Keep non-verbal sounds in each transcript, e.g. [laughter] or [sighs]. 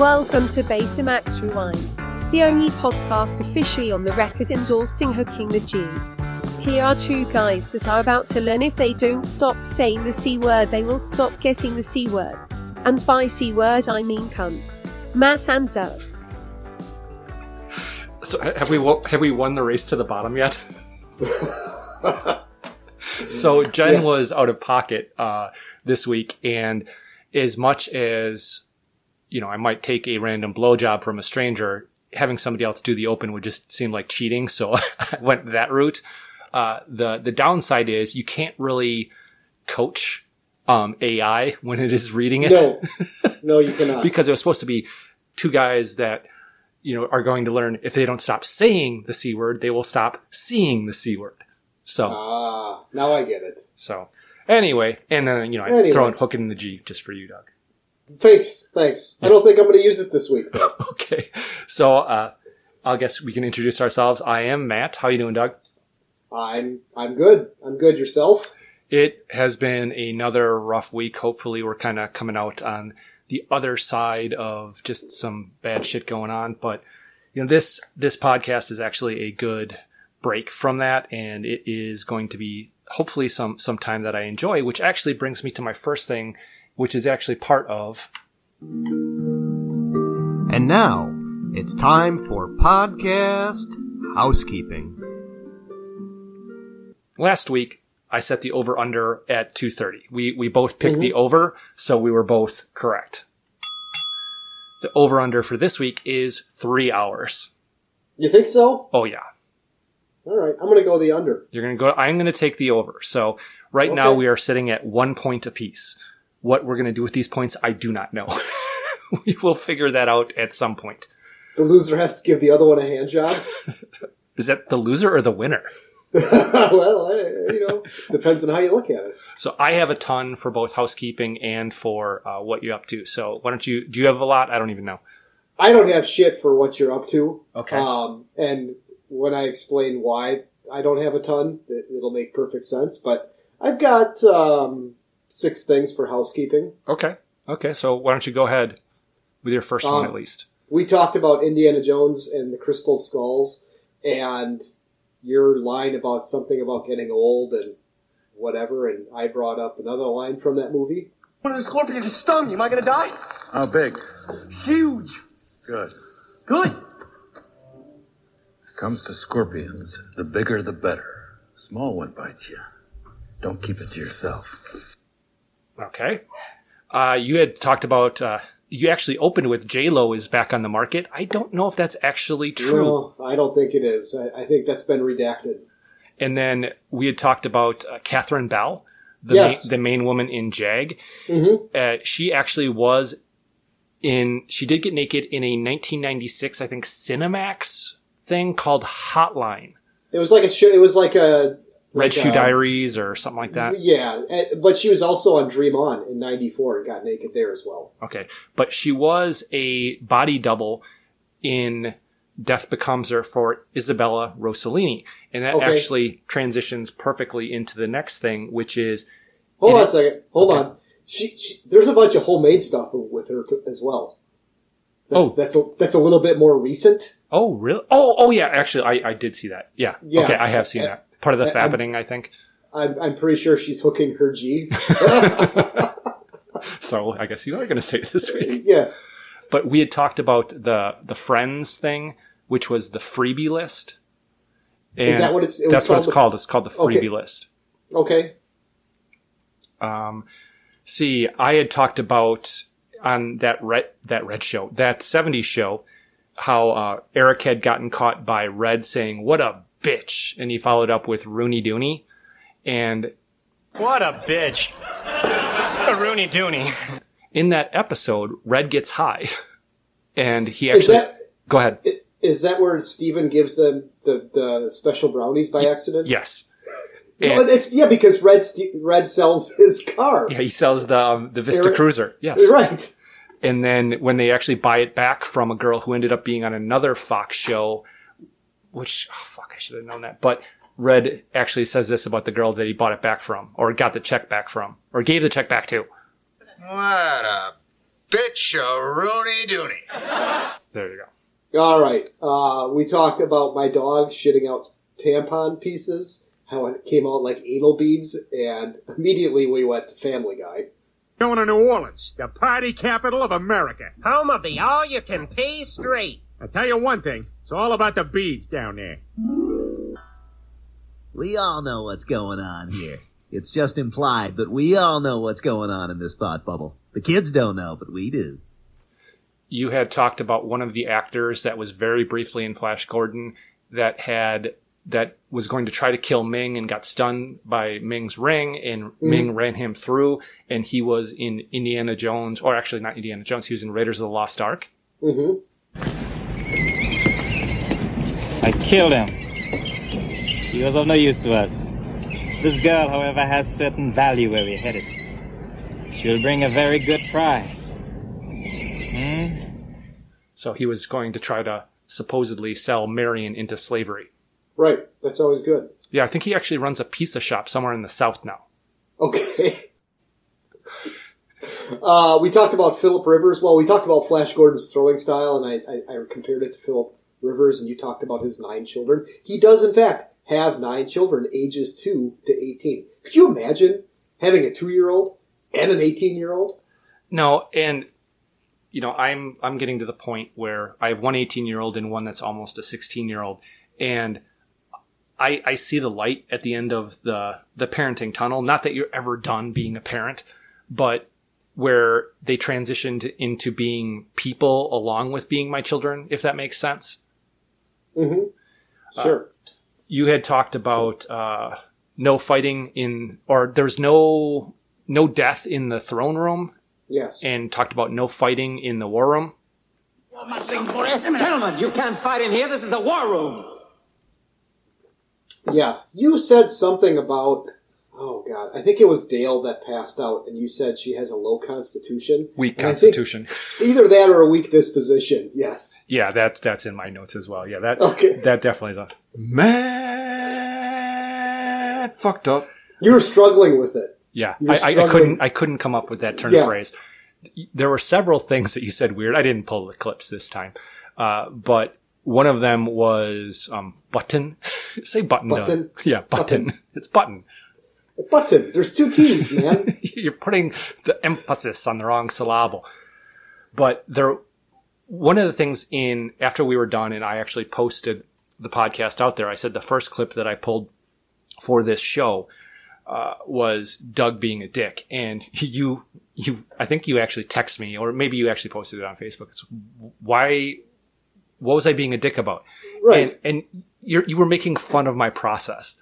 Welcome to Betamax Rewind, the only podcast officially on the record endorsing hooking the G. Here are two guys that are about to learn if they don't stop saying the C word, they will stop getting the C word. And by C word, I mean cunt. Matt and Doug. So have we wo- have we won the race to the bottom yet? [laughs] so Jen Yeah. was out of pocket uh, this week, and as much as you know, I might take a random blowjob from a stranger. Having somebody else do the open would just seem like cheating, so [laughs] I went that route. Uh, the the downside is you can't really coach um, AI when it is reading it No, [laughs] no, you cannot. because it was supposed to be two guys that you know are going to learn if they don't stop saying the c word they will stop seeing the c word so ah, now I get it. so anyway and then you know i Anyway. throw in hook it in the g just for you doug Thanks, thanks. I don't think I'm going to use it this week though. [laughs] okay so uh i guess we can introduce ourselves i am matt how you doing doug I'm I'm good. I'm good. Yourself? it has been another rough week hopefully we're kind of coming out on the other side of just some bad shit going on but you know this this podcast is actually a good break from that and it is going to be hopefully some some time that i enjoy which actually brings me to my first thing which is actually part of And now, it's time for podcast housekeeping. last week i set the over under at 230 we we both picked mm-hmm. the over so we were both correct the over under for this week is three hours You think so? oh yeah All right. I'm going to go the under. You're going to go. I'm going to take the over. So right now we are sitting at one point apiece. What we're going to do with these points, I do not know. [laughs] we will figure that out at some point. The loser has to give the other one a hand job. Is that the loser or the winner? [laughs] well, you know, depends on how you look at it. So I have a ton for both housekeeping and for uh, what you're up to. So why don't you? Do you have a lot? I don't even know. I don't have shit for what you're up to. Okay. Um, and when I explain why I don't have a ton, it, it'll make perfect sense. But I've got um, six things for housekeeping. Okay. Okay. So why don't you go ahead with your first one Um, at least? we talked about Indiana Jones and the Crystal Skulls, and your line about something about getting old and whatever, and I brought up another line from that movie. One of the scorpions just stung you. Am I gonna die? How big? Huge. Good. Good. Comes to scorpions, the bigger the better. Small one bites you. Don't keep it to yourself. Okay. Uh, you had talked about. Uh, you actually opened with J Lo is back on the market. I don't know if that's actually true. No, I don't think it is. I, I think that's been redacted. And then we had talked about uh, Catherine Bell, the, Yes. main, the main woman in Jag. Mhm. Uh, she actually was in, she did get naked in a 1996, I think, Cinemax thing called Hotline. It was like a show. It was like a Red like Shoe a- Diaries or something like that. Yeah, but she was also on Dream On in '94 and got naked there as well. Okay. But she was a body double in Death Becomes Her for Isabella Rossellini. And that Okay. actually transitions perfectly into the next thing, which is Hold on a second. Hold Okay. on. She, she, there's a bunch of homemade stuff with her as well. That's, Oh. that's a, that's a little bit more recent. Oh, really? Oh, oh, yeah. Actually, I, I did see that. Yeah. Yeah. Okay, I have seen Uh, that. Part of the I'm- fappening, I think. I'm, I'm pretty sure she's hooking her G. [laughs] [laughs] So I guess you are going to say it this week. yes. But we had talked about the the friends thing, which was the freebie list. And Is that what it's- it was that's what it's the- called. It's called the freebie Okay. list. Okay. Um, see, I had talked about on that red that red show, that '70s show, how uh, Eric had gotten caught by Red saying "What a bitch," and he followed up with Rooney Dooney, and What a bitch. A [laughs] Rooney Dooney. in that episode, Red gets high, [laughs] and he Is actually that go ahead. is that where Steven gives them the, the special brownies by accident? Yes. [laughs] No, And- it's yeah because Red Red sells his car. yeah, he sells the um, the Vista Eric- Cruiser. Yes. Right. And then when they actually buy it back from a girl who ended up being on another Fox show, which oh, fuck, I should have known that. But Red actually says this about the girl that he bought it back from, or got the check back from, or gave the check back to. What a bitch a Rooney Dooney. There you go. All right. Uh, we talked about my dog shitting out tampon pieces, how it came out like anal beads, and immediately we went to Family Guy. Going to New Orleans, the party capital of America. Home of the all-you-can-pay straight. I'll tell you one thing, it's all about the beads down there. We all know what's going on here. It's just implied, but we all know what's going on in this thought bubble. The kids don't know, but we do. You had talked about one of the actors that was very briefly in Flash Gordon that had that was going to try to kill Ming and got stunned by Ming's ring and Ming ran him through and he was in Indiana Jones or actually not Indiana Jones he was in Raiders of the Lost Ark. hmm I killed him. He was of no use to us. This girl, however, has certain value where we're headed. She'll bring a very good price. Hmm? So he was going to try to supposedly sell Marion into slavery. Right. That's always good. Yeah, I think he actually runs a pizza shop somewhere in the south now. Okay. [laughs] uh, we talked about Philip Rivers. Well, we talked about Flash Gordon's throwing style, and I, I, I compared it to Philip Rivers, and you talked about his nine children. He does, in fact, have nine children, ages 2 to 18. Could you imagine having a two year old and an 18 year old? No, and you know, I'm I'm getting to the point where I have one 18 year old and one that's almost a 16 year old, and I I see the light at the end of the the parenting tunnel. Not that you're ever done being a parent, but where they transitioned into being people along with being my children, if that makes sense. Mm-hmm. Sure. You had talked about uh, no fighting in, or there's no no death in the throne room, yes, and talked about no fighting in the war room. Gentlemen, you can't fight in here. This is the war room. Yeah. You said something about, oh God, I think it was Dale that passed out, and you said she has a low constitution. Weak And constitution. [laughs] Either that or a weak disposition. Yes. Yeah, that's that's in my notes as well. Yeah, that Okay. that definitely is a mad fucked up. You were struggling with it. Yeah, I, I, couldn't I couldn't come up with that turn Yeah. of phrase. There were several things that you said weird. I didn't pull the clips this time, uh, but one of them was um, button. [laughs] Say button. Button? Yeah, button. Button. It's button. Button. There's two T's, [laughs] man. You're putting the emphasis on the wrong syllable. But there, one of the things in after we were done, and I actually posted the podcast out there. I said the first clip that I pulled for this show uh, was Doug being a dick, and [laughs] you, you, I think you actually text me, or maybe you actually posted it on Facebook. It's, why? What was I being a dick about? Right. And, and you're, you were making fun of my process.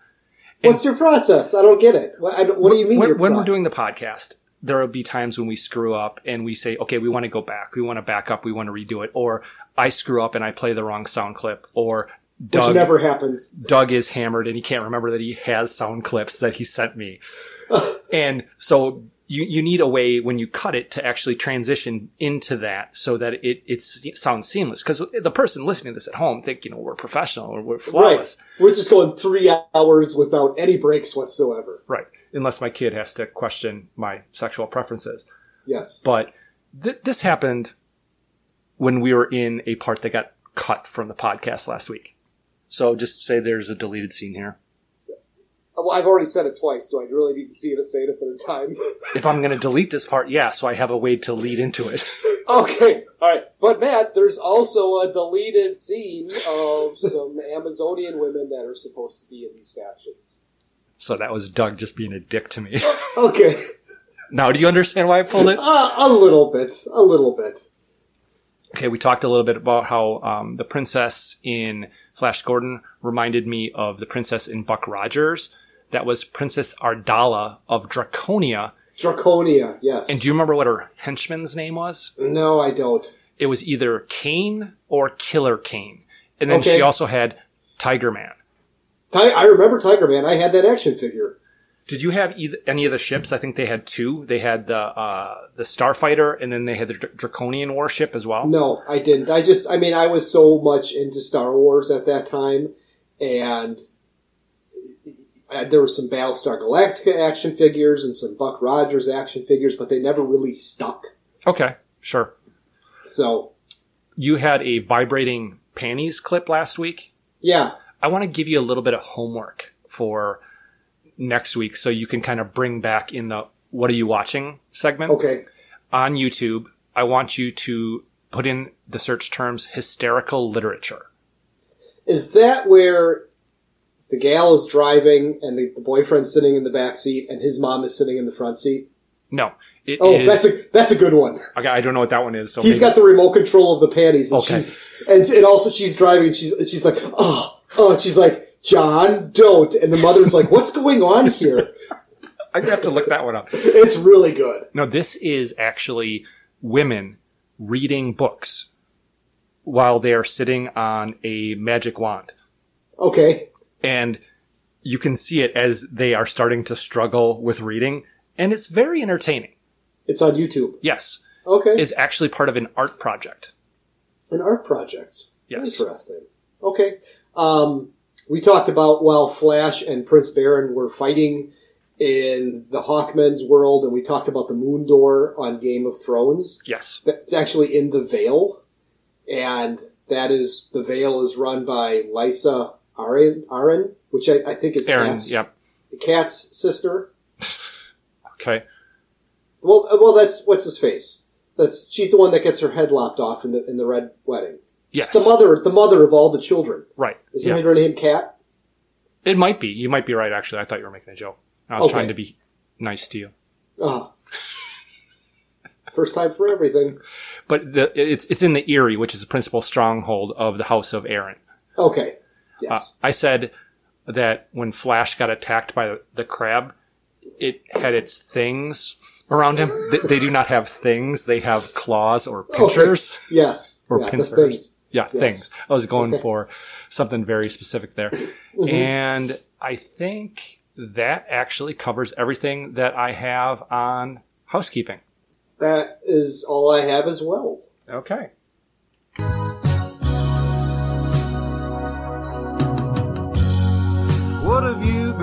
What's your process? I don't get it. What, I don't, what do you mean? when, when we're doing the podcast, there will be times when we screw up and we say, okay, we want to go back. We want to back up. We want to redo it. Or I screw up and I play the wrong sound clip. Or which never happens. Doug is hammered and he can't remember that he has sound clips that he sent me. [laughs] and so you, you need a way when you cut it to actually transition into that so that it, it sounds seamless. Cause the person listening to this at home think, you know, we're professional or we're flawless. Right. We're just going three hours without any breaks whatsoever. Right. Unless my kid has to question my sexual preferences. Yes. But th- this happened when we were in a part that got cut from the podcast last week. So just say there's a deleted scene here. Well, I've already said it twice. Do I really need to see it say it a third time? [laughs] If I'm going to delete this part, yeah, so I have a way to lead into it. [laughs] okay. All right. But Matt, there's also a deleted scene of some [laughs] Amazonian women that are supposed to be in these factions. So that was Doug just being a dick to me. Okay. now, do you understand why I pulled it? Uh, a little bit. A little bit. Okay, we talked a little bit about how um, the princess in Flash Gordon reminded me of the princess in Buck Rogers. That was Princess Ardala of Draconia. Draconia, yes. And do you remember what her henchman's name was? No, I don't. It was either Kane or Killer Kane. And then Okay. she also had Tiger Man. I remember Tiger Man. I had that action figure. Did you have either, any of the ships? I think they had two. They had the uh, the Starfighter, and then they had the Dr- Draconian warship as well. No, I didn't. I just, I mean, I was so much into Star Wars at that time, and uh, there were some Battlestar Galactica action figures and some Buck Rogers action figures, but they never really stuck. Okay, Sure. So You had a vibrating panties clip last week. yeah, I want to give you a little bit of homework for next week so you can kind of bring back in the what are you watching segment okay, on YouTube. I want you to put in the search terms hysterical literature. is that where the gal is driving and the, the boyfriend's sitting in the back seat and his mom is sitting in the front seat? No, it Oh, is- that's a that's a good one. Okay, I don't know what that one is. So He's maybe- got the remote control of the panties, and Okay. she's and, and also she's driving. And she's she's like, oh, oh, she's like, John, don't. And the mother's like, what's going on here? [laughs] I have to look that one up. It's really good. No, this is actually women reading books while they are sitting on a magic wand. Okay, And you can see it as they are starting to struggle with reading. And it's very entertaining. it's on YouTube. Yes. Okay, Is actually part of an art project. an art project. Yes. Interesting. Okay. Um, we talked about while Flash and Prince Barin were fighting in the Hawkmen's world, and we talked about the Moon Door on Game of Thrones. Yes. That's actually in the Vale, and that is the Vale is run by Lysa Arryn, Arryn which I, I think is Arryn, Kat's, yep. Kat's sister. [laughs] Okay. Well, uh, well, that's what's his face. That's she's the one that gets her head lopped off in the in the red wedding. Yes. It's the mother, the mother of all the children. Right. Isn't Yeah. her name Cat? It might be. You might be right, actually. I thought you were making a joke. I was Okay. trying to be nice to you. Oh. First time for everything. But the, it's, it's in the Eyrie, which is the principal stronghold of the House of Arryn. Okay. Uh, I said that when Flash got attacked by the, the crab, it had its things around him. they, they do not have things; they have claws or pinchers Okay. Yes. or yeah, pincers. things. Yeah, Yes. things. I was going Okay. for something very specific there, Mhm. and I think that actually covers everything that I have on housekeeping. That is all I have as well. Okay.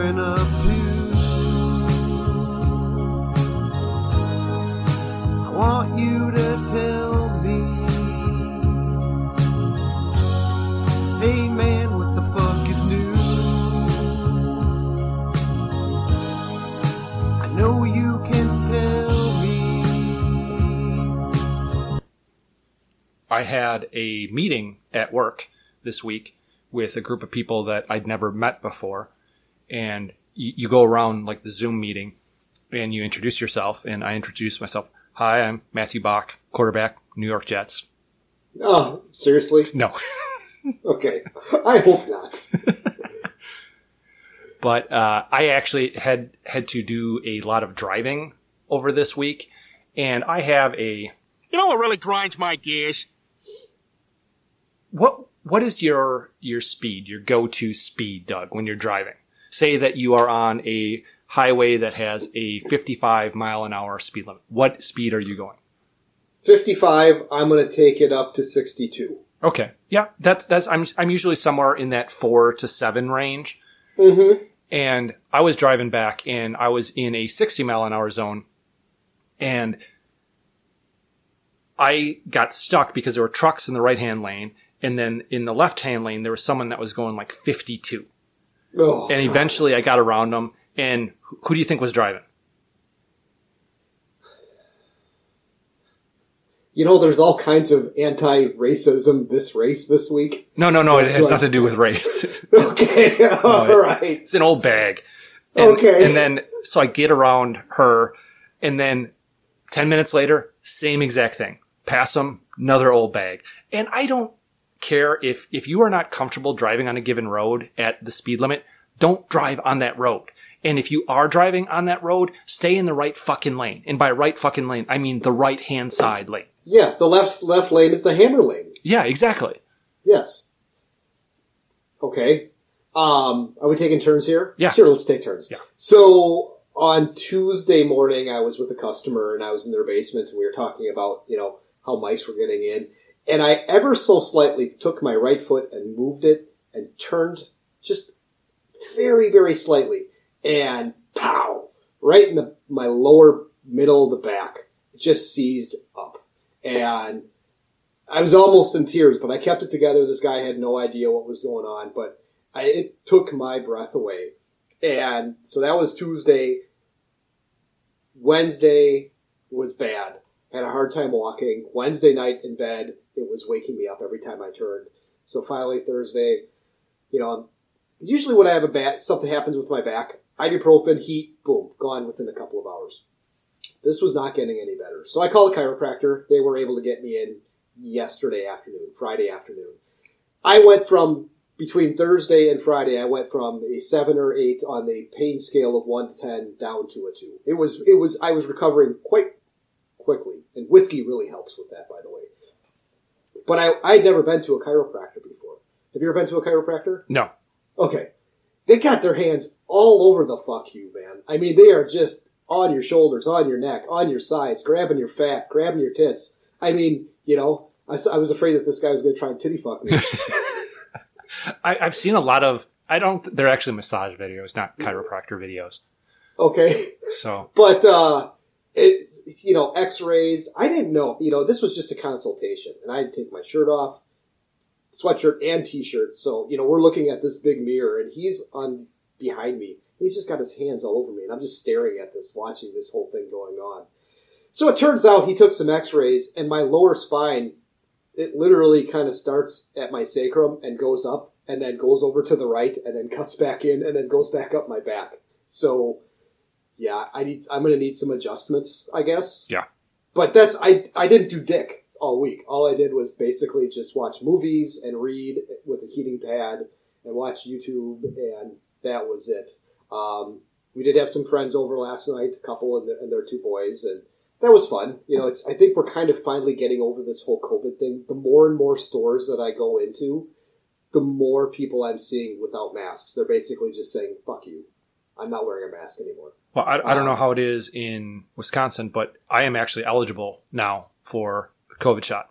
I want you to tell me. Hey man, what the fuck is new? I know you can tell me. I had a meeting at work this week with a group of people that I'd never met before. And you, you go around like the Zoom meeting and you introduce yourself. And I introduce myself. Hi, I'm Matthew Bach, quarterback, New York Jets. Oh, seriously? No. [laughs] Okay. I hope not. [laughs] but uh, I actually had had to do a lot of driving over this week, and I have a You know what really grinds my gears? what what is your your speed, your go to speed, Doug, when you're driving? Say that you are on a highway that has a 55 mile an hour speed limit. What speed are you going? 55, I'm going to take it up to 62. Okay, yeah, that's that's I'm I'm usually somewhere in that four to seven range. Mm-hmm. and I was driving back and I was in a 60 mile an hour zone and I got stuck because there were trucks in the right hand lane and then in the left hand lane there was someone that was going like 52 Oh, and eventually I got around them. And who do you think was driving? You know, there's all kinds of anti-racism this race this week. no no no Do- it has I- nothing to do with [laughs] race. Okay, [laughs] all No, it- right. it's an old bag. And, Okay. and then so I get around her and then 10 minutes later same exact thing. Pass them another old bag. And I don't care if if you are not comfortable driving on a given road at the speed limit don't drive on that road and if you are driving on that road stay in the right fucking lane and by right fucking lane I mean the right hand side lane Yeah, the left left lane is the hammer lane. yeah exactly Yes. Okay. Um, are we taking turns here? Yeah. Sure, let's take turns. Yeah. So on Tuesday morning, I was with a customer and I was in their basement and we were talking about, you know, how mice were getting in. And I ever so slightly took my right foot and moved it and turned just very, very slightly and pow! Right in the, my lower middle of the back. Just seized up. and I was almost in tears, but I kept it together. This guy had no idea what was going on, but I, it took my breath away. And so that was Tuesday. Wednesday was bad. Had a hard time walking. Wednesday night in bed, it was waking me up every time I turned. So finally Thursday, you know, usually when I have a bad something happens with my back, ibuprofen, heat, boom, gone within a couple of hours. This was not getting any better. So I called a chiropractor. They were able to get me in yesterday afternoon, Friday afternoon. I went from between Thursday and Friday, I went from a seven or eight on the pain scale of one to ten down to a two. It was it was I was recovering quite quickly, and whiskey really helps with that, by the way. But I I'd never been to a chiropractor before. Have you ever been to a chiropractor? No. Okay, they got their hands all over the fuck you, man. I mean, they are just on your shoulders, on your neck, on your sides, grabbing your fat, grabbing your tits. I mean, you know, I was afraid that this guy was going to try and titty fuck me. [laughs] I, I've seen a lot of. I don't. They're actually massage videos, not chiropractor videos. okay. So [laughs] But uh, it's, you know X-rays. I didn't know. You know, this was just a consultation, and I'd take my shirt off, sweatshirt and t-shirt. So you know, we're looking at this big mirror, and he's on behind me. He's just got his hands all over me, and I'm just staring at this, watching this whole thing going on. So it turns out he took some X-rays, and my lower spine, it literally kind of starts at my sacrum and goes up, and then goes over to the right, and then cuts back in, and then goes back up my back. So yeah, I need. I'm gonna need some adjustments, I guess. Yeah. But that's I. I didn't do dick all week. All I did was basically just watch movies and read with a heating pad and watch YouTube, and that was it. Um, we did have some friends over last night, a couple and, the, and their two boys, and that was fun. You know, it's. I think we're kind of finally getting over this whole COVID thing. The more and more stores that I go into, the more people I'm seeing without masks. They're basically just saying "fuck you." I'm not wearing a mask anymore. Well, I, I don't know how it is in Wisconsin, but I am actually eligible now for a COVID shot.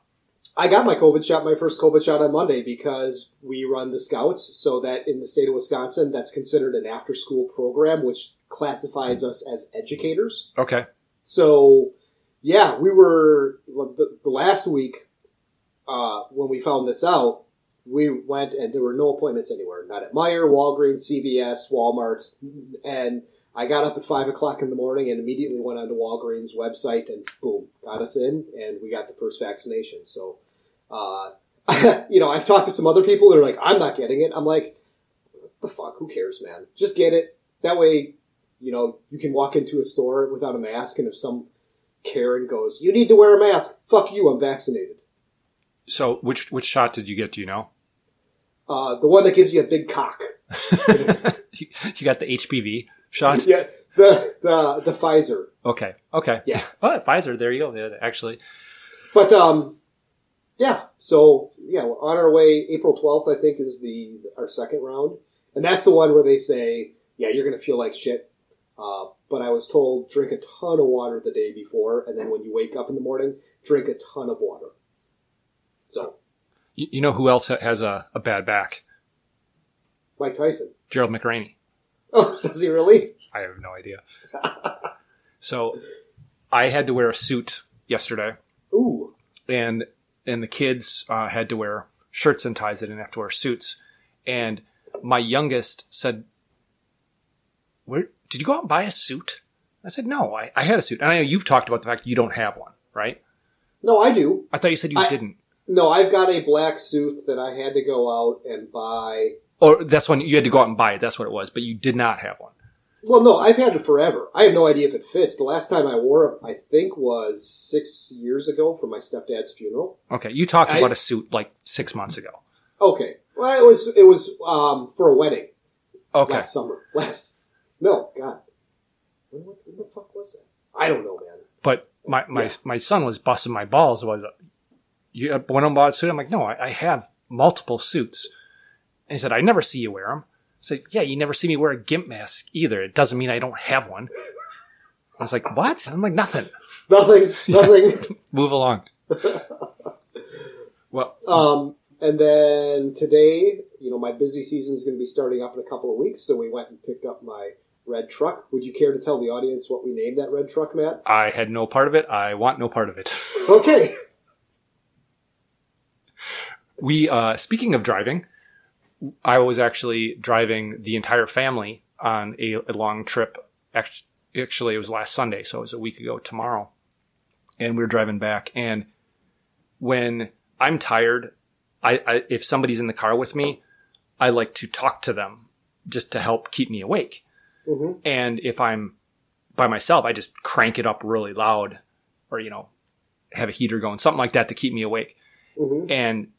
I got my COVID shot, my first COVID shot on Monday because we run the scouts. So that in the state of Wisconsin, that's considered an after school program, which classifies us as educators. Okay. So yeah, we were the, the last week, uh, when we found this out, we went and there were no appointments anywhere. Not at Meijer, Walgreens, CVS, Walmart. And I got up at five o'clock in the morning and immediately went onto Walgreens website and boom, got us in and we got the first vaccination. So, uh, [laughs] you know, I've talked to some other people that are like, I'm not getting it. I'm like, what the fuck? Who cares, man? Just get it. That way, you know, you can walk into a store without a mask and if some Karen goes, you need to wear a mask. Fuck you. I'm vaccinated. So, which which shot did you get? Do you know? Uh, the one that gives you a big cock. [laughs] you got the HPV shot. yeah, the the the Pfizer. Okay. Okay. Yeah. [laughs] Oh, Pfizer. There you go. Yeah, actually. But um, yeah. So yeah, we're on our way. April twelfth, I think, is the our second round, and that's the one where they say, yeah, you're gonna feel like shit. Uh, but I was told drink a ton of water the day before, and then when you wake up in the morning, drink a ton of water. So You, you know who else has a, a bad back? Mike Tyson. Gerald McRaney. [laughs] Oh, does he really? I have no idea. [laughs] so, I had to wear a suit yesterday, Ooh. and and the kids uh, had to wear shirts and ties. They didn't have to wear suits. And my youngest said, "Where did you go out and buy a suit?" I said, "No, I, I had a suit." And I know you've talked about the fact you don't have one, right? No, I do. I thought you said you I- didn't. No, I've got a black suit that I had to go out and buy. Or that's when you had to go out and buy it. That's what it was. But you did not have one. Well, no, I've had it forever. I have no idea if it fits. The last time I wore it, I think, was six years ago for my stepdad's funeral. Okay, you talked I- about a suit like six months ago. Okay, well, it was it was um, for a wedding Okay, last summer. [laughs] Last no, God, when, what the fuck was that? I don't know, man. but my my Yeah. my son was busting my balls. Was you when I bought a suit? I'm like, no, I, I have multiple suits. And he said, I never see you wear them. I said, yeah, you never see me wear a gimp mask either. It doesn't mean I don't have one. I was like, what? I'm like, nothing. [laughs] Nothing, nothing. [laughs] Move along. [laughs] well, um, and then today, you know, my busy season is going to be starting up in a couple of weeks, so we went and picked up my red truck. Would you care to tell the audience what we named that red truck, Matt? I had no part of it. I want no part of it. Okay. we uh, speaking of driving, I was actually driving the entire family on a, a long trip. Actually, it was last Sunday, so it was a week ago tomorrow, and we were driving back. And when I'm tired, I, I if somebody's in the car with me, I like to talk to them just to help keep me awake. Mhm. And if I'm by myself, I just crank it up really loud, or you know, have a heater going, something like that to keep me awake. Mhm. And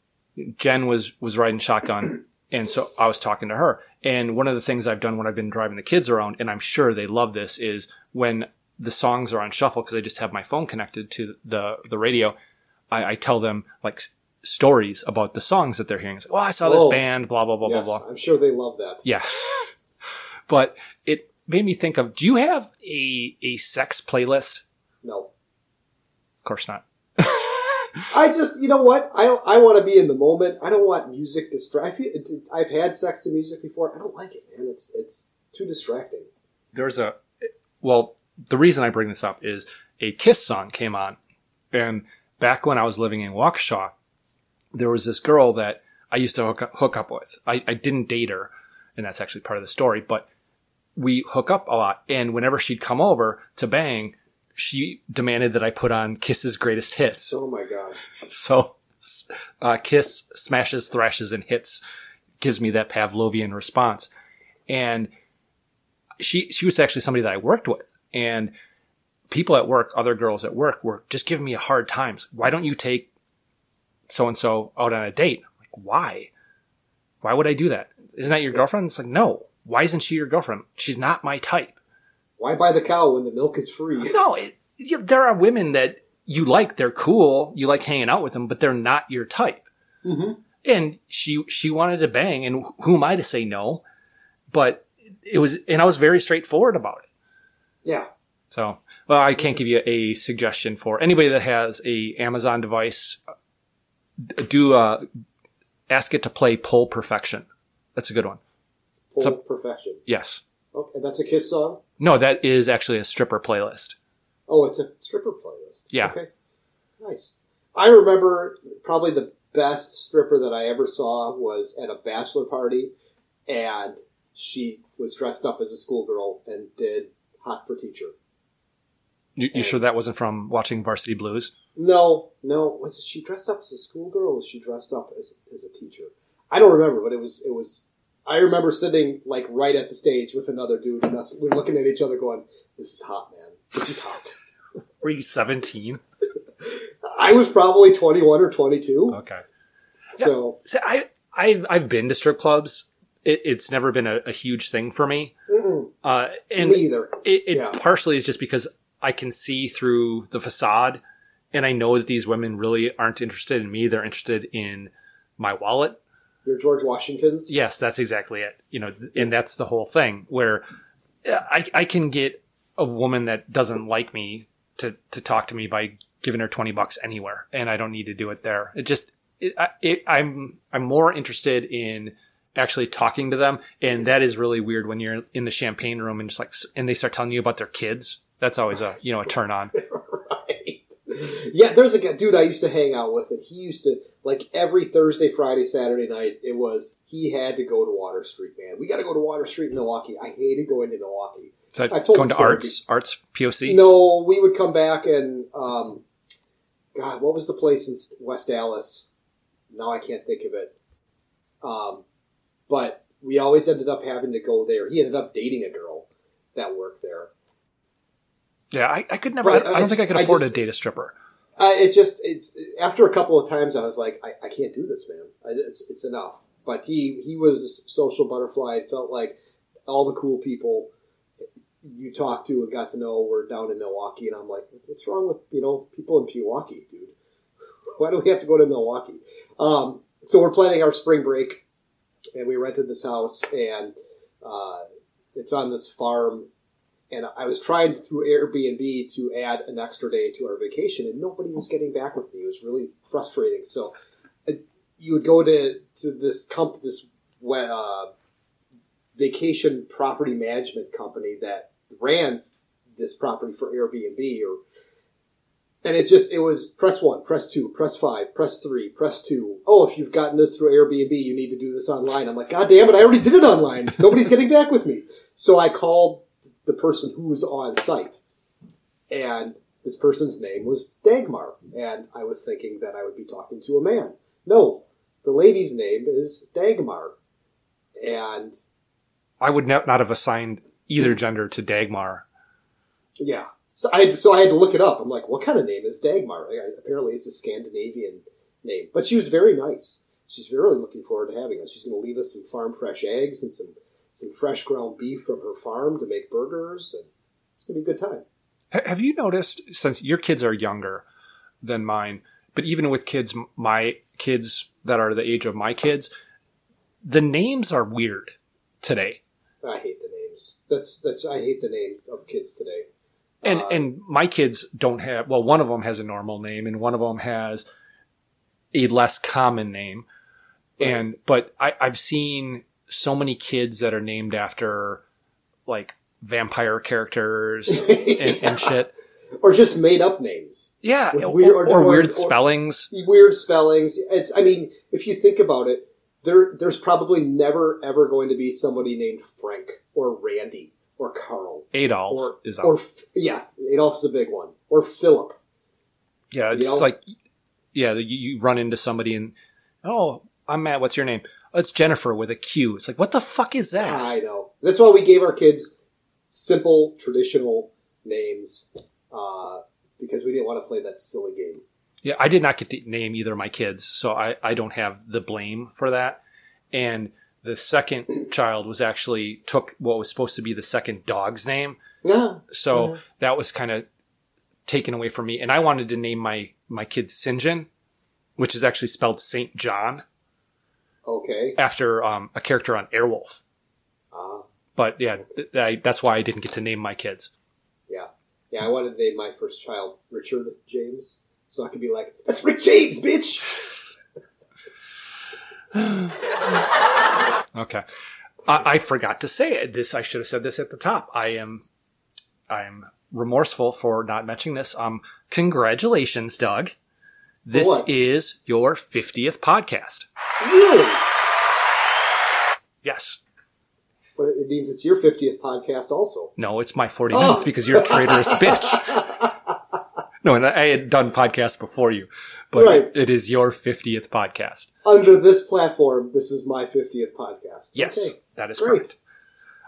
Jen was was riding shotgun, and so I was talking to her. And one of the things I've done when I've been driving the kids around, and I'm sure they love this, is when the songs are on shuffle because I just have my phone connected to the the radio. I, I tell them like s- stories about the songs that they're hearing. It's like, oh, I saw this Oh. band, blah blah blah yes, blah blah. I'm sure they love that. Yeah. but it made me think of do you have a a sex playlist? No. Of course not. I just, you know what? I I want to be in the moment. I don't want music distract. I've had sex to music before. I don't like it, man. It's it's too distracting. There's a well, the reason I bring this up is a Kiss song came on. And back when I was living in Waukesha, there was this girl that I used to hook up, hook up with. I, I didn't date her, and that's actually part of the story, but we hook up a lot. And whenever she'd come over to bang, she demanded that I put on Kiss's greatest hits. Oh my god. So, uh, Kiss smashes, thrashes, and hits gives me that Pavlovian response. And she she was actually somebody that I worked with, and people at work, other girls at work, were just giving me a hard time. Why don't you take so and so out on a date? Like, why? Why would I do that? Isn't that your girlfriend? It's like, no. Why isn't she your girlfriend? She's not my type. Why buy the cow when the milk is free? No, it, you, there are women that you like. They're cool. You like hanging out with them, but they're not your type. Mm-hmm. And she she wanted to bang, and who am I to say no? But it was, and I was very straightforward about it. Yeah. So, well, I can't give you a suggestion for anybody that has a Amazon device. Do uh, ask it to play Pull Perfection. That's a good one. Full So- perfection. Yes. Okay, that's a Kiss song. No, that is actually a stripper playlist. Oh, it's a stripper playlist. Yeah. Okay. Nice. I remember probably the best stripper that I ever saw was at a bachelor party, and she was dressed up as a schoolgirl and did Hot for Teacher. You, you sure that wasn't from watching Varsity Blues? No, no. Was she dressed up as a schoolgirl? Was she dressed up as as a teacher? I don't remember, but it was it was. I remember sitting like right at the stage with another dude, and us we were looking at each other, going, "This is hot, man. This is hot." [laughs] Were you 17? I was probably twenty one or twenty two. Okay. So So I, I've, I've been to strip clubs. It, it's never been a, a huge thing for me. Uh, and me either. it, it Yeah. partially is just because I can see through the facade and I know that these women really aren't interested in me. They're interested in my wallet. Your George Washingtons. Yes, that's exactly it. You know, and that's the whole thing where I, I can get a woman that doesn't like me to, to talk to me by giving her 20 bucks anywhere. And I don't need to do it there. It just, it, I- it, I'm, I'm more interested in actually talking to them. And that is really weird when you're in the champagne room and just like, and they start telling you about their kids. That's always a, you know, a turn on. [laughs] Yeah, there's a dude I used to hang out with, and he used to like every Thursday, Friday, Saturday night. It was he had to go to Water Street, man. We got to go to Water Street in Milwaukee. I hated going to Milwaukee. So I've told going to arts, arts POC. No, we would come back and um, God, what was the place in West Allis? Now I can't think of it. Um, but we always ended up having to go there. He ended up dating a girl that worked there. Yeah, I, I could never, But I, I don't think I just- could I afford just- to date a stripper. Uh, it just it's after a couple of times I was like I, I can't do this man. I, it's it's enough. But he he was a social butterfly. It felt like all the cool people you talked to and got to know were down in Milwaukee and I'm like what's wrong with you know people in Milwaukee dude? [laughs] Why do we have to go to Milwaukee? Um, so we're planning our spring break and we rented this house and uh, it's on this farm and I was trying through Airbnb to add an extra day to our vacation, and nobody was getting back with me. It was really frustrating. So uh, you would go to to this comp this uh, vacation property management company that ran this property for Airbnb, or And it just, it was press one, press two, press five, press three, press two. Oh, if you've gotten this through Airbnb, you need to do this online. I'm like, God damn it, I already did it online. Nobody's getting back with me. So I called the person who was on site. And this person's name was Dagmar. And I was thinking that I would be talking to a man. No, the lady's name is Dagmar. And I would not have assigned either gender to Dagmar. yeah. So I, so I had to look it up. I'm like, what kind of name is Dagmar? Apparently it's a Scandinavian name. But she was very nice. She's really looking forward to having us. She's going to leave us some farm fresh eggs and some, some fresh ground beef from her farm to make burgers. And it's going to be a good time. Have you noticed since your kids are younger than mine, but even with kids, my kids that are the age of my kids, the names are weird today. I hate the names. That's, that's, I hate the names of kids today. And Uh, and my kids don't have well, one of them has a normal name and one of them has a less common name. And but I, I've seen so many kids that are named after like vampire characters [laughs] and, and shit. or just made up names. Yeah, With or, weird- or or- weird or- spellings. weird spellings. It's, I mean, if you think about it, there, there's probably never ever going to be somebody named Frank or Randy or Carl Adolf or is or out. Yeah, Adolf's a big one or Philip. Yeah, it's you know? like yeah, you, you run into somebody and oh, I'm Matt. What's your name? Oh, it's Jennifer with a Q. It's like what the fuck is that? I know. That's why we gave our kids simple, traditional names uh, because we didn't want to play that silly game. Yeah, I did not get to name either of my kids, so I, I don't have the blame for that. And the second [clears throat] child was actually took what was supposed to be the second dog's name. Yeah. So Yeah. that was kind of taken away from me. And I wanted to name my, my kid Sinjin, which is actually spelled Saint John Okay. after um, a character on Airwolf. Uh, But yeah, th- I, that's why I didn't get to name my kids. yeah. Yeah, I wanted to name my first child Richard James. So I could be like, that's Rick James, bitch! [laughs] Okay. I, I forgot to say it. this. I should have said this at the top. I am, I am remorseful for not mentioning this. Um, congratulations, Doug. This what? is your 50th podcast. Really? Yes. Well, it means it's your 50th podcast also. No, it's my 49th Oh. because you're a traitorous [laughs] bitch. No, and I had done podcasts before you, but Right. it is your 50th podcast. Under this platform, this is my 50th podcast. Yes, Okay. that is Great. correct.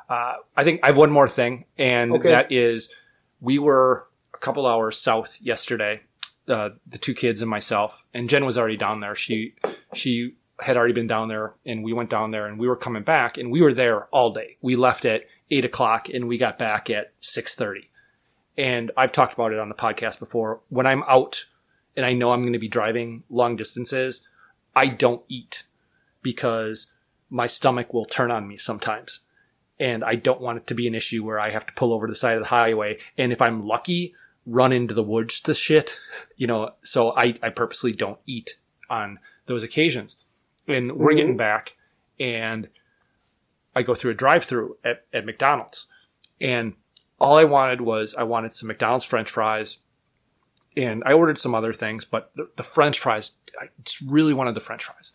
Uh, I think I have one more thing, and Okay. that is we were a couple hours south yesterday, uh, the two kids and myself, and Jen was already down there. She she had already been down there, and we went down there, and we were coming back, and we were there all day. We left at eight o'clock, and we got back at six thirty. And I've talked about it on the podcast before. When I'm out and I know I'm going to be driving long distances, I don't eat because my stomach will turn on me sometimes. And I don't want it to be an issue where I have to pull over to the side of the highway. And if I'm lucky, run into the woods to shit, you know, so I, I purposely don't eat on those occasions. And we're Mhm. getting back and I go through a drive through at, at McDonald's and all I wanted was I wanted some McDonald's French fries and I ordered some other things, but the, the French fries, I just really wanted the French fries.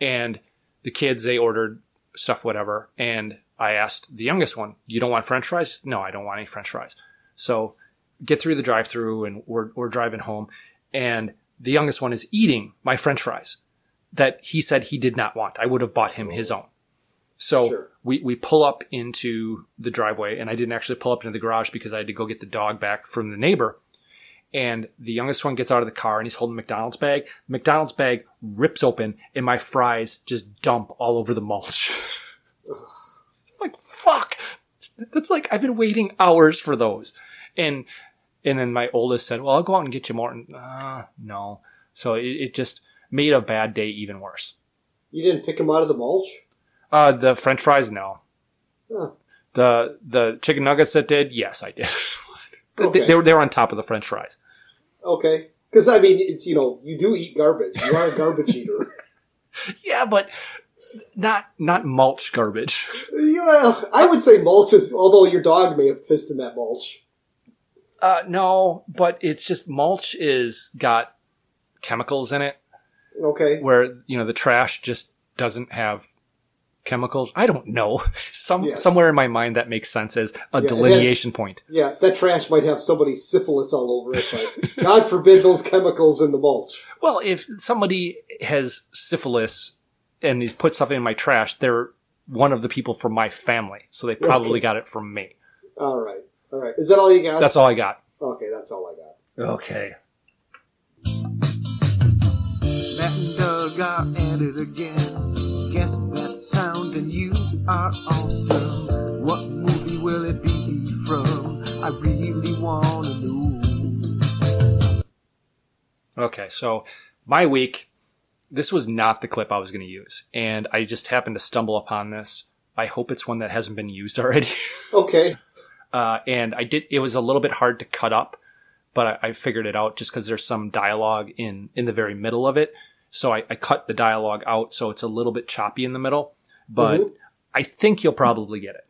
And the kids, they ordered stuff, whatever. And I asked the youngest one, you don't want French fries? No, I don't want any French fries. So get through the drive through and we're, we're driving home and the youngest one is eating my French fries that he said he did not want. I would have bought him his oh. own. So Sure. we, we pull up into the driveway and I didn't actually pull up into the garage because I had to go get the dog back from the neighbor. And the youngest one gets out of the car and he's holding McDonald's bag. McDonald's bag rips open and my fries just dump all over the mulch. [laughs] Like, fuck. That's like, I've been waiting hours for those. And, and then my oldest said, well, I'll go out and get you more. And, uh, no. So it, it just made a bad day even worse. You didn't pick them out of the mulch? Uh, the french fries, no. Huh. The, the chicken nuggets that did, yes, I did. [laughs] They- Okay. they, were, they were on top of the french fries. Okay. Because, I mean, it's, you know, you do eat garbage. You are a garbage [laughs] eater. Yeah, but not, not mulch garbage. Well, I would say mulch is, although your dog may have pissed in that mulch. Uh, no, but it's just mulch is got chemicals in it Okay. where you know the trash just doesn't have chemicals. I don't know. [laughs] Some Yes. somewhere in my mind that makes sense as a has- delineation point. Yeah, that trash might have somebody's syphilis all over it, but [laughs] God forbid those chemicals in the mulch. Well, if somebody has syphilis and he's put stuff in my trash, they're one of the people from my family, so they probably Okay. got it from me. All right. All right. Is that all you got? That's all I got. Okay, that's all I got. Okay. Matt and Doug are at it again. Guess that sound and you are awesome. What movie will it be from? I really wanna know. Okay, so my week, this was not the clip I was going to use, and I just happened to stumble upon this. I hope it's one that hasn't been used [laughs] already. Okay. Uh, and I did. It was a little bit hard to cut up, but I, I figured it out just because there's some dialogue in in the very middle of it. So I, I cut the dialogue out, so it's a little bit choppy in the middle. But Mhm. I think you'll probably get it.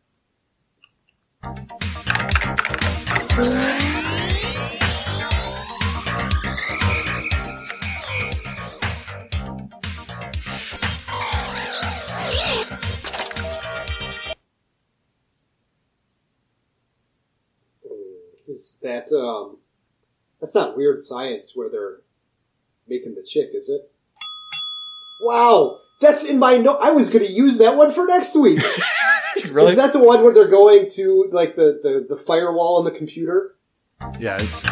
Is that um that's not weird science where they're making the chick, is it? Wow! That's in my note. I was gonna use that one for next week. [laughs] really? Is that the one where they're going to like the, the, the firewall on the computer? yeah, it's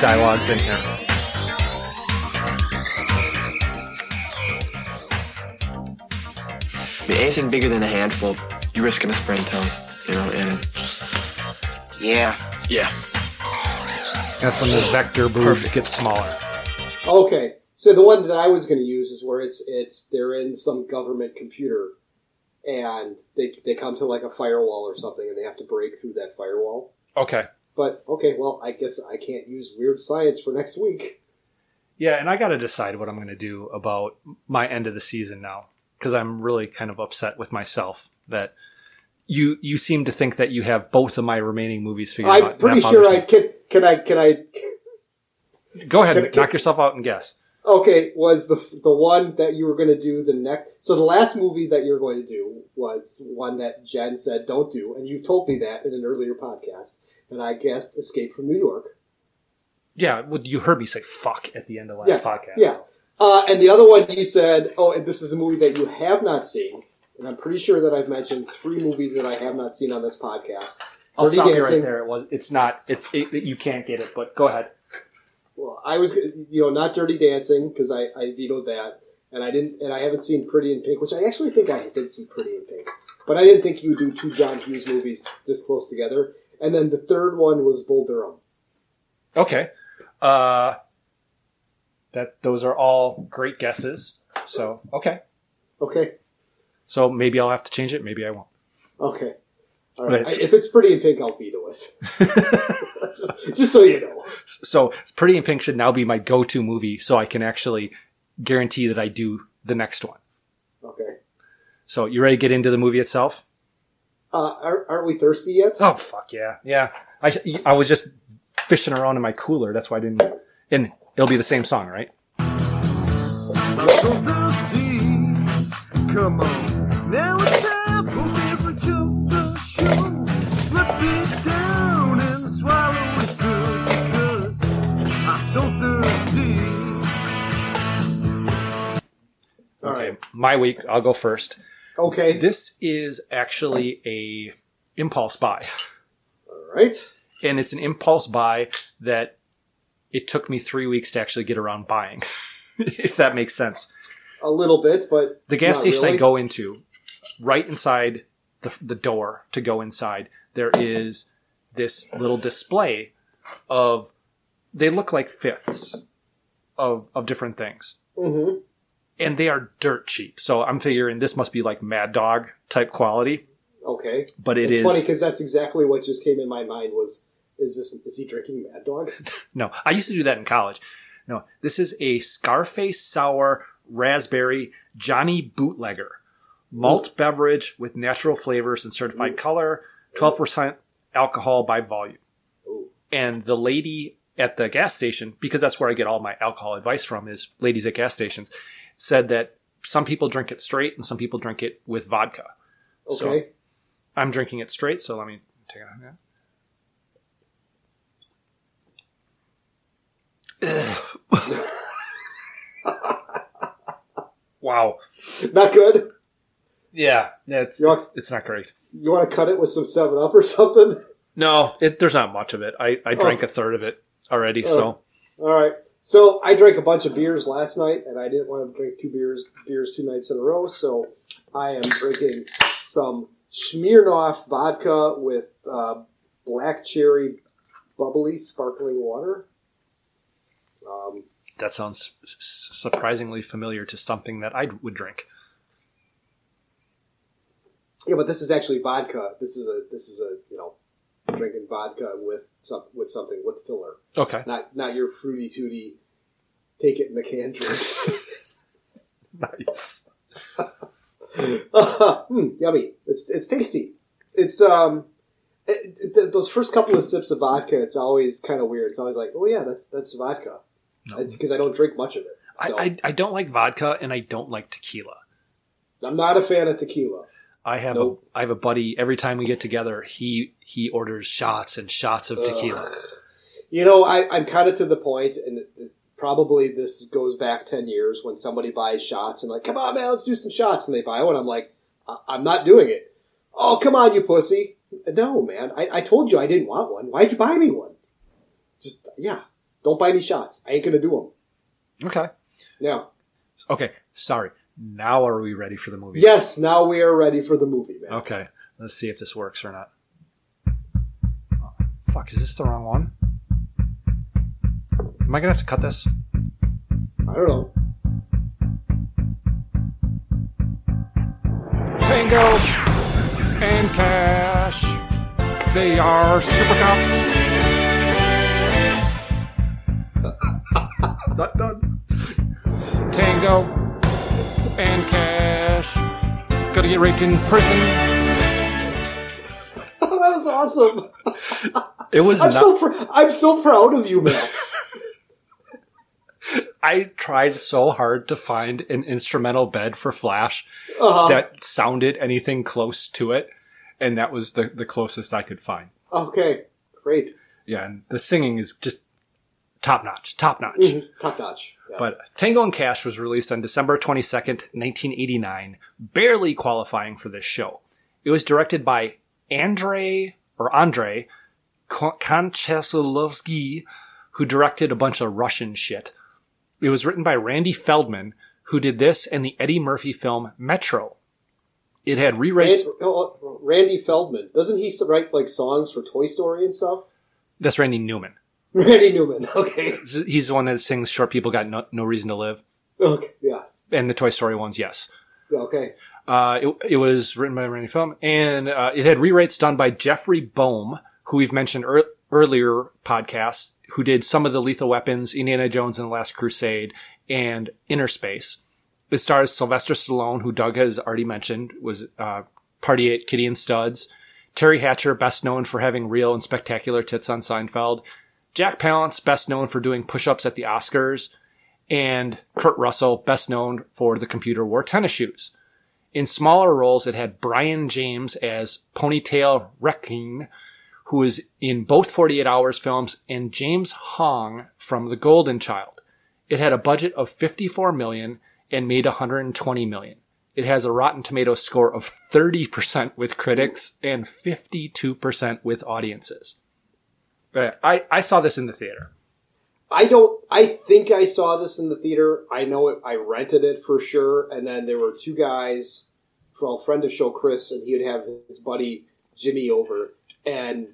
dialogues in here. I anything bigger than a handful, you're risking a sprain tongue, you know, and yeah, yeah. That's when the vector boobs get smaller. Okay. So the one that I was going to use is where it's it's they're in some government computer, and they they come to like a firewall or something, and they have to break through that firewall. Okay. But okay, well, I guess I can't use weird science for next week. Yeah, and I got to decide what I'm going to do about my end of the season now because I'm really kind of upset with myself that you you seem to think that you have both of my remaining movies figured out. I'm pretty sure I can. Can I? Can I? Go ahead, can- can- knock yourself out and guess. Okay, was the the one that you were going to do the next? So the last movie that you're going to do was one that Jen said don't do, and you told me that in an earlier podcast, and I guessed Escape from New York. Yeah, well, you heard me say "fuck" at the end of last yeah, podcast. Yeah. Uh, and the other one you said, oh, and this is a movie that you have not seen, and I'm pretty sure that I've mentioned three movies that I have not seen on this podcast. I'll Dirty stop you Dancing. right there. It was. It's not. It's. It, you can't get it. But go ahead. Well, I was, you know, not Dirty Dancing because I, I vetoed that, and I didn't, and I haven't seen Pretty in Pink, which I actually think I did see Pretty in Pink, but I didn't think you would do two John Hughes movies this close together. And then the third one was Bull Durham. Okay. Uh, that those are all great guesses. So okay. Okay, So maybe I'll have to change it. Maybe I won't. okay, All right. It's- I- if it's Pretty in Pink, I'll veto it. just, [laughs] [laughs] just so you know. So Pretty in Pink should now be my go-to movie, so I can actually guarantee that I do the next one. Okay. So you ready to get into the movie itself? Uh, aren't, aren't we thirsty yet? Oh fuck yeah, yeah. I I was just fishing around in my cooler. That's why I didn't. And it'll be the same song, right? I'm so thirsty. Come on. Now it's time for me to jump the show. Slip it down and swallow it good because I'm so thirsty. Okay, my week. I'll go first. Okay. This is actually a impulse buy. All right. and it's an impulse buy that it took me three weeks to actually get around buying, [laughs] if that makes sense. A little bit, but The gas not station really. I go into, right inside the, the door to go inside, there is this little display of, they look like fifths of, of different things. Mhm. And they are dirt cheap. So I'm figuring this must be like Mad Dog type quality. Okay. But it it's is- funny because that's exactly what just came in my mind was is this is he drinking Mad Dog? [laughs] No, I used to do that in college. No, this is a Scarface Sour Raspberry Johnny Bootlegger malt beverage with natural flavors and certified color, 12% alcohol by volume. Ooh. and the lady at the gas station, because that's where I get all my alcohol advice from, is ladies at gas stations, said that some people drink it straight and some people drink it with vodka. So Okay. I'm drinking it straight, so let me take it out. [laughs] wow. Not good. Yeah, it's, want- it's it's not great. You want to cut it with some Seven Up or [laughs] something? No, it, there's not much of it. I, I drank Oh. a third of it already, Oh. so All right. So I drank a bunch of beers last night, and I didn't want to drink two beers beers two nights in a row. So I am drinking some Smirnoff vodka with uh, black cherry bubbly sparkling water. Um, that sounds surprisingly familiar to something that I would drink. Yeah, but this is actually vodka. This is a this is a you know drinking vodka with some with something with filler. Okay. Not not your fruity tooty. Take it in the can drinks. [laughs] nice. [laughs] Hmm, yummy. It's it's tasty. It's um, it, it- th- those first couple of sips of vodka. It's always kind of weird. It's always like, oh yeah, that's that's vodka. It's because I don't drink much of it. So I, I I don't like vodka and I don't like tequila. I'm not a fan of tequila. I have Nope. a I have a buddy. Every time we get together, he he orders shots and shots of tequila. You know, I, I'm kind of to the point, and probably this goes back ten years when somebody buys shots and like, come on, man, let's do some shots, and they buy one. I'm like, I- I'm not doing it. Oh, come on, you pussy. No, man, I, I told you I didn't want one. Why'd you buy me one? Just yeah, don't buy me shots. I ain't gonna do them. Okay. Yeah. Okay. Sorry. Now are we ready for the movie? Yes, now we are ready for the movie, man. Okay. Let's see if this works or not. Oh, fuck, is this the wrong one? Am I gonna have to cut this? I don't know. Tango and Cash. They are super cops. [laughs] Not done. Tango and Cash. Gotta get raped in prison. [laughs] that was awesome. It was I'm not- so pr- I'm so proud of you, man. [laughs] I tried so hard to find an instrumental bed for Flash Uh-huh. that sounded anything close to it, and that was the, the closest I could find. okay, great. Yeah, and the singing is just top notch, top notch. Mhm, Top notch. Yes. But Tango and Cash was released on December 22nd, 1989, barely qualifying for this show. It was directed by Andre or Andre Kon- Konchalovsky, who directed a bunch of Russian shit. It was written by Randy Feldman, who did this and the Eddie Murphy film Metro. It had rewrites. Rand- oh, oh, Randy Feldman doesn't he write like songs for Toy Story and stuff? That's Randy Newman. [laughs] Randy Newman. Okay. He's the one that sings "Short People Got No, no Reason to Live," Okay. Yes. and the Toy Story ones. Yes. Okay. Uh, it, it was written by Randy Film, and uh, it had rewrites done by Jeffrey Boam, who we've mentioned ear- earlier podcasts, who did some of the Lethal Weapons, Indiana Jones and the Last Crusade, and Inner Space. It stars Sylvester Stallone, who Doug has already mentioned, was uh, Party at Kitty and Studs. Teri Hatcher, best known for having real and spectacular tits on Seinfeld. Jack Palance, best known for doing push-ups at the Oscars. And Kurt Russell, best known for the computer wore tennis shoes. In smaller roles, it had Brion James as Ponytail Requin, who is in both 48 Hours films, and James Hong from The Golden Child. It had a budget of 54 million and made 120 million. It has a Rotten Tomatoes score of 30% with critics and 52% with audiences. I, I saw this in the theater. I don't. I think I saw this in the theater. I know it. I rented it for sure. And then there were two guys from a friend of show, Chris, and he would have his buddy Jimmy over, and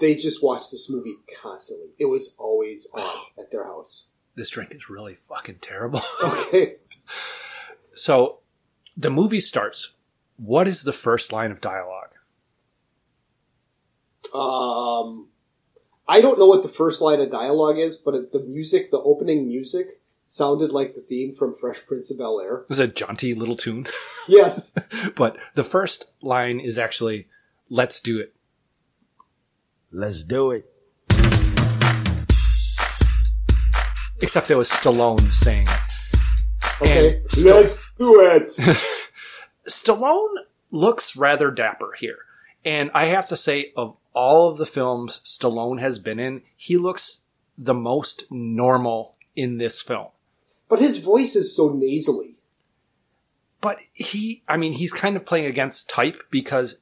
they just watched this movie constantly. It was always on at their house. This drink is really fucking terrible. [laughs] Okay. So the movie starts. What is the first line of dialogue? Um, I don't know what the first line of dialogue is, but the music, the opening music, sounded like the theme from Fresh Prince of Bel Air. It was a jaunty little tune. [laughs] Yes. but the first line is actually, let's do it. Let's do it. except it was Stallone saying it. Okay, And Sta- let's do it. [laughs] Stallone looks rather dapper here. And I have to say, of all of the films Stallone has been in, he looks the most normal in this film. But his voice is so nasally. But he, I mean, he's kind of playing against type because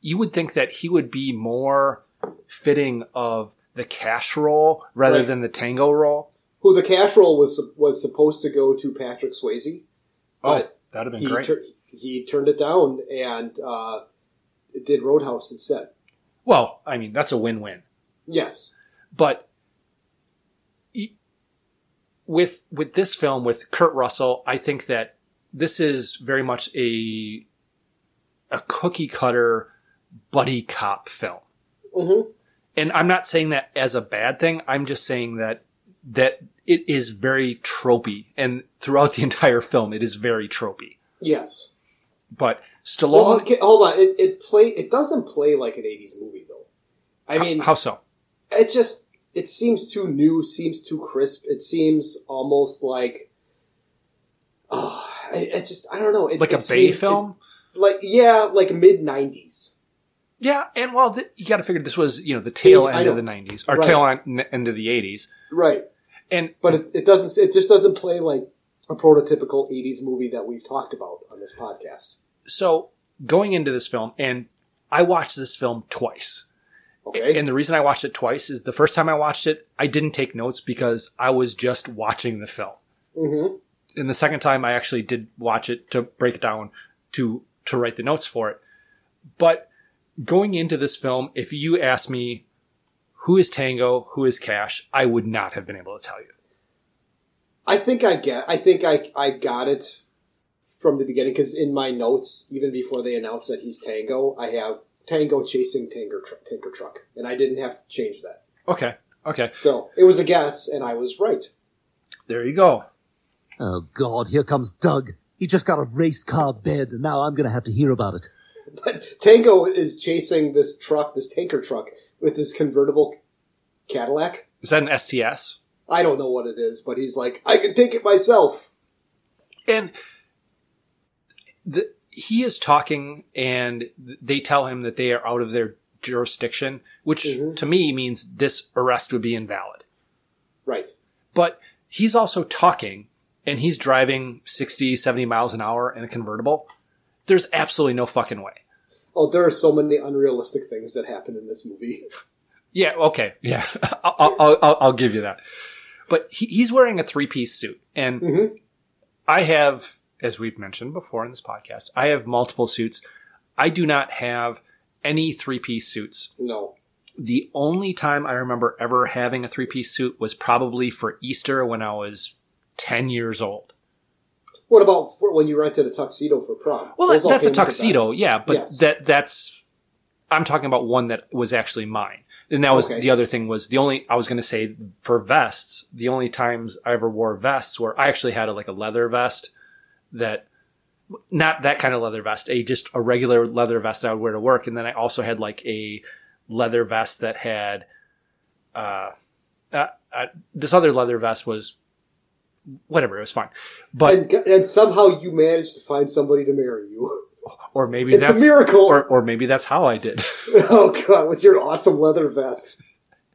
you would think that he would be more fitting of the cash role rather Right. than the tango role. Who the cash role was was supposed to go to Patrick Swayze, but Oh, that'd have been he great. tur- he turned it down and uh, did Roadhouse instead. Well, I mean, that's a win-win. Yes, but with with this film with Kurt Russell, I think that this is very much a a cookie cutter buddy cop film. Mhm. And I'm not saying that as a bad thing. I'm just saying that that it is very tropey, and throughout the [laughs] entire film, it is very tropey. yes. But Stallone, Well, okay, hold on. It, it play. It doesn't play like an '80s movie though. I mean, how so? it just it seems too new. Seems too crisp. It seems almost like. Oh, it, it just I don't know. It, Like a Bay film? like yeah, like mid '90s. Yeah, and well, th- you got to figure this was you know the tail end of the '90s or Right. tail end, end of the '80s. Right. And but it, it doesn't. It just doesn't play like a prototypical '80s movie that we've talked about on this podcast. So going into this film, and I watched this film twice. Okay. And the reason I watched it twice is the first time I watched it, I didn't take notes because I was just watching the film. Mm-hmm. And the second time, I actually did watch it to break it down to to write the notes for it. But going into this film, if you asked me who is Tango, who is Cash, I would not have been able to tell you. I think I get. I think I I got it from the beginning because in my notes, even before they announced that he's Tango, I have Tango chasing Tanker tr- Tanker truck, and I didn't have to change that. Okay. Okay. So it was a guess, and I was right. There you go. Oh God, here comes Doug. He just got a race car bed, and now I'm gonna have to hear about it. [laughs] But Tango is chasing this truck, this tanker truck, with his convertible Cadillac. Is that an STS? I don't know what it is, but he's like, I can take it myself. And the, he is talking, and they tell him that they are out of their jurisdiction, which mm-hmm. to me means this arrest would be invalid. Right. But he's also talking, and he's driving 60, 70 miles an hour in a convertible. There's absolutely no fucking way. Oh, there are so many unrealistic things that happen in this movie. [laughs] Yeah, okay, yeah, [laughs] I'll, I'll, I'll, I'll give you that. But he, he's wearing a three piece suit, and mm-hmm. I have, as we've mentioned before in this podcast, I have multiple suits. I do not have any three piece suits. No. The only time I remember ever having a three piece suit was probably for Easter when I was 10 years old. What about for when you rented a tuxedo for prom? Well, Those that's a came with the tuxedo, yeah, but Yes. that that's I'm talking about one that was actually mine. And that was Okay. the other thing was the only I was going to say for vests, the only times I ever wore vests were I actually had a, like a leather vest that not that kind of leather vest, a just a regular leather vest that I would wear to work, and then I also had like a leather vest that had uh, uh, uh this other leather vest was whatever it was fine, but and, and somehow you managed to find somebody to marry you. or maybe It's a miracle. or, or maybe that's how I did. [laughs] oh god, with your awesome leather vest.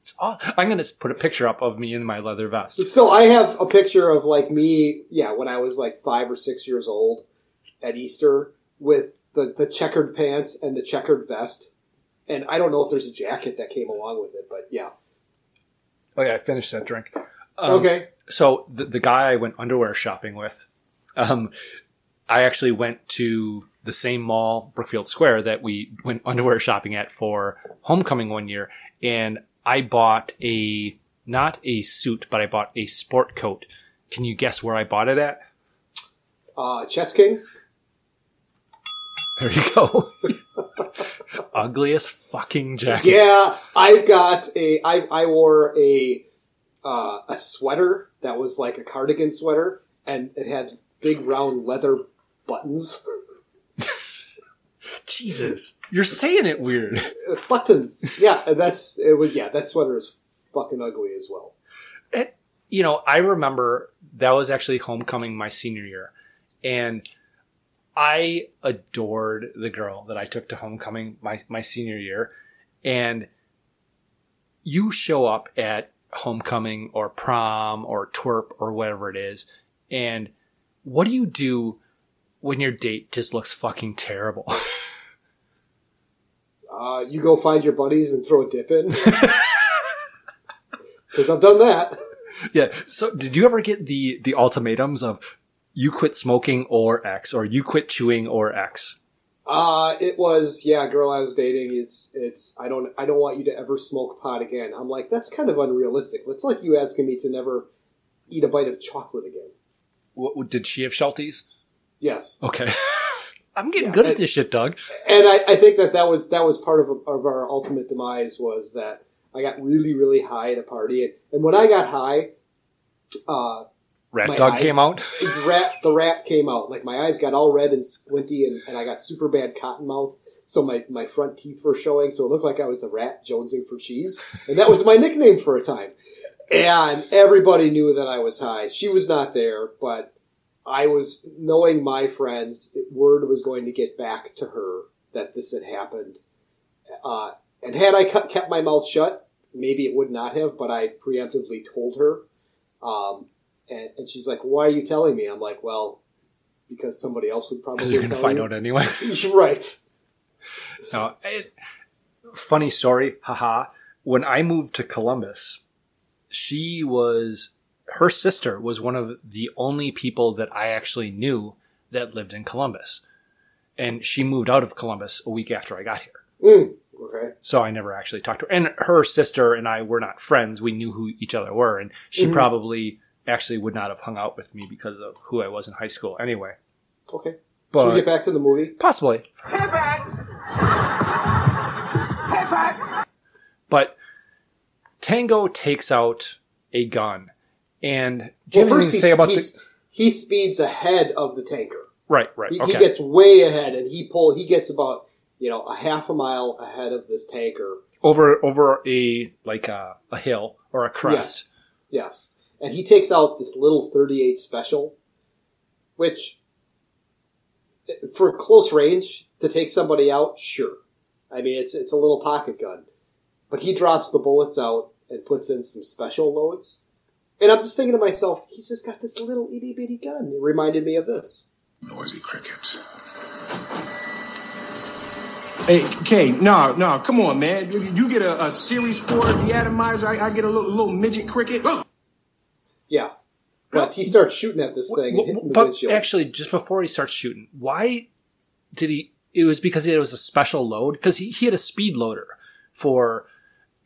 It's all, I'm going to put a picture up of me in my leather vest. So I have a picture of like me, yeah, when I was like five or six years old at Easter with the, the checkered pants and the checkered vest. And I don't know if there's a jacket that came along with it, but yeah. Oh yeah, I finished that drink. Um, Okay. So the the guy I went underwear shopping with, um, I actually went to the same mall, Brookfield Square, that we went underwear shopping at for homecoming one year, and I bought a not a suit, but I bought a sport coat. Can you guess where I bought it at? Uh, Chess King? There you go. [laughs] Ugliest fucking jacket. Yeah, I've got a, I, I wore a, uh, a sweater that was like a cardigan sweater and it had big round leather buttons. [laughs] Jesus, you're saying it weird. Uh, buttons. Yeah, and that's, it was, yeah, that sweater is fucking ugly as well. you know, I remember that was actually homecoming my senior year, and I adored the girl that I took to homecoming my my senior year, and you show up at homecoming or prom or twerp or whatever it is, and what do you do when your date just looks fucking terrible? [laughs] Uh, you go find your buddies and throw a dip in. [laughs] Because I've done that. yeah. So, did you ever get the the ultimatums of you quit smoking or X, or you quit chewing or X? Uh, it was yeah, girl I was dating. It's it's I don't I don't want you to ever smoke pot again. I'm like that's kind of unrealistic. It's like you asking me to never eat a bite of chocolate again. What, did she have Shelties? Yes. Okay. [laughs] I'm getting Yeah, good at this shit, Doug. and I, I think that that was that was part of, of our ultimate demise was that I got really really high at a party and, and when I got high, uh, Rat my Dog eyes- came out. [laughs] The rat the rat came out like my eyes got all red and squinty and, and I got super bad cotton mouth. So my, my front teeth were showing, so it looked like I was the rat jonesing for cheese, and that was my nickname for a time. And everybody knew that I was high. She was not there, but I was knowing my friends. Word was going to get back to her that this had happened. Uh, and had I kept my mouth shut, maybe it would not have. But I preemptively told her. Um, and, and she's like, "Why are you telling me?" I'm like, "Well, because somebody else would probably You're gonna find you." out anyway. [laughs] [laughs] right. No, it- funny story, haha. When I moved to Columbus, she was her sister was one of the only people that I actually knew that lived in Columbus, and she moved out of Columbus a week after I got here. Mm, okay. So I never actually talked to her. And her sister and I were not friends. We knew who each other were, and she Mhm. probably actually would not have hung out with me because of who I was in high school. Anyway, Okay. But- Should we get back to the movie? possibly. But Tango takes out a gun, and Well, first he, say about the he speeds ahead of the tanker. right? Right. He, okay. he gets way ahead, and he pull. He gets about you know a half a mile ahead of this tanker. over over a like a, a hill or a crest. Yes. Yes, and he takes out this little 38 special, which for close range to take somebody out, sure. I mean, it's it's a little pocket gun, but he drops the bullets out and puts in some special loads. And I'm just thinking to myself, he's just got this little itty bitty gun. It reminded me of this. Noisy crickets. Hey, Kay, no, no, come on, man. You, you get a, a Series 4 deatomizer, I, I get a little, little midget cricket. Oh, Yeah, but he starts shooting at this thing and hitting the But windshield. actually, just before he starts shooting, why did he? It was because it was a special load because he, he had a speed loader for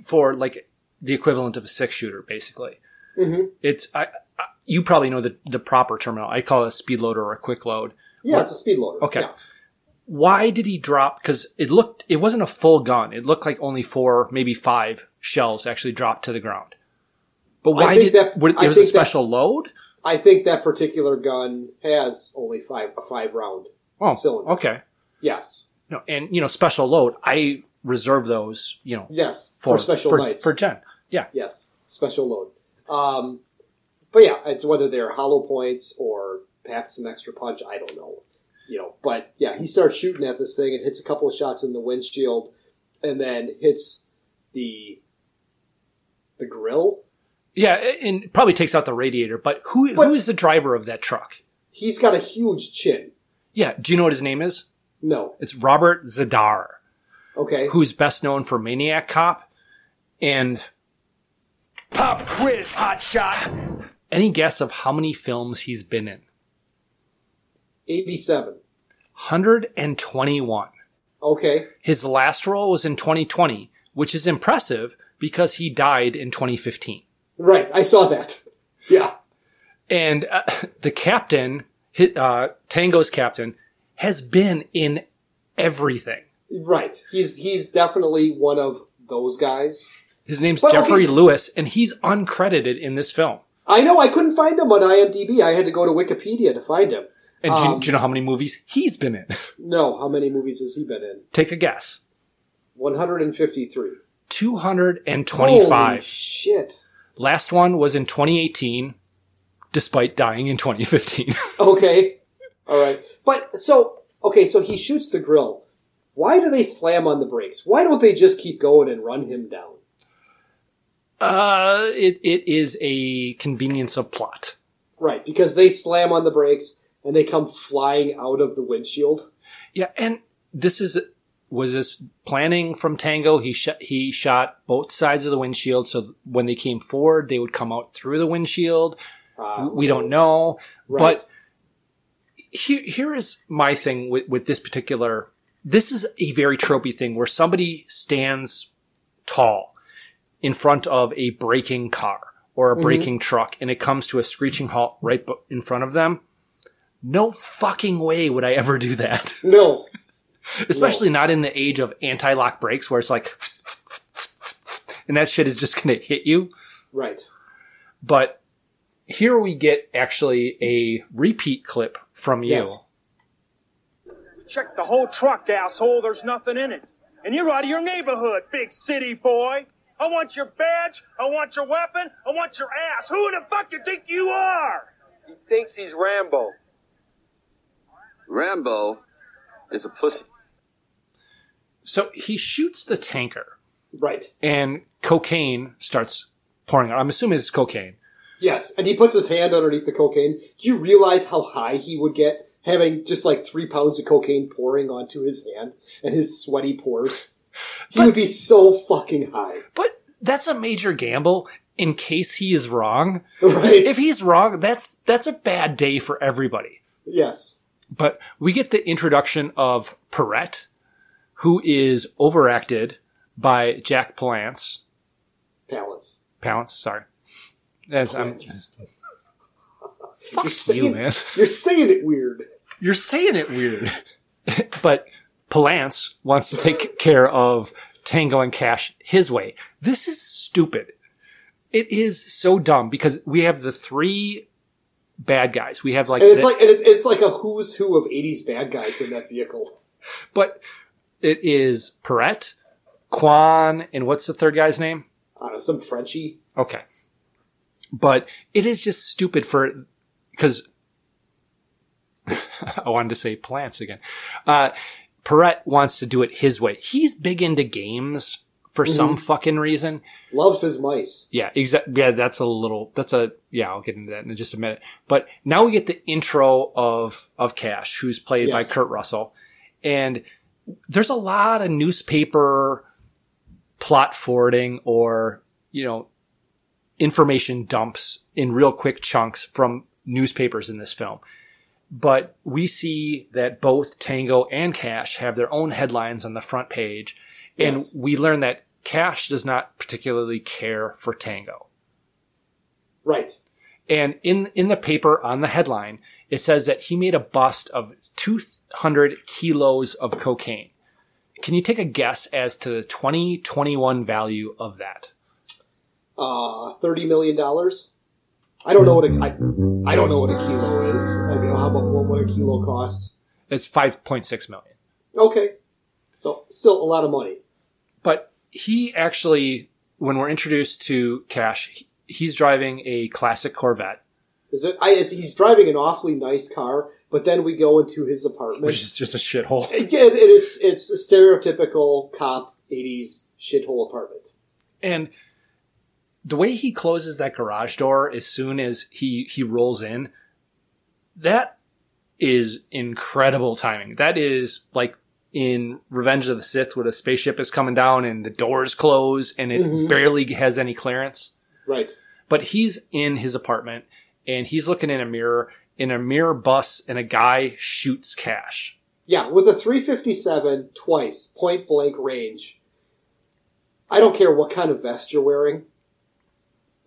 for like the equivalent of a six shooter, basically. Mhm. It's I, I you probably know the the proper terminal. I call it a speed loader or a quick load. Yeah, What- it's a speed loader. Okay. Yeah. Why did he drop? Because it looked, it wasn't a full gun. It looked like only four, maybe five shells actually dropped to the ground. But why did that- would- I it was a think that- special load? I think that particular gun has only five a five round Oh, cylinder. okay. Yes. No, and you know, special load. I reserve those. You know, Yes. For, special for, nights. for Jen. Yeah. Yes. Special load. Um, but yeah, it's whether they're hollow points or pack some extra punch. I don't know. You know, but yeah, he starts shooting at this thing and hits a couple of shots in the windshield, and then hits the the grill. Yeah, and probably takes out the radiator. But who who is the driver of that truck? He's got a huge chin. Yeah. Do you know what his name is? No. It's Robert Z'Dar. Okay. Who's best known for Maniac Cop and Pop quiz, hot shot. any guess of how many films he's been in? Eighty-seven. 121. Okay. His last role was in 2020, which is impressive because he died in 2015. Right. I saw that. [laughs] Yeah. And uh, [laughs] the captain, uh, Tango's captain, has been in everything. Right. He's he's definitely one of those guys. His name's okay, Geoffrey s- Lewis, and he's uncredited in this film. I know. I couldn't find him on IMDb. I had to go to Wikipedia to find him. And do, you, Um, do you know how many movies he's been in? [laughs] No. How many movies has he been in? Take a guess. One hundred and fifty-three. 225. Holy shit. Last one was in 2018, despite dying in 2015. [laughs] Okay. All right. But so okay, so he shoots the grill. Why do they slam on the brakes? Why don't they just keep going and run him down? Uh, it, it is a convenience of plot. Right, because they slam on the brakes and they come flying out of the windshield. Yeah, and this is was this planning from Tango. He shot he shot both sides of the windshield, so when they came forward, they would come out through the windshield. Uh, we don't know, Right. but here here is my thing with with this particular. This is a very tropey thing where somebody stands tall in front of a braking car or a mm-hmm. braking truck, and it comes to a screeching halt right bu- in front of them. No fucking way would I ever do that. [laughs] No. [laughs] Especially not in the age of anti-lock brakes where it's like, [laughs] and that shit is just going to hit you. Right. But here we get actually a repeat clip from you. Yes. Check the whole truck, asshole. There's nothing in it. And you're out of your neighborhood, big city boy. I want your badge. I want your weapon. I want your ass. Who the fuck do you think you are? He thinks he's Rambo. Rambo is a pussy. So he shoots the tanker Right. and cocaine starts pouring out. I'm assuming it's cocaine. Yes, and he puts his hand underneath the cocaine. Do you realize how high he would get having just like three pounds of cocaine pouring onto his hand and his sweaty pores? He would be so fucking high. But that's a major gamble in case he is wrong. Right. If he's wrong, that's that's a bad day for everybody. Yes. But we get the introduction of Perret, who is overacted by Jack Palance. Palance. Palance, sorry. As I'm, [laughs] You're you, man. You're saying it weird. You're saying it weird. [laughs] but Palance wants to take care of Tango and Cash his way. This is stupid. It is so dumb because we have the three bad guys. We have like, and it's the- like and it's, it's like a who's who of '80s bad guys in that vehicle. but it is Perret, Quan, and what's the third guy's name? I don't know, some Frenchie. Okay. But it is just stupid for, because [laughs] I wanted to say plants again. Uh, Perret wants to do it his way. He's big into games for some Mhm. fucking reason. Loves his mice. Yeah, exactly. Yeah, that's a little, that's a, yeah, I'll get into that in just a minute. But now we get the intro of, of Cash, who's played by Kurt Russell. And there's a lot of newspaper plot forwarding or, you know, information dumps in real quick chunks from newspapers in this film. But we see that both Tango and Cash have their own headlines on the front page. And Yes. we learn that Cash does not particularly care for Tango. Right. And in, in the paper on the headline, it says that he made a bust of 200 kilos of cocaine. Can you take a guess as to the 2021 value of that? Uh, thirty million dollars. I don't know what a I, I don't know what a kilo is. I mean, how about what, what a kilo costs? It's 5.6 million. Okay, so still a lot of money. But he actually, when we're introduced to Cash, he's driving a classic Corvette, Is it? I, it's, he's driving an awfully nice car, but then we go into his apartment. which is just a shithole. Yeah, and it's it's a stereotypical cop '80s shithole apartment. And the way he closes that garage door as soon as he he rolls in, that is incredible timing. That is like in Revenge of the Sith, where the spaceship is coming down and the doors close and it Mhm. barely has any clearance. Right. But he's in his apartment and he's looking in a mirror. In a mirror bus, and a guy shoots Cash. Yeah, with a 357 twice, point blank range. I don't care what kind of vest you're wearing.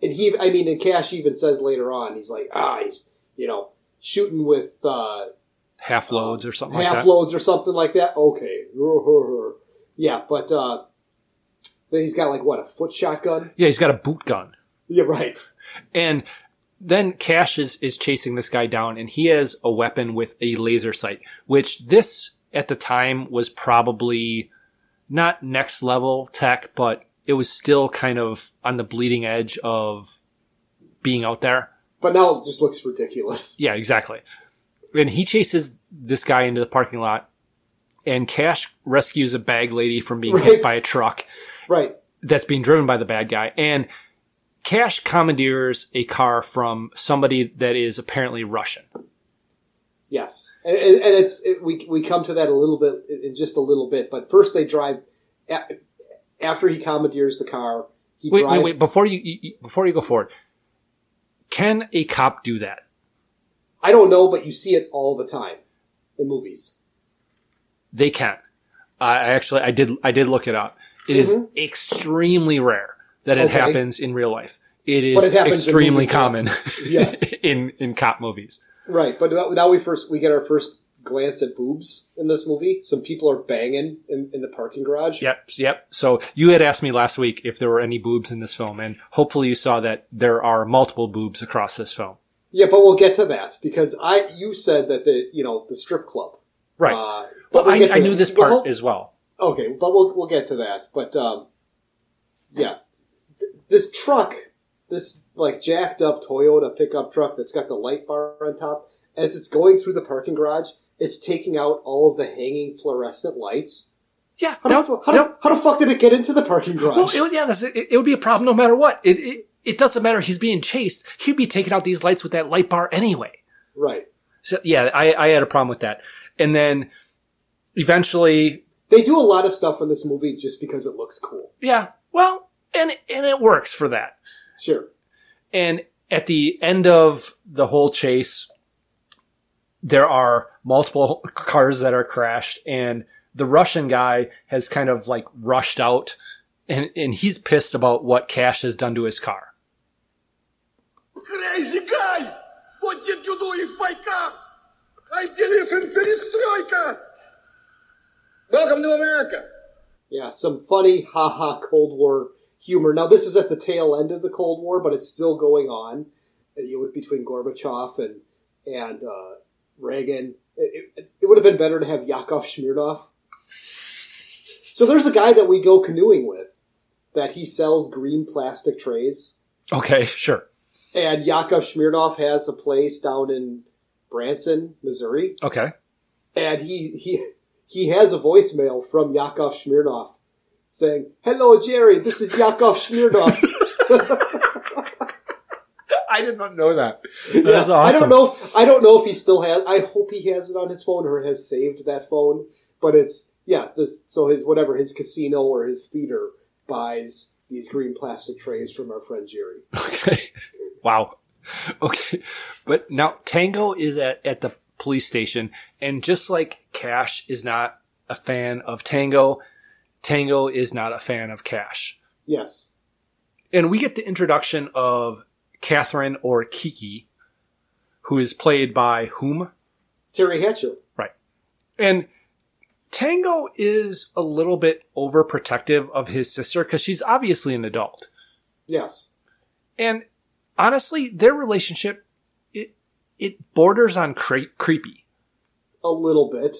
And he, I mean, and Cash even says later on, he's like, ah, he's, you know, shooting with, uh, half loads or something like half that. loads or something like that. Okay. [laughs] Yeah, but, uh, then he's got like, what, a foot shotgun? Yeah, he's got a boot gun. Yeah, right. And then Cash is, is chasing this guy down and he has a weapon with a laser sight, which this at the time was probably not next level tech, but it was still kind of on the bleeding edge of being out there. But now it just looks ridiculous. [laughs] Yeah, exactly. And he chases this guy into the parking lot, and Cash rescues a bag lady from being Right. hit by a truck Right. that's being driven by the bad guy. And Cash commandeers a car from somebody that is apparently Russian. Yes, and, and it's it, we we come to that a little bit in just a little bit. But first, they drive after he commandeers the car. He Wait, drives. wait, wait! Before you, you before you go forward, can a cop do that? I don't know, but you see it all the time in movies. They can. I I actually, I did, I did look it up. It is Mhm. extremely rare that it happens in real life. It is it extremely common. [laughs] Yes. in in cop movies. Right, but now we first we get our first glance at boobs in this movie. Some people are banging in, in the parking garage. Yep, yep. So you had asked me last week if there were any boobs in this film, and hopefully you saw that there are multiple boobs across this film. Yeah, but we'll get to that because I you said that the you know the strip club. Right. Uh, But we'll I, I knew this part as well. Okay, but we'll we'll get to that. But um, yeah, Th- this truck, this like jacked up Toyota pickup truck that's got the light bar on top, as it's going through the parking garage, it's taking out all of the hanging fluorescent lights. Yeah, how, the, fu- how, the, how the fuck did it get into the parking garage? Well, it, would- yeah, that's, it, it would be a problem no matter what. It, it it doesn't matter. He's being chased. He'd be taking out these lights with that light bar anyway. right. So yeah, I, I had a problem with that. And then eventually, They do a lot of stuff in this movie just because it looks cool. yeah, well, and and it works for that. Sure. And at the end of the whole chase, there are multiple cars that are crashed, and the Russian guy has kind of like rushed out, and, and he's pissed about what Cash has done to his car. Crazy guy! What did you do with my car? I believe in perestroika! Welcome to America! Yeah, some funny haha Cold War humor. Now this is at the tail end of the Cold War, but it's still going on. It was between Gorbachev and and uh, Reagan. It, it, it would have been better to have Yakov Smirnoff. So there's a guy that we go canoeing with that he sells green plastic trays, Okay, sure. and Yakov Smirnoff has a place down in Branson, Missouri. Okay. and he he he has a voicemail from Yakov Smirnoff saying, "Hello, Jerry. This is Yakov Smirnoff." [laughs] I did not know that. Yeah, That's I don't know. I don't know if he still has. I hope he has it on his phone or has saved that phone. But it's yeah. This so his whatever his casino or his theater buys these green plastic trays from our friend Jerry. [laughs] Okay. Wow. Okay. But now Tango is at, at the police station, and just like Cash is not a fan of Tango, Tango is not a fan of Cash. Yes. And we get the introduction of Catherine or Kiki, who is played by whom? Teri Hatcher. Right. And Tango is a little bit overprotective of his sister because she's obviously an adult. Yes. And honestly, their relationship it it borders on cre- creepy. A little bit.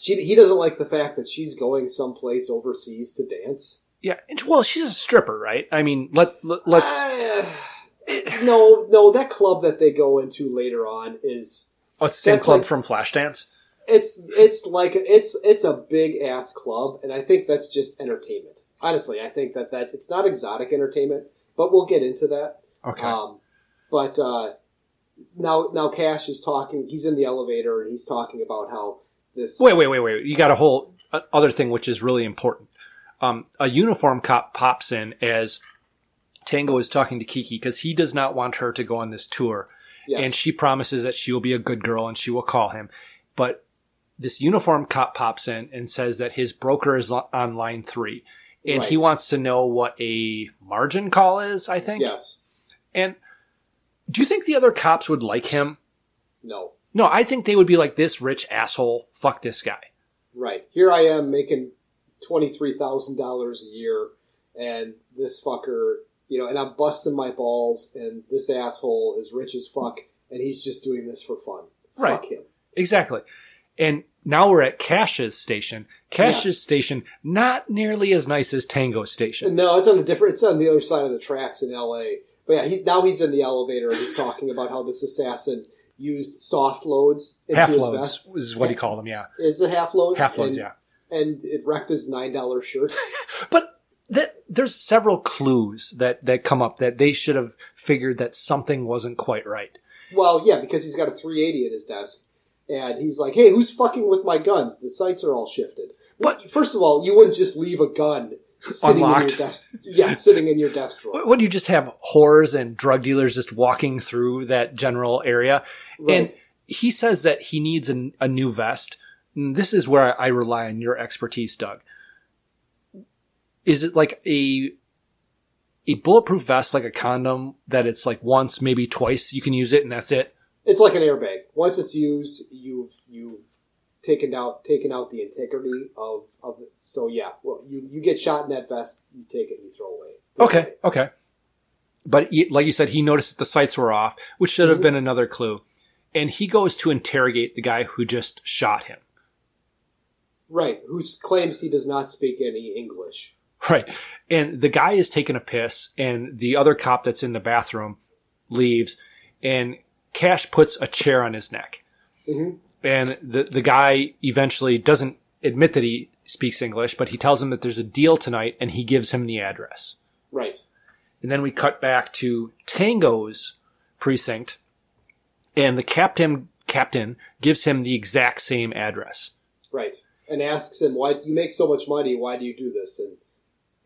She he doesn't like the fact that she's going someplace overseas to dance. Yeah, and, well, she's a stripper, right? I mean, let, let let's [sighs] No, no, that club that they go into later on is oh, it's the same club like- from Flashdance. it's it's like it's it's a big ass club, and I think that's just entertainment. Honestly, I think that that it's not exotic entertainment, but we'll get into that. Okay. Um, but uh, now now Cash is talking. He's in the elevator and he's talking about how this. Wait, wait, wait, wait. You got a whole uh, other thing which is really important. Um, a uniform cop pops in as Tango is talking to Kiki because he does not want her to go on this tour. Yes. And she promises that she will be a good girl and she will call him. But this uniform cop pops in and says that his broker is on line three. And he wants to know what a margin call is, I think. Yes. And do you think the other cops would like him? No. No, I think they would be like this rich asshole. Fuck this guy. Right. Here I am making twenty three thousand dollars a year, and this fucker, you know, and I'm busting my balls, and this asshole is rich as fuck, and he's just doing this for fun. Right. Fuck him. Exactly. And now we're at Cash's station. Cash's Yes. station, not nearly as nice as Tango station. No, it's on a different. It's on the other side of the tracks in L.A. But yeah, he's now he's in the elevator and he's talking about how this assassin used soft loads into Half his loads vest. is what he called them, yeah. Is it half loads? Half loads, And- yeah. And it wrecked his nine dollar shirt. [laughs] But that, there's several clues that, that come up that they should have figured that something wasn't quite right. well, yeah, because he's got a 380 at his desk, and he's like, "Hey, who's fucking with my guns? The sights are all shifted." But first of all, you wouldn't just leave a gun sitting in your desk. Yeah, sitting in your desk drawer. What Would you just have whores and drug dealers just walking through that general area? Right. And he says that he needs a, a new vest. And this is where I rely on your expertise, Doug. Is it like a a bulletproof vest, like a condom, that it's like once, maybe twice you can use it, and that's it? It's like an airbag. Once it's used, you've you've taken out taken out the integrity of of it. So yeah, well, you you get shot in that vest, you take it and you throw away. Okay, okay. But he- like you said, he noticed that the sights were off, which should have mm-hmm. been another clue. And he goes to interrogate the guy who just shot him. Right. Who claims he does not speak any English? [laughs] Right. And the guy is taking a piss, and the other cop that's in the bathroom leaves, and Cash puts a chair on his neck. Mhm. And the, the guy eventually doesn't admit that he speaks English, but he tells him that there's a deal tonight, and he gives him the address. Right. And then we cut back to Tango's precinct, and the captain captain gives him the exact same address. Right. And asks him, "Why you make so much money? Why do you do this?" And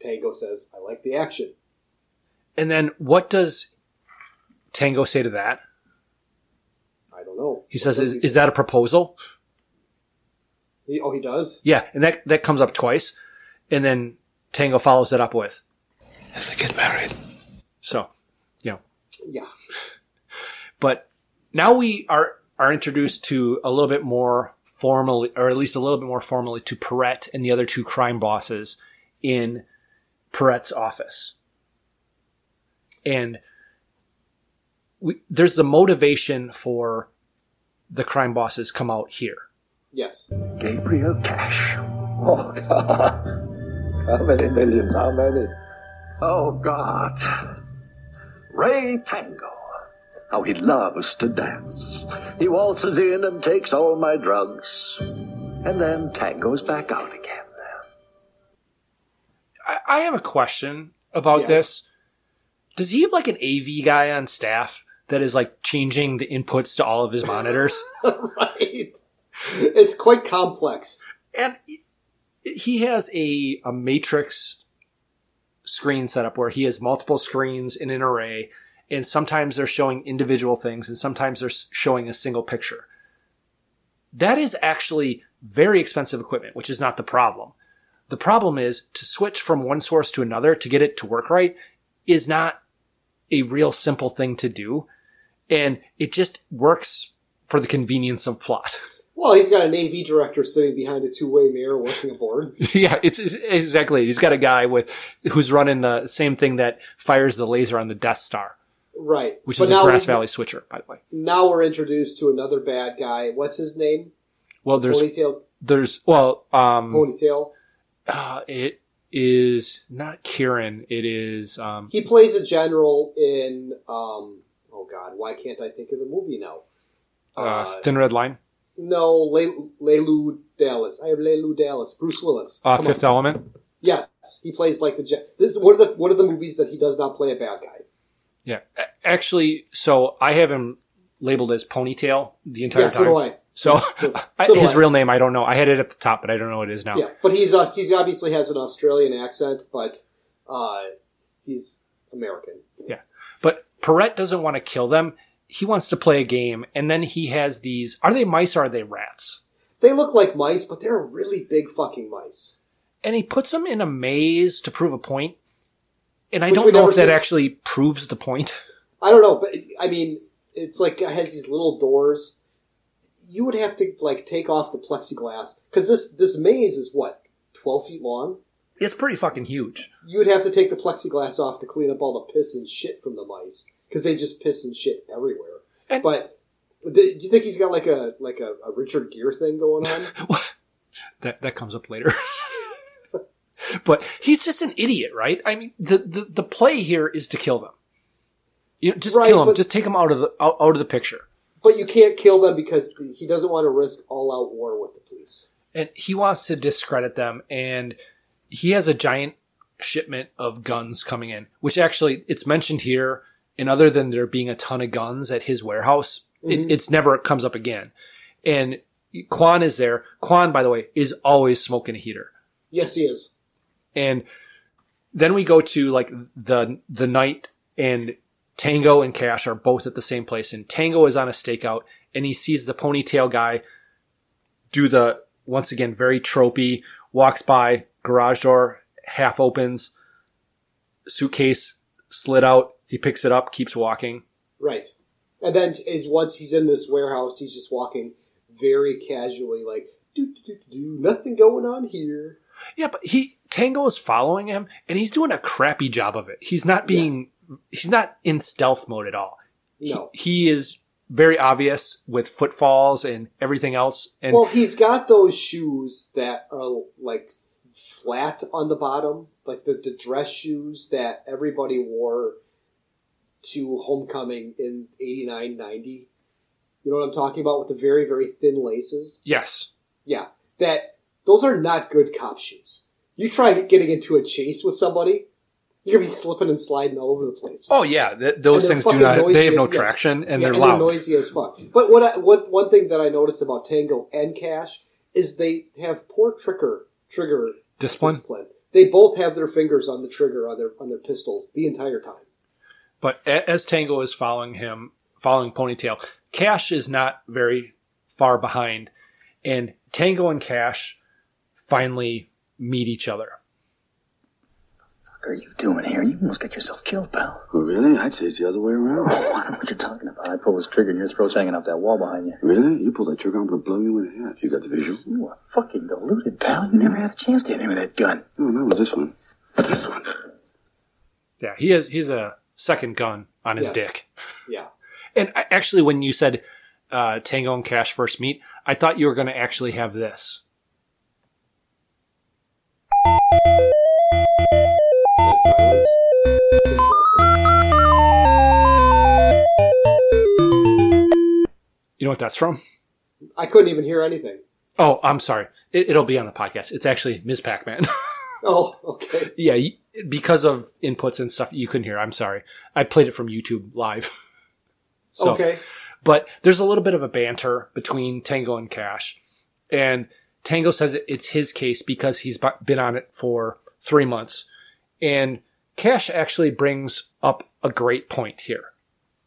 Tango says, "I like the action." And then what does Tango say to that? I don't know. He What says, "Is, he is say? that a proposal?" He, oh, he does. Yeah, and that that comes up twice, and then Tango follows it up with, If they get married. "So, you know." Yeah. [laughs] But now we are are introduced to a little bit more formally, or at least a little bit more formally, to Perret and the other two crime bosses in Perret's office, and we, there's the motivation for the crime bosses come out here. Yes. Gabriel Cash. Oh, God. How many millions? How many? Oh, God. Ray Tango. How he loves to dance. He waltzes in and takes all my drugs. And then Tango's back out again. I, I have a question about Yes. this. Does he have like an AV guy on staff that is like changing the inputs to all of his monitors? [laughs] right. It's quite complex. and he has a a matrix screen setup where he has multiple screens in an array and sometimes they're showing individual things and sometimes they're showing a single picture that is actually very expensive equipment which is not the problem the problem is to switch from one source to another to get it to work right is not a real simple thing to do and it just works for the convenience of plot [laughs] Well, he's got an AV director sitting behind a two-way mirror working a board. [laughs] Yeah, it's, it's exactly. He's got a guy with who's running the same thing that fires the laser on the Death Star, Right. which But is a Grass Valley switcher, by the way. Now we're introduced to another bad guy. What's his name? Well, there's Ponytail. there's well, um, Ponytail. Uh, it is not Kieran. It is um, He plays a general in. Um, oh God, why can't I think of the movie now? uh, Thin Red Line, No, Le- Leeloo Dallas. I have Leeloo Dallas. Bruce Willis. uh, Come Fifth on. Element. Yes, he plays like the. Gen- this is one of the one of the movies that he does not play a bad guy. Yeah, actually, so I have him labeled as Ponytail the entire Yeah, so time. do I. So, so- [laughs] so his I. real name I don't know. I had it at the top, but I don't know what it is now. Yeah, but he's uh, he's obviously has an Australian accent, but uh, he's American. Yeah. But Perret doesn't want to kill them. He wants to play a game, and then he has these. Are they mice or are they rats? They look like mice, but they're really big fucking mice. And he puts them in a maze to prove a point. And I Which don't know if that see. actually proves the point. I don't know, but I mean, it's like it has these little doors. You would have to like take off the plexiglass because this this maze is what twelve feet long. It's pretty fucking huge. You would have to take the plexiglass off to clean up all the piss and shit from the mice because they just piss and shit everywhere. but Do you think he's got like a like a, a Richard Gere thing going on? [laughs] That that comes up later. [laughs] but he's just an idiot, right? I mean, the, the, the play here is to kill them. You know, just Right, kill them. Just take them out of the out, out of the picture. But you can't kill them because he doesn't want to risk all out war with the police. And he wants to discredit them, and he has a giant shipment of guns coming in, which actually it's mentioned here. And other than there being a ton of guns at his warehouse, Mhm. it, it's never comes up again. And Quan is there. Quan, by the way, is always smoking a heater. Yes, he is. And then we go to like the the night and Tango and Cash are both at the same place and Tango is on a stakeout and he sees the ponytail guy do the once again very tropey walks by garage door half opens suitcase slid out he picks it up keeps walking Right. And then is once he's in this warehouse, he's just walking very casually, like do do do do, nothing going on here. yeah but he Tango is following him and he's doing a crappy job of it he's not being he's not in stealth mode at all No. he is very obvious with footfalls and everything else. And well, he's got those shoes that are like flat on the bottom, like the, the dress shoes that everybody wore to homecoming in 89 90. You know what I'm talking about with the very, very thin laces? yes, Yeah. That those are not good cop shoes. You try getting into a chase with somebody, you're gonna be slipping and sliding all over the place. oh yeah, th- those things do not. They have no traction and they're loud. noisy as fuck. But what I, what one thing that I noticed about Tango and Cash is they have poor trigger trigger Discipline? They both have their fingers on the trigger on their on their pistols the entire time. But as Tango is following him, following Ponytail, Cash is not very far behind, and Tango and Cash finally meet each other. What are you doing here? You almost got yourself killed, pal. Oh, really? I'd say it's the other way around. I don't know what you're talking about. I pulled this trigger and your throat's hanging off that wall behind you. Really? You pulled that trigger, I'm gonna blow you in half. You got the visual? You are fucking deluded, pal. You never had a chance to hit me with that gun. No, that was this one. This one. Yeah, he has. He's a second gun on his Yes. dick. Yeah. And I, actually, when you said uh, Tango and Cash first meet, I thought you were going to actually have this. That silence. It's interesting. You know what that's from? I couldn't even hear anything. Oh, I'm sorry. It, it'll be on the podcast. It's actually Ms. Pac-Man. [laughs] Oh, okay. yeah, because of inputs and stuff, you couldn't hear. I'm sorry. I played it from YouTube live. [laughs] So- Okay. But there's a little bit of a banter between Tango and Cash. And Tango says it's his case because he's been on it for three months. And Cash actually brings up a great point here.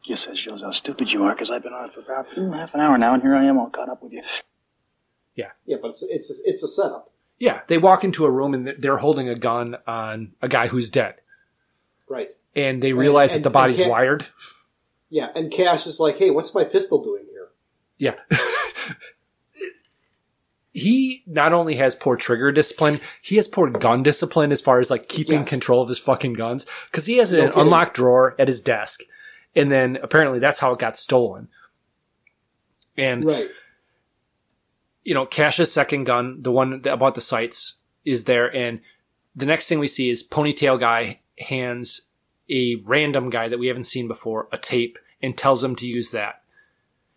Guess that shows how stupid you are, because I've been on it for about mm, half an hour now, and here I am all caught up with you. Yeah. Yeah, but it's it's a, it's a setup. Yeah, they walk into a room and they're holding a gun on a guy who's dead. Right. And they realize and- that the body's and Ca- wired. Yeah, and Cash is like, "Hey, what's my pistol doing here?" Yeah. [laughs] he not only has poor trigger discipline, he has poor gun discipline as far as like keeping Yes. control of his fucking guns. Cause he has No an kidding. unlocked drawer at his desk. And then apparently that's how it got stolen. And, Right. you know, Cash's second gun, the one that about the sights, is there. And the next thing we see is Ponytail Guy hands a random guy that we haven't seen before a tape and tells him to use that.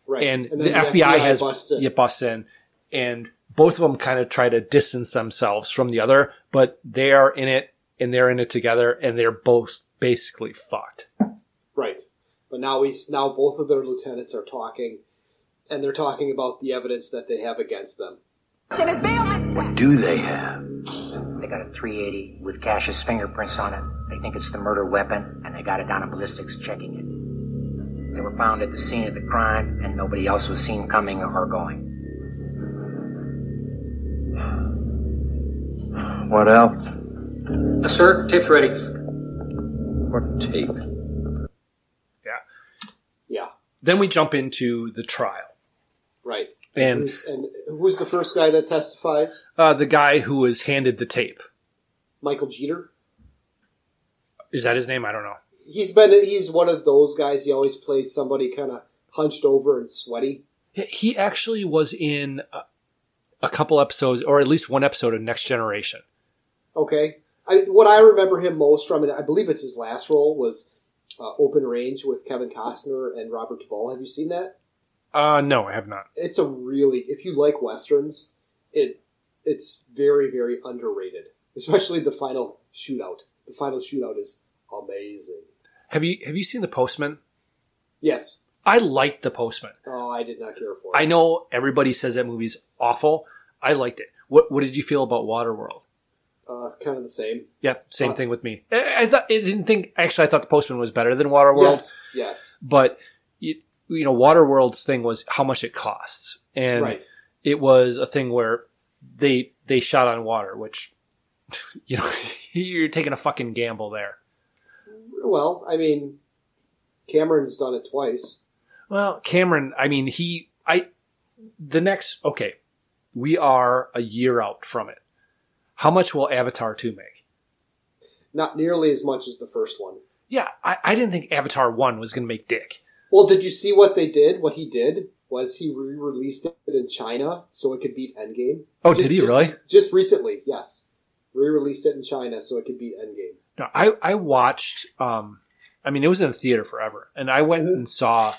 Right. And, And the, the FBI, FBI has busts in. yeah, busts in, and both of them kind of try to distance themselves from the other, but they are in it and they're in it together, and they're both basically fucked. Right. But now we now both of their lieutenants are talking, and they're talking about the evidence that they have against them. What do they have? They got a 380 with Cash's fingerprints on it. They think it's the murder weapon, and they got it down to ballistics checking it. They were found at the scene of the crime, and nobody else was seen coming or going. What else? Sir, tape's ready. What tape? Yeah. Yeah. Then we jump into the trial. Right. And- who's, and who's the first guy that testifies? Uh, the guy who was handed the tape. Michael Jeter. Is that his name? I don't know. He's been he's one of those guys. He always plays somebody kind of hunched over and sweaty. He actually was in a, a couple episodes, or at least one episode of Next Generation. Okay. I, what I remember him most from, and I believe it's his last role, was uh, Open Range with Kevin Costner and Robert Duvall. Have you seen that? Uh, no, I have not. It's a really, if you like westerns, it it's very very underrated, especially the final shootout. The final shootout is amazing. Have you have you seen The Postman? Yes. I liked The Postman. Oh, I did not care for it. I know everybody says that movie's awful. I liked it. What what did you feel about Waterworld? Uh, kind of the same. Yeah, same Uh, thing with me. I, I thought I didn't think actually I thought The Postman was better than Waterworld. Yes. Yes. but you, you know waterworld's thing was how much it costs and Right. it was a thing where they they shot on water which [laughs] you know [laughs] you're taking a fucking gamble there Well, I mean, Cameron's done it twice. well cameron i mean he i the next okay we are a year out from it how much will avatar 2 make Not nearly as much as the first one. yeah i, I didn't think avatar 1 was going to make dick Well, did you see what they did? What he did was he re-released it in China so it could beat Endgame. Oh, did he just, really? Just recently, yes. Re-released it in China so it could beat Endgame. No, I I watched. Um, I mean, it was in the theater forever, and I went and saw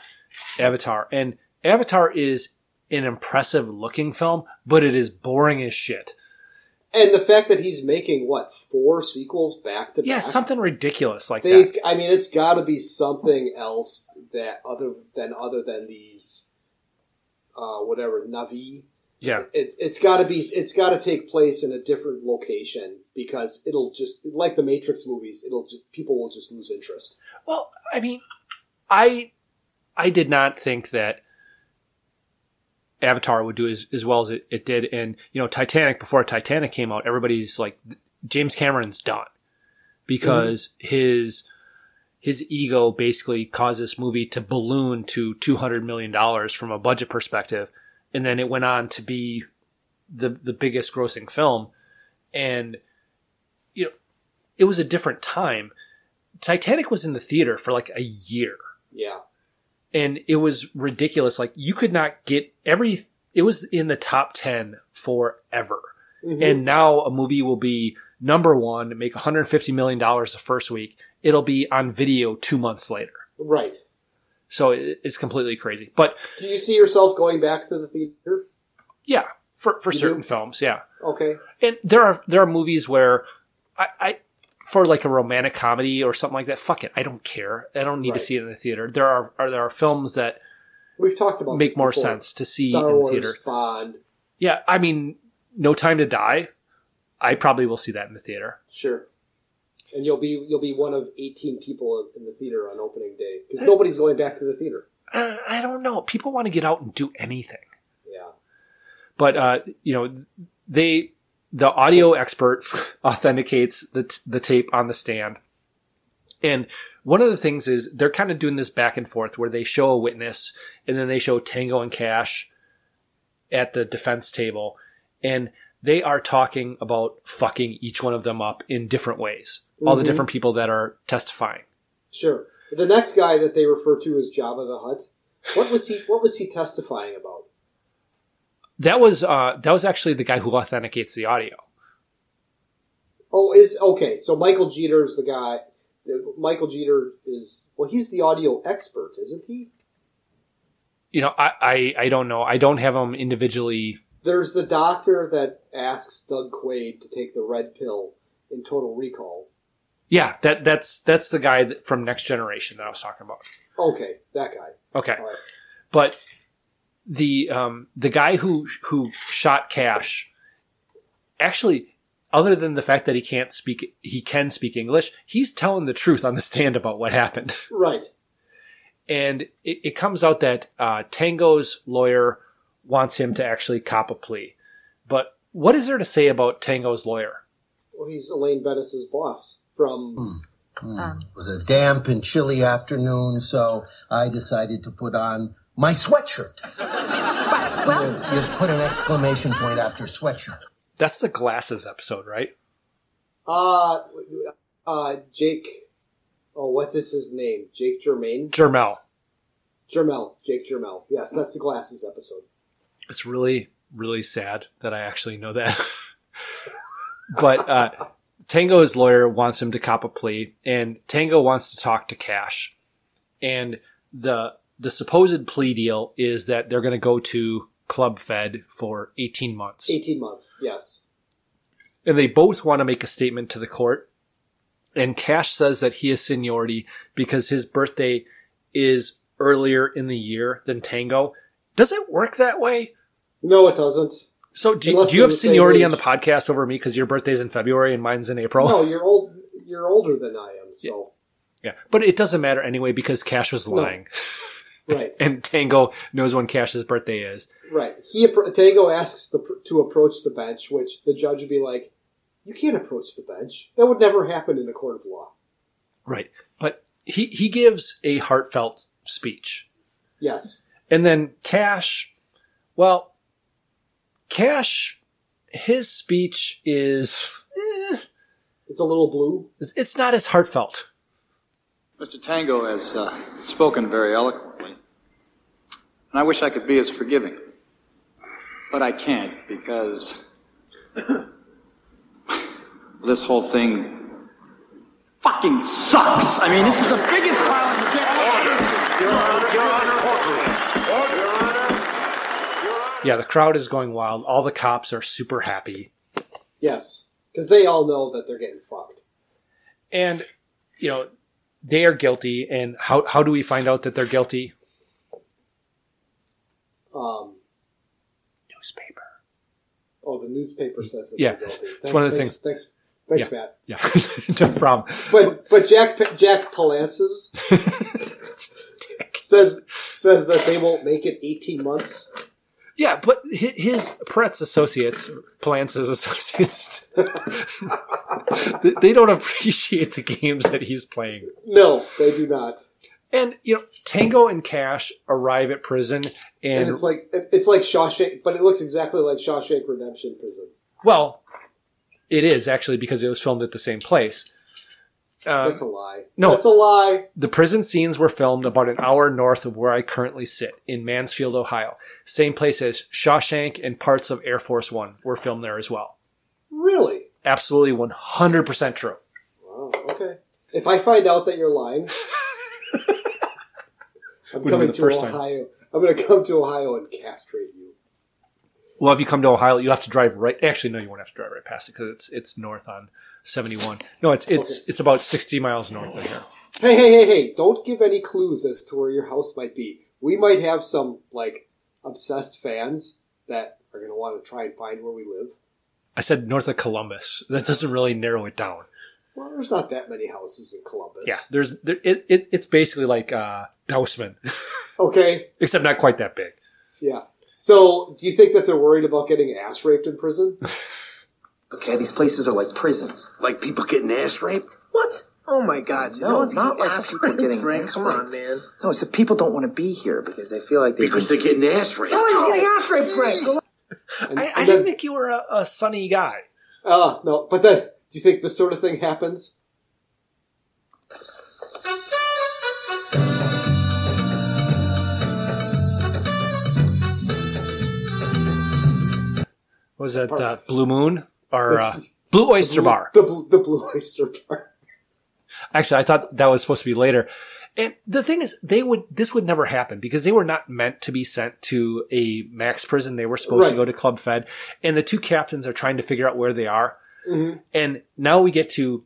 Avatar, and Avatar is an impressive looking film, but it is boring as shit. And the fact that he's making what four sequels back to back? Yeah, something ridiculous like They've. that. I mean, it's got to be something else that other than other than these, uh, whatever Na'vi. Yeah, It's it's got to be it's got to take place in a different location because it'll just like the Matrix movies. It'll just, people will just lose interest. Well, I mean, I I did not think that Avatar would do as, as well as it, it did. And, you know, Titanic, before Titanic came out, everybody's like, James Cameron's done because mm-hmm. his, his ego basically caused this movie to balloon to $200 million from a budget perspective. And then it went on to be the, the biggest grossing film. And, you know, it was a different time. Titanic was in the theater for like a year Yeah. and it was ridiculous. Like you could not get every. It was in the top ten forever, Mhm. and now a movie will be number one, make 150 million dollars the first week. It'll be on video two months later. Right. So it, it's completely crazy. But Do you see yourself going back to the theater? yeah, for for You certain do? films, yeah. Okay. And there are there are movies where I, I for like a romantic comedy or something like that. Fuck it, I don't care. I don't need Right. to see it in the theater. There are, are there are films that We've talked about make more before. sense to see Star in the Wars, theater. Bond. Yeah, I mean, No Time to Die. I probably will see that in the theater. Sure. And you'll be you'll be one of eighteen people in the theater on opening day because nobody's going back to the theater. Uh, I don't know. People want to get out and do anything, Yeah. but uh, you know, they the audio expert [laughs] authenticates the t- the tape on the stand, and one of the things is they're kind of doing this back and forth where they show a witness and then they show Tango and Cash at the defense table, and they are talking about fucking each one of them up in different ways. All the Mhm. different people that are testifying. Sure. The next guy that they refer to as Jabba the Hutt. What was he? What was he testifying about? That was uh, that was actually the guy who authenticates the audio. Oh, is okay. So Michael Jeter's the guy. Michael Jeter is well. He's the audio expert, isn't he? You know, I, I I don't know. I don't have them individually. There's the doctor that asks Doug Quaid to take the red pill in Total Recall. Yeah, that that's that's the guy that, from Next Generation that I was talking about. Okay, that guy. Okay, right. but the um the guy who who shot Cash actually other than the fact that he can't speak he can speak English, he's telling the truth on the stand about what happened. Right. And it, it comes out that uh, Tango's lawyer wants him to actually cop a plea. But what is there to say about Tango's lawyer? Well, he's Elaine Benes's boss from. It was a damp and chilly afternoon, so I decided to put on my sweatshirt. [laughs] well, you, you put an exclamation point after sweatshirt. That's the glasses episode, right? Uh, uh, Jake. Oh, what is his name? Jake Germain. Jarmel. Jarmel, Jake Jarmel. Yes, that's the glasses episode. It's really, really sad that I actually know that. [laughs] but uh, Tango's lawyer wants him to cop a plea, and Tango wants to talk to Cash. And the the supposed plea deal is that they're going to go to Club Fed for 18 months. 18 months, yes. And they both want to make a statement to the court. And Cash says that he is seniority because his birthday is earlier in the year than Tango. Does it work that way? No, it doesn't. So do, Unless do you have seniority on the podcast over me because your birthday's in February and mine's in April? No, you're old. You're older than I am, so Yeah, but it doesn't matter anyway because Cash was No. lying, [laughs] right, [laughs] and Tango knows when Cash's birthday is. right. He Tango asks the, to approach the bench, which the judge would be like, "You can't approach the bench. That would never happen in a court of law." Right, but he he gives a heartfelt speech, Yes, and then Cash, well, Cash, his speech is eh, it's a little blue. it's- it's not as heartfelt. Mr. Tango has uh, spoken very eloquently, and I wish I could be as forgiving. But I can't because this whole thing fucking sucks. I mean, this is the biggest pile of shit. Yeah, the crowd is going wild. All the cops are super happy. Yes, because they all know that they're getting fucked. and you know they are guilty and how how do we find out that they're guilty Um, newspaper oh, the newspaper says that Yeah, they're guilty. it's one of the thanks, things- Thanks, thanks, yeah. Matt. yeah [laughs] no problem But but Jack Jack Palances [laughs] says says that they won't make it 18 months. yeah but his Perret's associates Palance's associates they- [laughs] they don't appreciate the games that he's playing No, they do not. and you know Tango and Cash arrive at prison and, And, it's like it's like Shawshank, but it looks exactly like Shawshank Redemption prison. well it is actually because it was filmed at the same place Uh, That's a lie. no. that's a lie. The prison scenes were filmed about an hour north of where I currently sit in Mansfield, Ohio. Same place as Shawshank and parts of Air Force One were filmed there as well. Really? Absolutely 100% true. Wow. Okay. If I find out that you're lying, [laughs] I'm Wouldn't coming to first time. Ohio. I'm going to come to Ohio and castrate you. Well, if you come to Ohio, you have to drive right. Actually, no, you won't have to drive right past it because it's it's north on 71. No, it's it's it's about 60 miles north of here. Hey, hey, hey, hey! Don't give any clues as to where your house might be. We might have some like obsessed fans that are going to want to try and find where we live. I said north of Columbus. That doesn't really narrow it down. Well, there's not that many houses in Columbus. Yeah, there's there, it, it it's basically like uh, Dousman, [laughs] Okay. except not quite that big. Yeah. So, do you think that they're worried about getting ass raped in prison? [laughs] Okay, these places are like prisons. Like people getting ass raped? What? Oh my God! No, no, it's it's not not like ass people raped, getting Frank. ass Come on, raped. man. No, it's that people don't want to be here because they feel like they because they're getting ass raped. No, he's getting ass raped, Frank. Go And, I, I and didn't think you were a, a sunny guy. uh, no, but then, do you think this sort of thing happens? Was that uh, Blue Moon or uh, Blue Oyster the blue, Bar? The, blue- the Blue Oyster Bar. [laughs] Actually, I thought that was supposed to be later. And the thing is, they would this would never happen because they were not meant to be sent to a max prison. They were supposed to go to Club Fed, and the two captains are trying to figure out where they are. Mhm. And now we get to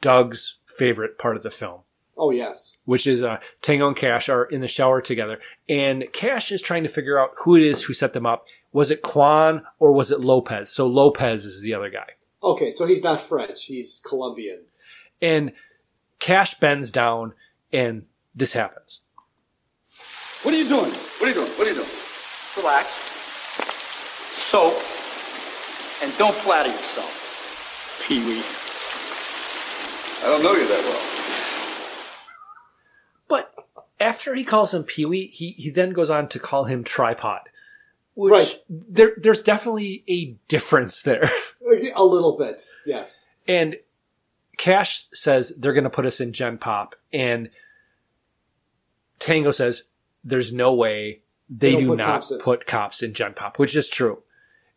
Doug's favorite part of the film, Oh, yes. which is uh, Tango and Cash are in the shower together, and Cash is trying to figure out who it is who set them up. Was it Quan or was it Lopez? So Lopez is the other guy. Okay, so he's not French, he's Colombian. And Cash bends down, and this happens. What are you doing? What are you doing? What are you doing? Relax. Soap. And don't flatter yourself. Pee Wee. I don't know you that well. But after he calls him Pee Wee, he, he then goes on to call him Tripod. Which Right. there there's definitely a difference there. [laughs] A little bit, yes. And Cash says they're gonna put us in Gen Pop and Tango says there's no way They they, don't put not cops in. put cops in Gen Pop, which is true.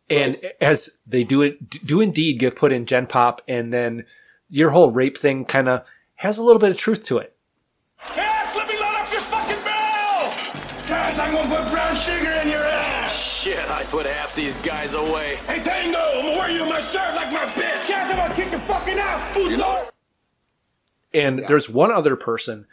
And as they do it, do indeed get put in Gen Pop, and then your whole rape thing kind of has a little bit of truth to it. Cass, Shit, I put half these guys away. Hey, Tango, I'm gonna wear you in my shirt like my bitch! Cass, I'm gonna kick your fucking ass, puto! And there's one other person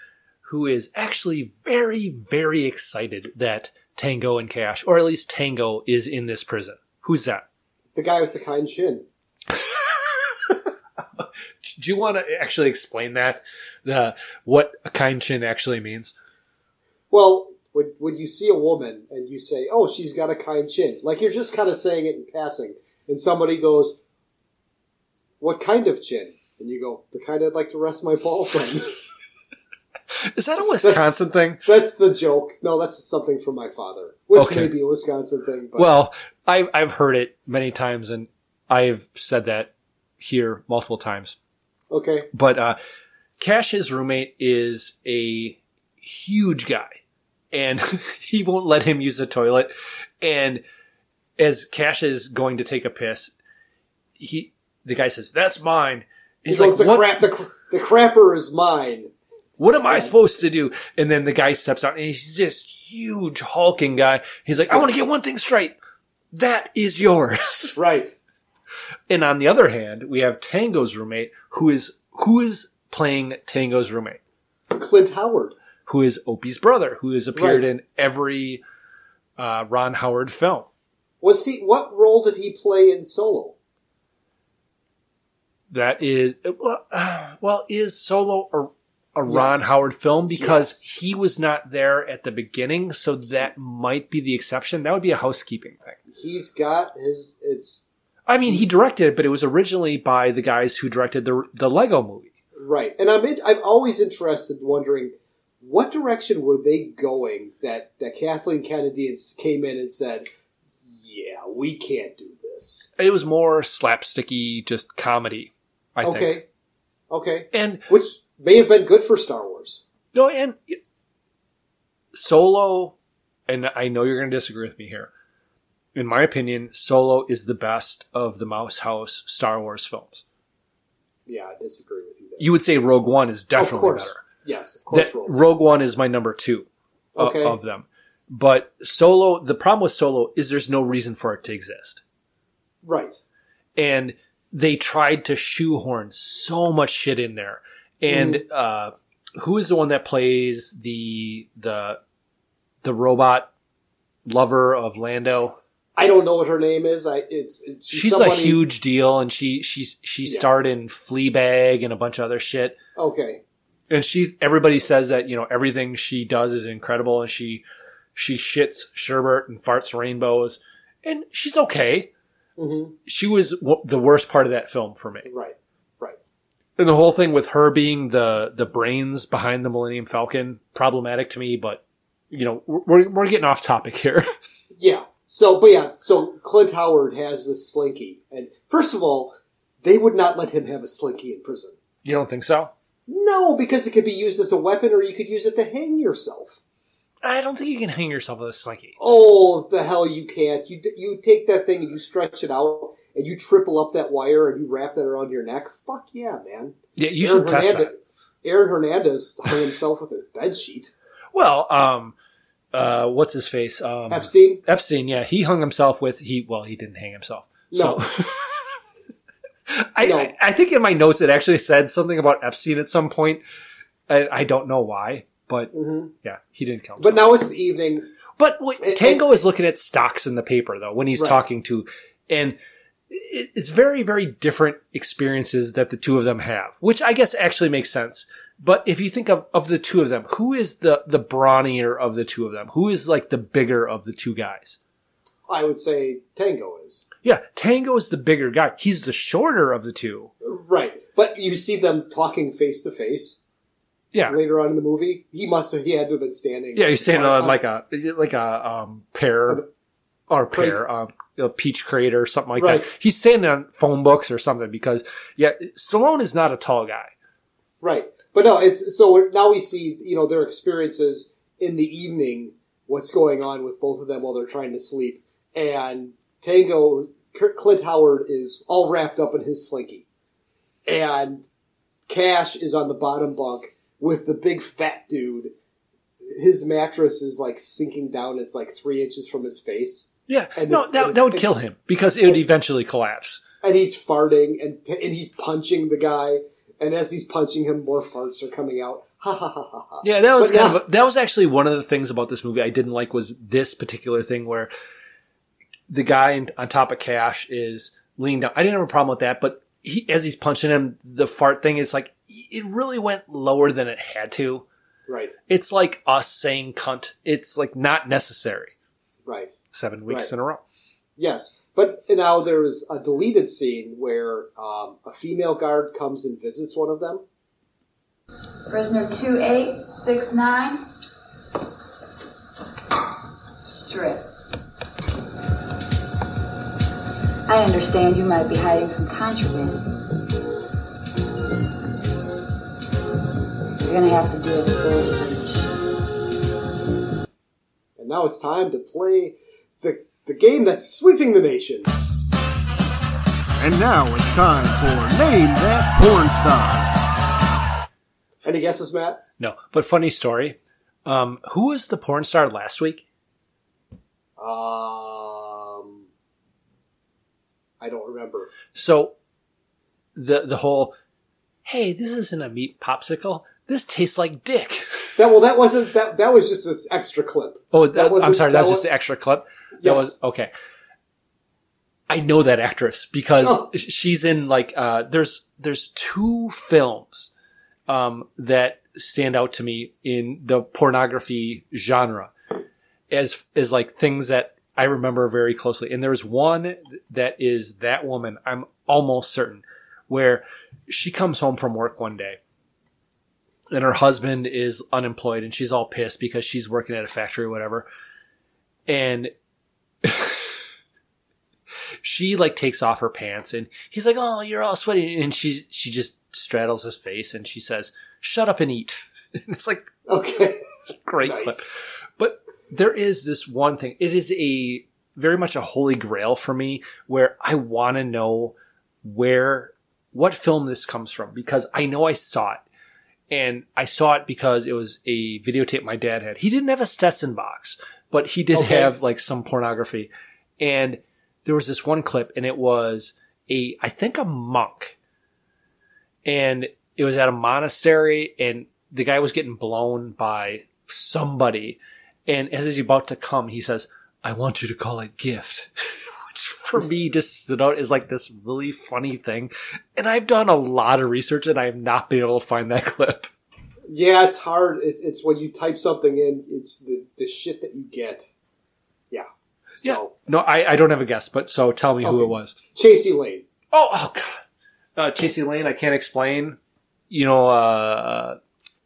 who is actually very, very excited that Tango and Cash, or at least Tango, is in this prison. Who's that? The guy with the kind chin. [laughs] Do you want to actually explain that? The what a kind chin actually means? Well, when, when you see a woman and you say, oh, she's got a kind chin, like you're just kind of saying it in passing, and somebody goes, what kind of chin? And you go, the kind I'd like to rest my balls on. Is that a Wisconsin thing? That's the joke. No, that's something from my father, which Okay. may be a Wisconsin thing. But Well, I've I've heard it many times, and I've said that here multiple times. okay, But uh, Cash's roommate is a huge guy, and [laughs] he won't let him use the toilet. And as Cash is going to take a piss, he the guy says, "That's mine." he He's goes, like, the "What? crap, the, the crapper is mine. What am I supposed to do?" And then the guy steps out, and he's this huge hulking guy. He's like, "I want to get one thing straight. That is yours." [laughs] Right. And on the other hand, we have Tango's roommate, who is who is playing Tango's roommate. Clint Howard. Who is Opie's brother, who has appeared Right. in every uh, Ron Howard film. Was he? What role did he play in Solo? That is well, uh, [sighs] well is Solo a, a Ron Yes. Howard film because he was not there at the beginning, so that might be the exception. That would be a housekeeping thing. He's got his. It's I mean, he directed it, but it was originally by the guys who directed the the Lego movie. right, and I'm in, I'm always interested, wondering what direction were they going that that Kathleen Kennedy came in and said, "Yeah, we can't do this." It was more slapsticky, just comedy. I okay, think. okay, And which may have been good for Star Wars. No, and Solo, and I know you're going to disagree with me here. In my opinion, Solo is the best of the Mouse House Star Wars films. Yeah, I disagree with you there. You would say Rogue One is definitely better. Yes, of course. Rogue. Rogue One is my number two Okay. of them. But Solo, the problem with Solo is there's no reason for it to exist. Right. and they tried to shoehorn so much shit in there. And Mm. uh, who is the one that plays the the the robot lover of Lando? I don't know what her name is. I it's, it's She's somebody, a huge deal, and she she's she Yeah. starred in Fleabag and a bunch of other shit. Okay, And she everybody says that you know everything she does is incredible, and she she shits sherbet and farts rainbows, and she's okay. hmm She was w- the worst part of that film for me. right, right. And the whole thing with her being the the brains behind the Millennium Falcon problematic to me, but you know we're we're getting off topic here. [laughs] Yeah. So, but yeah, so Clint Howard has this slinky, and first of all, they would not let him have a slinky in prison. you don't think so? No, because it could be used as a weapon, or you could use it to hang yourself. I don't think you can hang yourself with a slinky. Oh, the hell you can't! You you take that thing and you stretch it out, and you triple up that wire and you wrap that around your neck. Fuck yeah, man! Yeah, you Aaron should test Hernandez, that. Aaron Hernandez hung himself with a bed sheet. Well, um, uh, what's his face? Um, Epstein. Epstein, yeah, he hung himself with he. Well, he didn't hang himself. No. So [laughs] I, No. I I think in my notes it actually said something about Epstein at some point. I, I don't know why, but Mhm. yeah, he didn't kill himself. But now it's the evening. But wait, Tango is looking at stocks in the paper though when he's Right. talking to, and it, it's very very different experiences that the two of them have, which I guess actually makes sense. But if you think of, of the two of them, who is the the brawnier of the two of them? Who is like the bigger of the two guys? I would say Tango is Yeah, Tango is the bigger guy. He's the shorter of the two. right, but you see them talking face to face. Yeah. Later on in the movie, he must have he had to have been standing. Yeah, he's saying on- like a like a um, pear or Crate. pear, uh, a peach crate or something like Right. that. He's standing on phone books or something because yeah, Stallone is not a tall guy. Right. But no, it's so now we see, you know, their experiences in the evening what's going on with both of them while they're trying to sleep. And Tango, Clint Howard is all wrapped up in his slinky. And Cash is on the bottom bunk with the big fat dude. His mattress is like sinking down. It's like three inches from his face. Yeah, And no, the- that, that would kill him because it would eventually collapse. And he's farting and, and he's punching the guy. And as he's punching him, more farts are coming out. [laughs] Ha ha ha ha ha. Yeah, that was But kind of a, that was actually one of the things about this movie I didn't like was this particular thing where the guy in, on top of Cash is leaning down. I didn't have a problem with that, but he, as he's punching him, the fart thing is like it really went lower than it had to. Right, It's like us saying cunt. It's like not necessary. right. Seven weeks Right. in a row. Yes, but now there's a deleted scene where um, a female guard comes and visits one of them. Prisoner 2869. Strip. I understand you might be hiding some contraband. You're gonna have to do a full search. And now it's time to play the the game that's sweeping the nation. And now it's time for Name That Porn Star. Any guesses, Matt? No, but funny story. Um, who was the porn star last week? Um, I don't remember. So the the whole hey, this isn't a meat popsicle. This tastes like dick. [laughs] That well, that wasn't that. That was just this extra clip. Oh, that, I'm sorry. that That was wa- just the extra clip. That Yes. was okay. I know that actress because Oh. she's in like uh, there's there's two films um, that stand out to me in the pornography genre as as like things that I remember very closely. And there's one that is that woman. I'm almost certain where she comes home from work one day and her husband is unemployed and she's all pissed because she's working at a factory or whatever. And [laughs] she like takes off her pants and he's like, "Oh, you're all sweaty," and she she just straddles his face and she says, "Shut up and eat." [laughs] And it's like Okay, [laughs] great Nice. clip. There is this one thing. It is a very much a holy grail for me where I want to know where what film this comes from because I know I saw it. And I saw it because it was a videotape my dad had. He didn't have a Stetson box, but he did Okay. have like some pornography. And there was this one clip and it was a I think a monk. And it was at a monastery and the guy was getting blown by somebody. And as he's about to come, he says, I want you to call it gift. [laughs] Which for me just stood out as like this really funny thing. And I've done a lot of research and I have not been able to find that [laughs] clip. yeah, it's hard. It's, it's when you type something in, it's the the shit that you get. Yeah. So No, I, I don't have a guess, but so tell me who it was. Chasey Lane. Oh, oh God. Uh, Chasey Lane, I can't explain. You know, uh,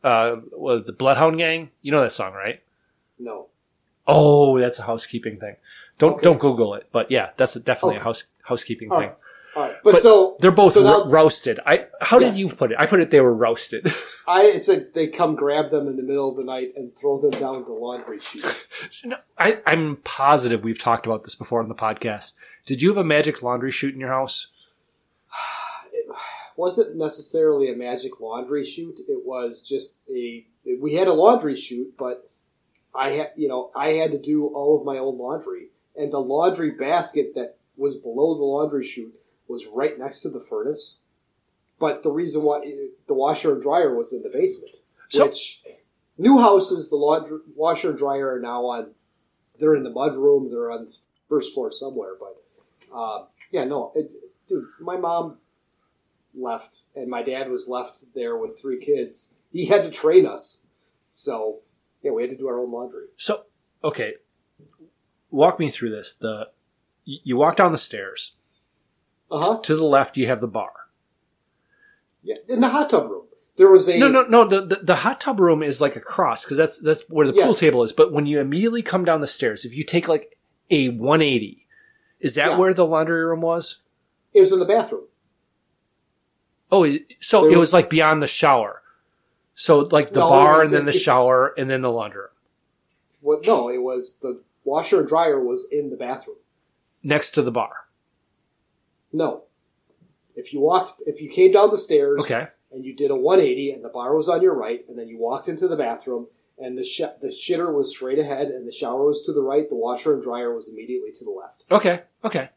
uh, what, the Bloodhound Gang? You know that song, right? No. Oh, that's a housekeeping thing. Don't Okay. don't Google it, but yeah, that's definitely Okay. a house housekeeping All thing. right. All right. But, so they're both so now, ro- roasted. I how Yes. did you put it? I put it they were roasted. [laughs] I said they come grab them in the middle of the night and throw them down the laundry chute. [laughs] no, I, I'm positive we've talked about this before on the podcast. Did you have a magic laundry chute in your house? [sighs] It wasn't necessarily a magic laundry chute. It was just a. We had a laundry chute, but I had you know I had to do all of my own laundry, and the laundry basket that was below the laundry chute was right next to the furnace. But the reason why the washer and dryer was in the basement, So- which new houses the laundry washer and dryer are now on. They're in the mud room. They're on the first floor somewhere. But uh, yeah, no, it, dude, my mom left, and my dad was left there with three kids. He had to train us, so yeah, we had to do our own laundry. So okay, walk me through this. The you walk down the stairs. Uh huh. To the left, you have the bar. Yeah, in the hot tub room, there was a No, no, no. The, the, the hot tub room is like a cross because that's that's where the pool table is. But when you immediately come down the stairs, if you take like a 180, is that Yeah. where the laundry room was? It was in the bathroom. Oh, so There it was- was like beyond the shower. So like the No, it bar was and then in- the shower and then the laundry room. What? No, it was the washer and dryer was in the bathroom. next to the bar. No, if you walked, if you came down the stairs, Okay. and you did a 180, and the bar was on your right, and then you walked into the bathroom, and the sh- the shitter was straight ahead, and the shower was to the right, the washer and dryer was immediately to the left. Okay. Okay.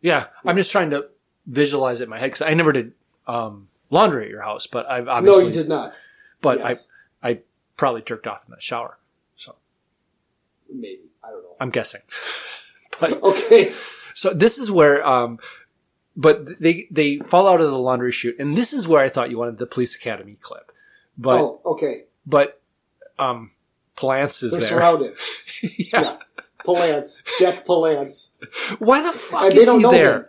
Yeah, I'm just trying to visualize it in my head because I never did um, laundry at your house, but I've obviously. No, you did not. But Yes. I I probably jerked off in that shower. So Maybe I don't know. I'm guessing. [laughs] but [laughs] okay. So this is where um but they they fall out of the laundry chute and this is where I thought you wanted the police academy clip. But oh, okay. but um Palance is They're there. surrounded. [laughs] yeah. Palance, Jack Palance. Why the fuck and is they don't he know there? him.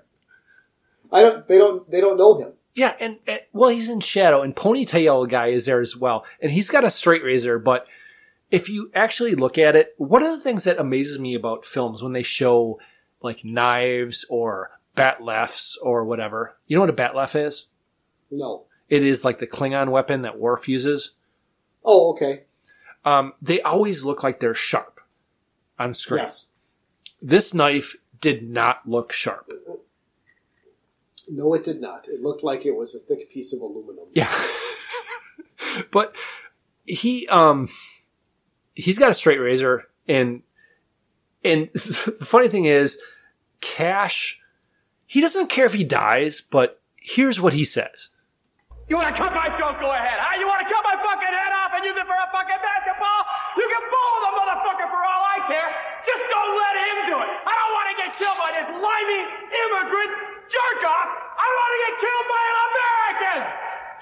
I don't. They don't. They don't know him. Yeah, and, and well, he's in shadow, and ponytail guy is there as well, and he's got a straight razor. But if you actually look at it, one of the things that amazes me about films when they show like knives or bat'leths or whatever, you know what a bat'leth is? No. It is like the Klingon weapon that Worf uses. Oh, okay. Um, they always look like they're sharp on screen. Yes. This knife did not look sharp. No, it did not. It looked like it was a thick piece of aluminum. Yeah. [laughs] but he um he's got a straight razor and and [laughs] the funny thing is Cash he doesn't care if he dies, but here's what he says. You want to cut my throat? Go ahead. Huh? You want to cut my fucking head off and use it for a fucking basketball? You can bowl the motherfucker for all I care. Just don't let him do it. I don't want to get killed by this limey immigrant jerk off. I want to get killed by an American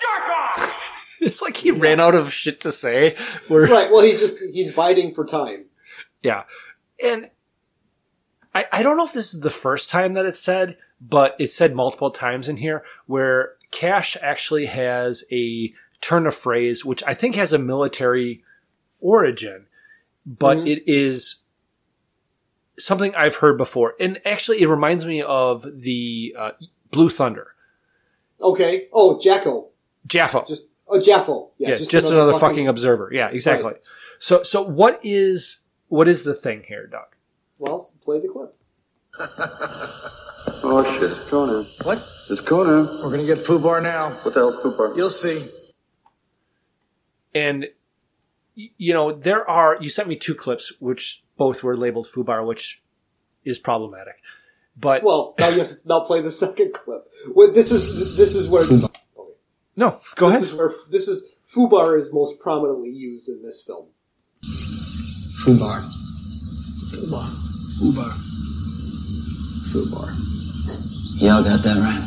jerk off. [laughs] It's like he ran out of shit to say. Where, Right. Well, he's just he's biding for time. Yeah. And I, I don't know if this is the first time that it's said, but it's said multiple times in here where Cash actually has a turn of phrase, which I think has a military origin, but Mhm. it is something I've heard before. And actually, it reminds me of the uh, Blue Thunder. Okay. Oh, Jacko. Jaffo. Just oh Jaffo. Yeah. Yeah, just, another, fucking, observer. Yeah, exactly. Right. So, so what is what is the thing here, Doug? Well, play the clip. Oh shit, it's Conan. What? It's Conan. We're gonna get Fubar now. What the hell's Fubar? You'll see. And you know, there are you sent me two clips which both were labeled Fubar, which is problematic. But Well, now you have to now play the second clip. Well, this is this is where no, go this ahead. is where this is Fubar is most prominently used in this film. Fubar. Fubar. Fubar. Fubar. Y'all got that right.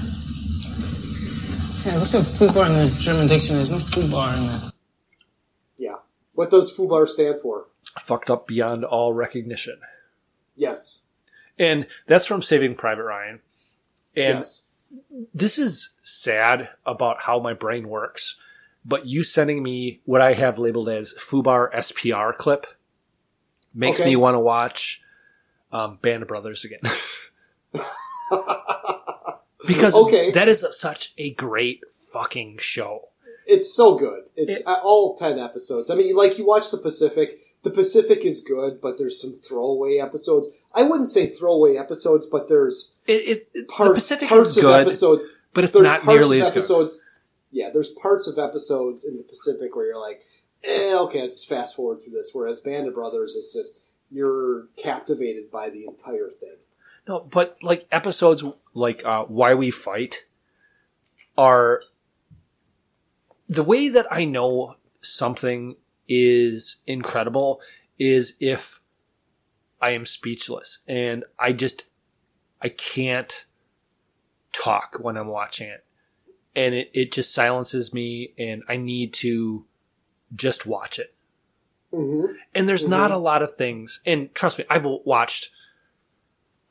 Yeah, look up Fubar in the German dictionary. There's no Fubar in there. Yeah. What does Fubar stand for? Fucked up beyond all recognition. Yes. And that's from Saving Private Ryan. And yes. this is sad about how my brain works. But you sending me what I have labeled as Fubar SPR clip makes Okay. me want to watch um, Band of Brothers again. [laughs] because Okay. that is such a great fucking show. It's so good. It's uh, all ten episodes. I mean, like you watch the Pacific. The Pacific is good, but there's some throwaway episodes. I wouldn't say throwaway episodes, but there's it, it, parts, the Pacific parts is of good, episodes, but it's there's not parts nearly of as good. Yeah, there's parts of episodes in the Pacific where you're like, eh, okay, let's fast forward through this. Whereas Band of Brothers, it's just you're captivated by the entire thing. No, but like episodes like uh, Why We Fight are the way that I know something is incredible is if I am speechless and I just I can't talk when I'm watching it. And it, it just silences me and I need to just watch it. Mm-hmm. And there's not a lot of things. And trust me, I've watched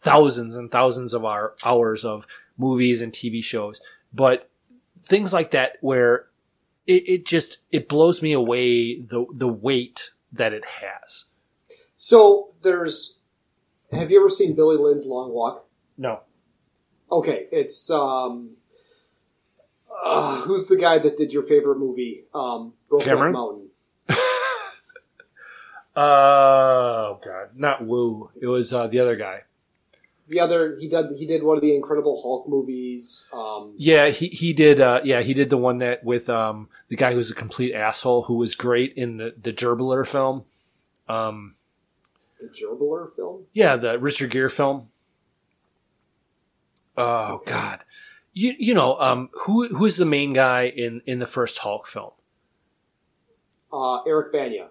thousands and thousands of our hours of movies and TV shows, but things like that where it, it just it blows me away the the weight that it has. So there's. Have you ever seen Billy Lynn's Long Walk? No. Okay, it's um. Uh, who's the guy that did your favorite movie? Um, Brokeback Cameron? Mountain. [laughs] Oh god, not Woo. It was uh, the other guy. The other he did he did one of the Incredible Hulk movies. Um, Yeah, he he did. Uh, yeah, he did the one that with um the guy who's a complete asshole who was great in the the Gerbler film. Um, the Gerbler film. yeah, the Richard Gere film. Oh God, you you know um who who's the main guy in in the first Hulk film? Uh, Eric Bana.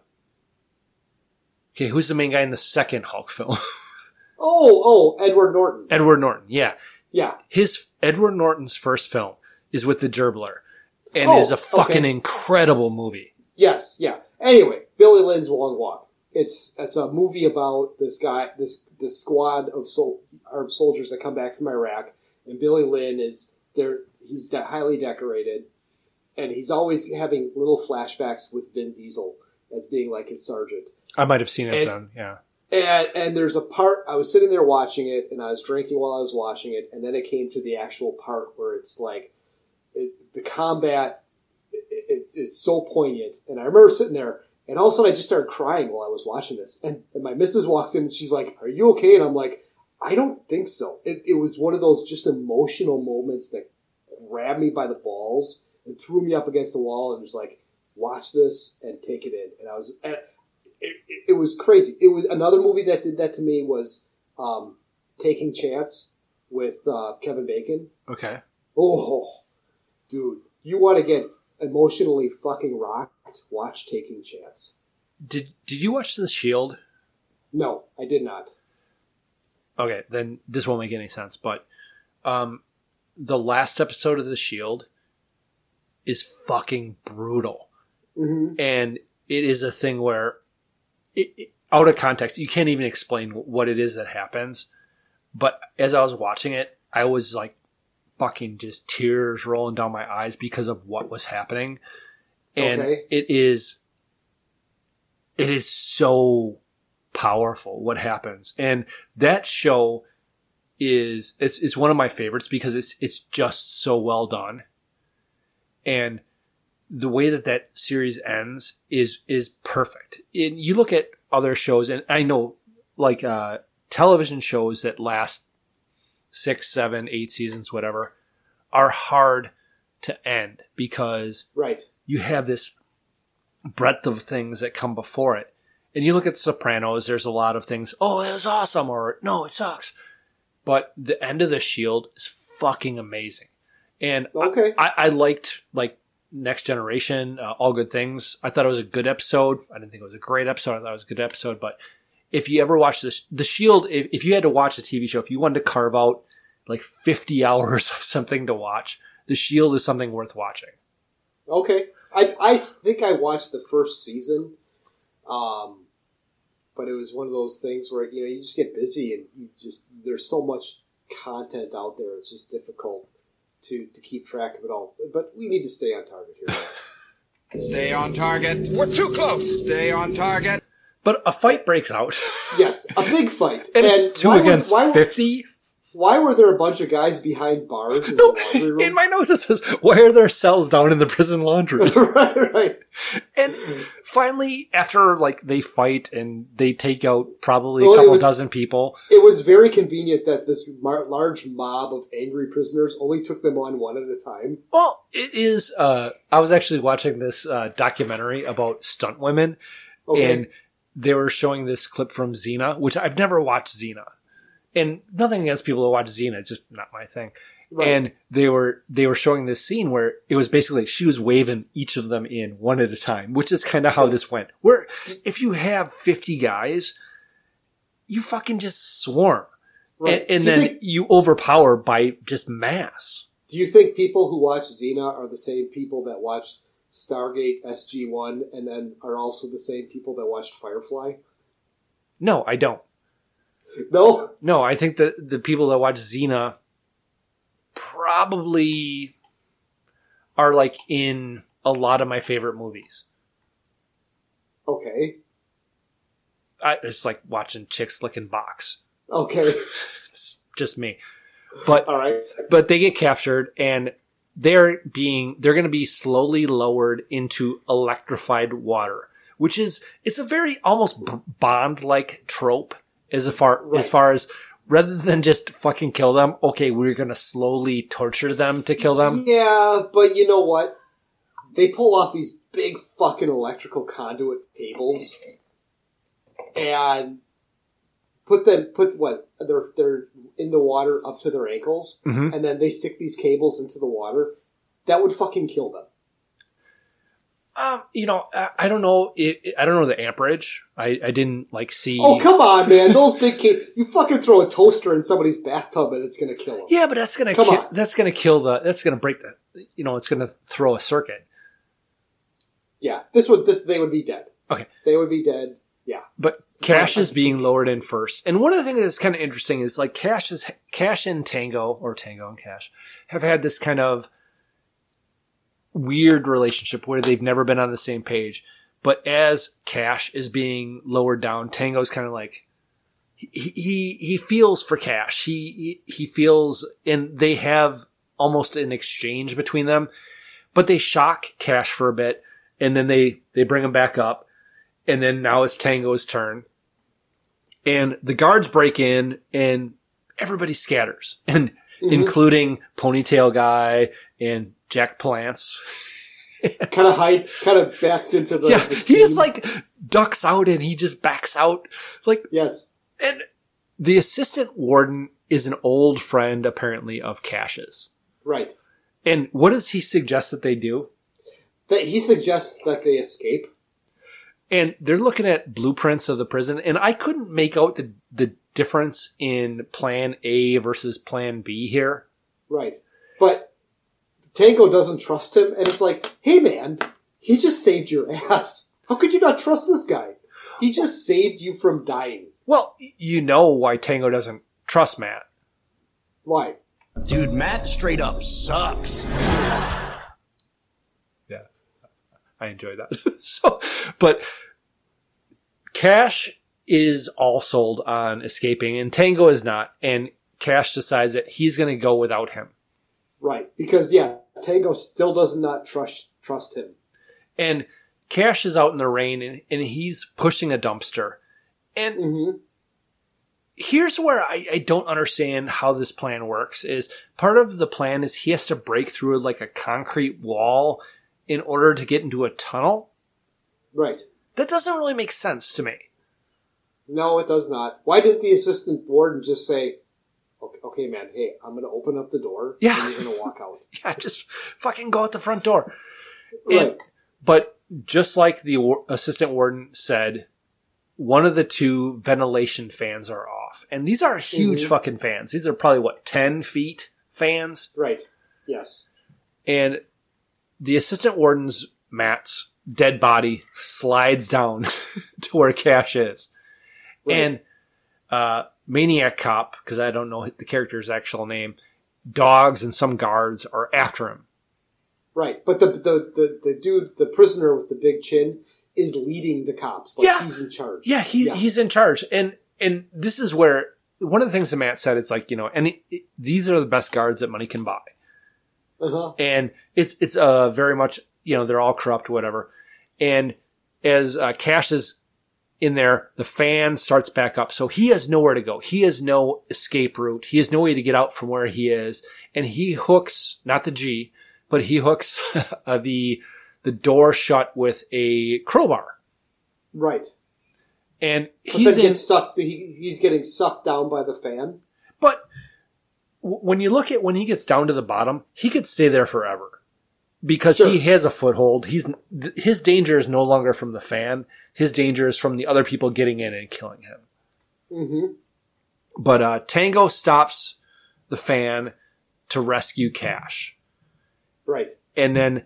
Okay, who's the main guy in the second Hulk film? [laughs] Oh, oh, Edward Norton. Edward Norton. Yeah, Yeah. his Edward Norton's first film is with the Gerbler, and Oh, is a fucking okay. incredible movie. Yes, yeah. Anyway, Billy Lynn's Long Walk. It's it's a movie about this guy, this this squad of sol- armed soldiers that come back from Iraq, and Billy Lynn is there. He's de- highly decorated, and he's always having little flashbacks with Vin Diesel as being like his sergeant. I might have seen it And- then. Yeah. And and there's a part I was sitting there watching it, and I was drinking while I was watching it, and then it came to the actual part where it's like it, the combat. It, it, it's so poignant, and I remember sitting there, and all of a sudden I just started crying while I was watching this, and, and my missus walks in, and she's like, "Are you okay?" And I'm like, "I don't think so." It, was one of those just emotional moments that grabbed me by the balls and threw me up against the wall, and was like, "Watch this and take it in." And I was. And, it, it, it was crazy. It was another movie that did that to me was um, Taking Chance with uh, Kevin Bacon. Okay. Oh, dude, you want to get emotionally fucking rocked? Watch Taking Chance. Did Did you watch The Shield? No, I did not. Okay, then this won't make any sense. But um, the last episode of The Shield is fucking brutal, Mm-hmm. and it is a thing where, it, it- out of context, you can't even explain what it is that happens. But as I was watching it, I was like, fucking just tears rolling down my eyes because of what was happening, and Okay. it is, it is so powerful what happens and that show is it's, it's one of my favorites because it's it's just so well done and the way that that series ends is is perfect and you look at other shows and i know like uh television shows that last six seven eight seasons whatever are hard to end because Right. you have this breadth of things that come before it. And you look at Sopranos, there's a lot of things, oh, it was awesome, or no, it sucks. But the end of the Shield is fucking amazing. And Okay. I, I liked like Next Generation, uh, All Good Things. I thought it was a good episode. I didn't think it was a great episode. I thought it was a good episode. But if you ever watch this, The Shield, if, if you had to watch a TV show, if you wanted to carve out like 50 [laughs] hours of something to watch, The Shield is something worth watching. Okay. I, I think I watched the first season, um, but it was one of those things where you know you just get busy and you just there's so much content out there. It's just difficult to to keep track of it all. But we need to stay on target here. [laughs] Stay on target. We're too close. Stay on target. But a fight breaks out. yes, a big fight, [laughs] and it's two against 50. Why were there a bunch of guys behind bars in the [laughs] laundry room? In my notes, it says, why are there cells down in the prison laundry? [laughs] right, right. And finally, after like they fight and they take out probably Well, a couple was- dozen people, It was very convenient that this mar- large mob of angry prisoners only took them on one at a time. Well, it is. Uh, I was actually watching this uh, documentary about stunt women, Okay. and they were showing this clip from Xena, which I've never watched Xena, and nothing against people who watch Xena, it's just not my thing. Right. And they were they were showing this scene where it was basically she was waving each of them in one at a time, which is kind of how this went. Where if you have fifty guys, you fucking just swarm, Right. and, and then think- you overpower by just mass. Do you think people who watch Xena are the same people that watched Stargate SG One, and then are also the same people that watched Firefly? No, I don't. No, No, I think that the people that watch Xena probably are like in a lot of my favorite movies. okay, I, it's like watching chicks licking box. okay, [laughs] It's just me. But all right. but they get captured and they're being they're going to be slowly lowered into electrified water, which is it's a very almost Bond like trope as far Right. as far as rather than just fucking kill them. Okay, we're gonna slowly torture them to kill them. Yeah, but you know what? They pull off these big fucking electrical conduit cables and put them put what they're they're in the water up to their ankles, Mhm. and then they stick these cables into the water. That would fucking kill them. Um, you know, I, I don't know. It, I don't know the amperage. I, I didn't like see. Oh come on, man! Those big ca- you fucking throw a toaster in somebody's bathtub and it's gonna kill them. Yeah, but that's gonna Come ki- on. that's gonna kill the that's gonna break the you know it's gonna throw a circuit. Yeah, this would this they would be dead. Okay. They would be dead. Yeah. But Cash is being lowered in first, and one of the things that's kind of interesting is like Cash is Cash and Tango or Tango and Cash have had this kind of weird relationship where they've never been on the same page. But as Cash is being lowered down, Tango's kind of like he he he feels for Cash. He he, he feels, and they have almost an exchange between them. But they shock Cash for a bit, and then they they bring him back up, and then now it's Tango's turn, and the guards break in, and everybody scatters, [laughs] and Mhm. including Ponytail Guy and Jack Palance. kind of hide, kind of backs into the. yeah, the he just like ducks out and he just backs out. Like yes, and the assistant warden is an old friend apparently of Cash's. right. And what does he suggest that they do? That he suggests that they escape. And they're looking at blueprints of the prison, and I couldn't make out the the difference in Plan A versus Plan B here. Right. But Tango doesn't trust him, and it's like, hey man, he just saved your [laughs] ass. How could you not trust this guy? He just saved you from dying. Well, you know why Tango doesn't trust Matt. Why? Dude, Matt straight up sucks. Yeah, I enjoy that. [laughs] so, but Cash is all sold on escaping, and Tango is not. And Cash decides that he's going to go without him. Right. Because yeah, Tango still does not trust trust him. And Cash is out in the rain, and, and he's pushing a dumpster. And mm-hmm. here's where I, I don't understand how this plan works. Is part of the plan is he has to break through like a concrete wall in order to get into a tunnel. Right. That doesn't really make sense to me. No, it does not. Why didn't the assistant warden just say, okay, okay man, hey, I'm going to open up the door Yeah. and you're going to walk out? [laughs] Yeah, just fucking go out the front door. Right. And, but just like the assistant warden said, one of the two ventilation fans are off. And these are huge Mhm. fucking fans. These are probably what, 10 feet fans? Right. Yes. And the assistant warden's Matt's dead body slides down [laughs] to where Cash is. Right. And uh, Maniac Cop, because I don't know the character's actual name, dogs and some guards are after him. Right. But the, the, the, the dude, the prisoner with the big chin, is leading the cops. Like Yeah. he's in charge. Yeah, he, he's in charge, and and this is where one of the things that Matt said. It's like you know, and these are the best guards that money can buy, Uh-huh. and it's it's uh very much you know they're all corrupt, whatever. And as uh, Cash is in there, the fan starts back up, so he has nowhere to go. He has no escape route. He has no way to get out from where he is, and he hooks not the G, but he hooks [laughs] uh, the the door shut with a crowbar. Right. And But he's in, gets sucked. He, he's getting sucked down by the fan. But when you look at when he gets down to the bottom, he could stay there forever because Sure. he has a foothold. He's his danger is no longer from the fan. His danger is from the other people getting in and killing him. Mm-hmm. But uh, Tango stops the fan to rescue Cash, Right. and then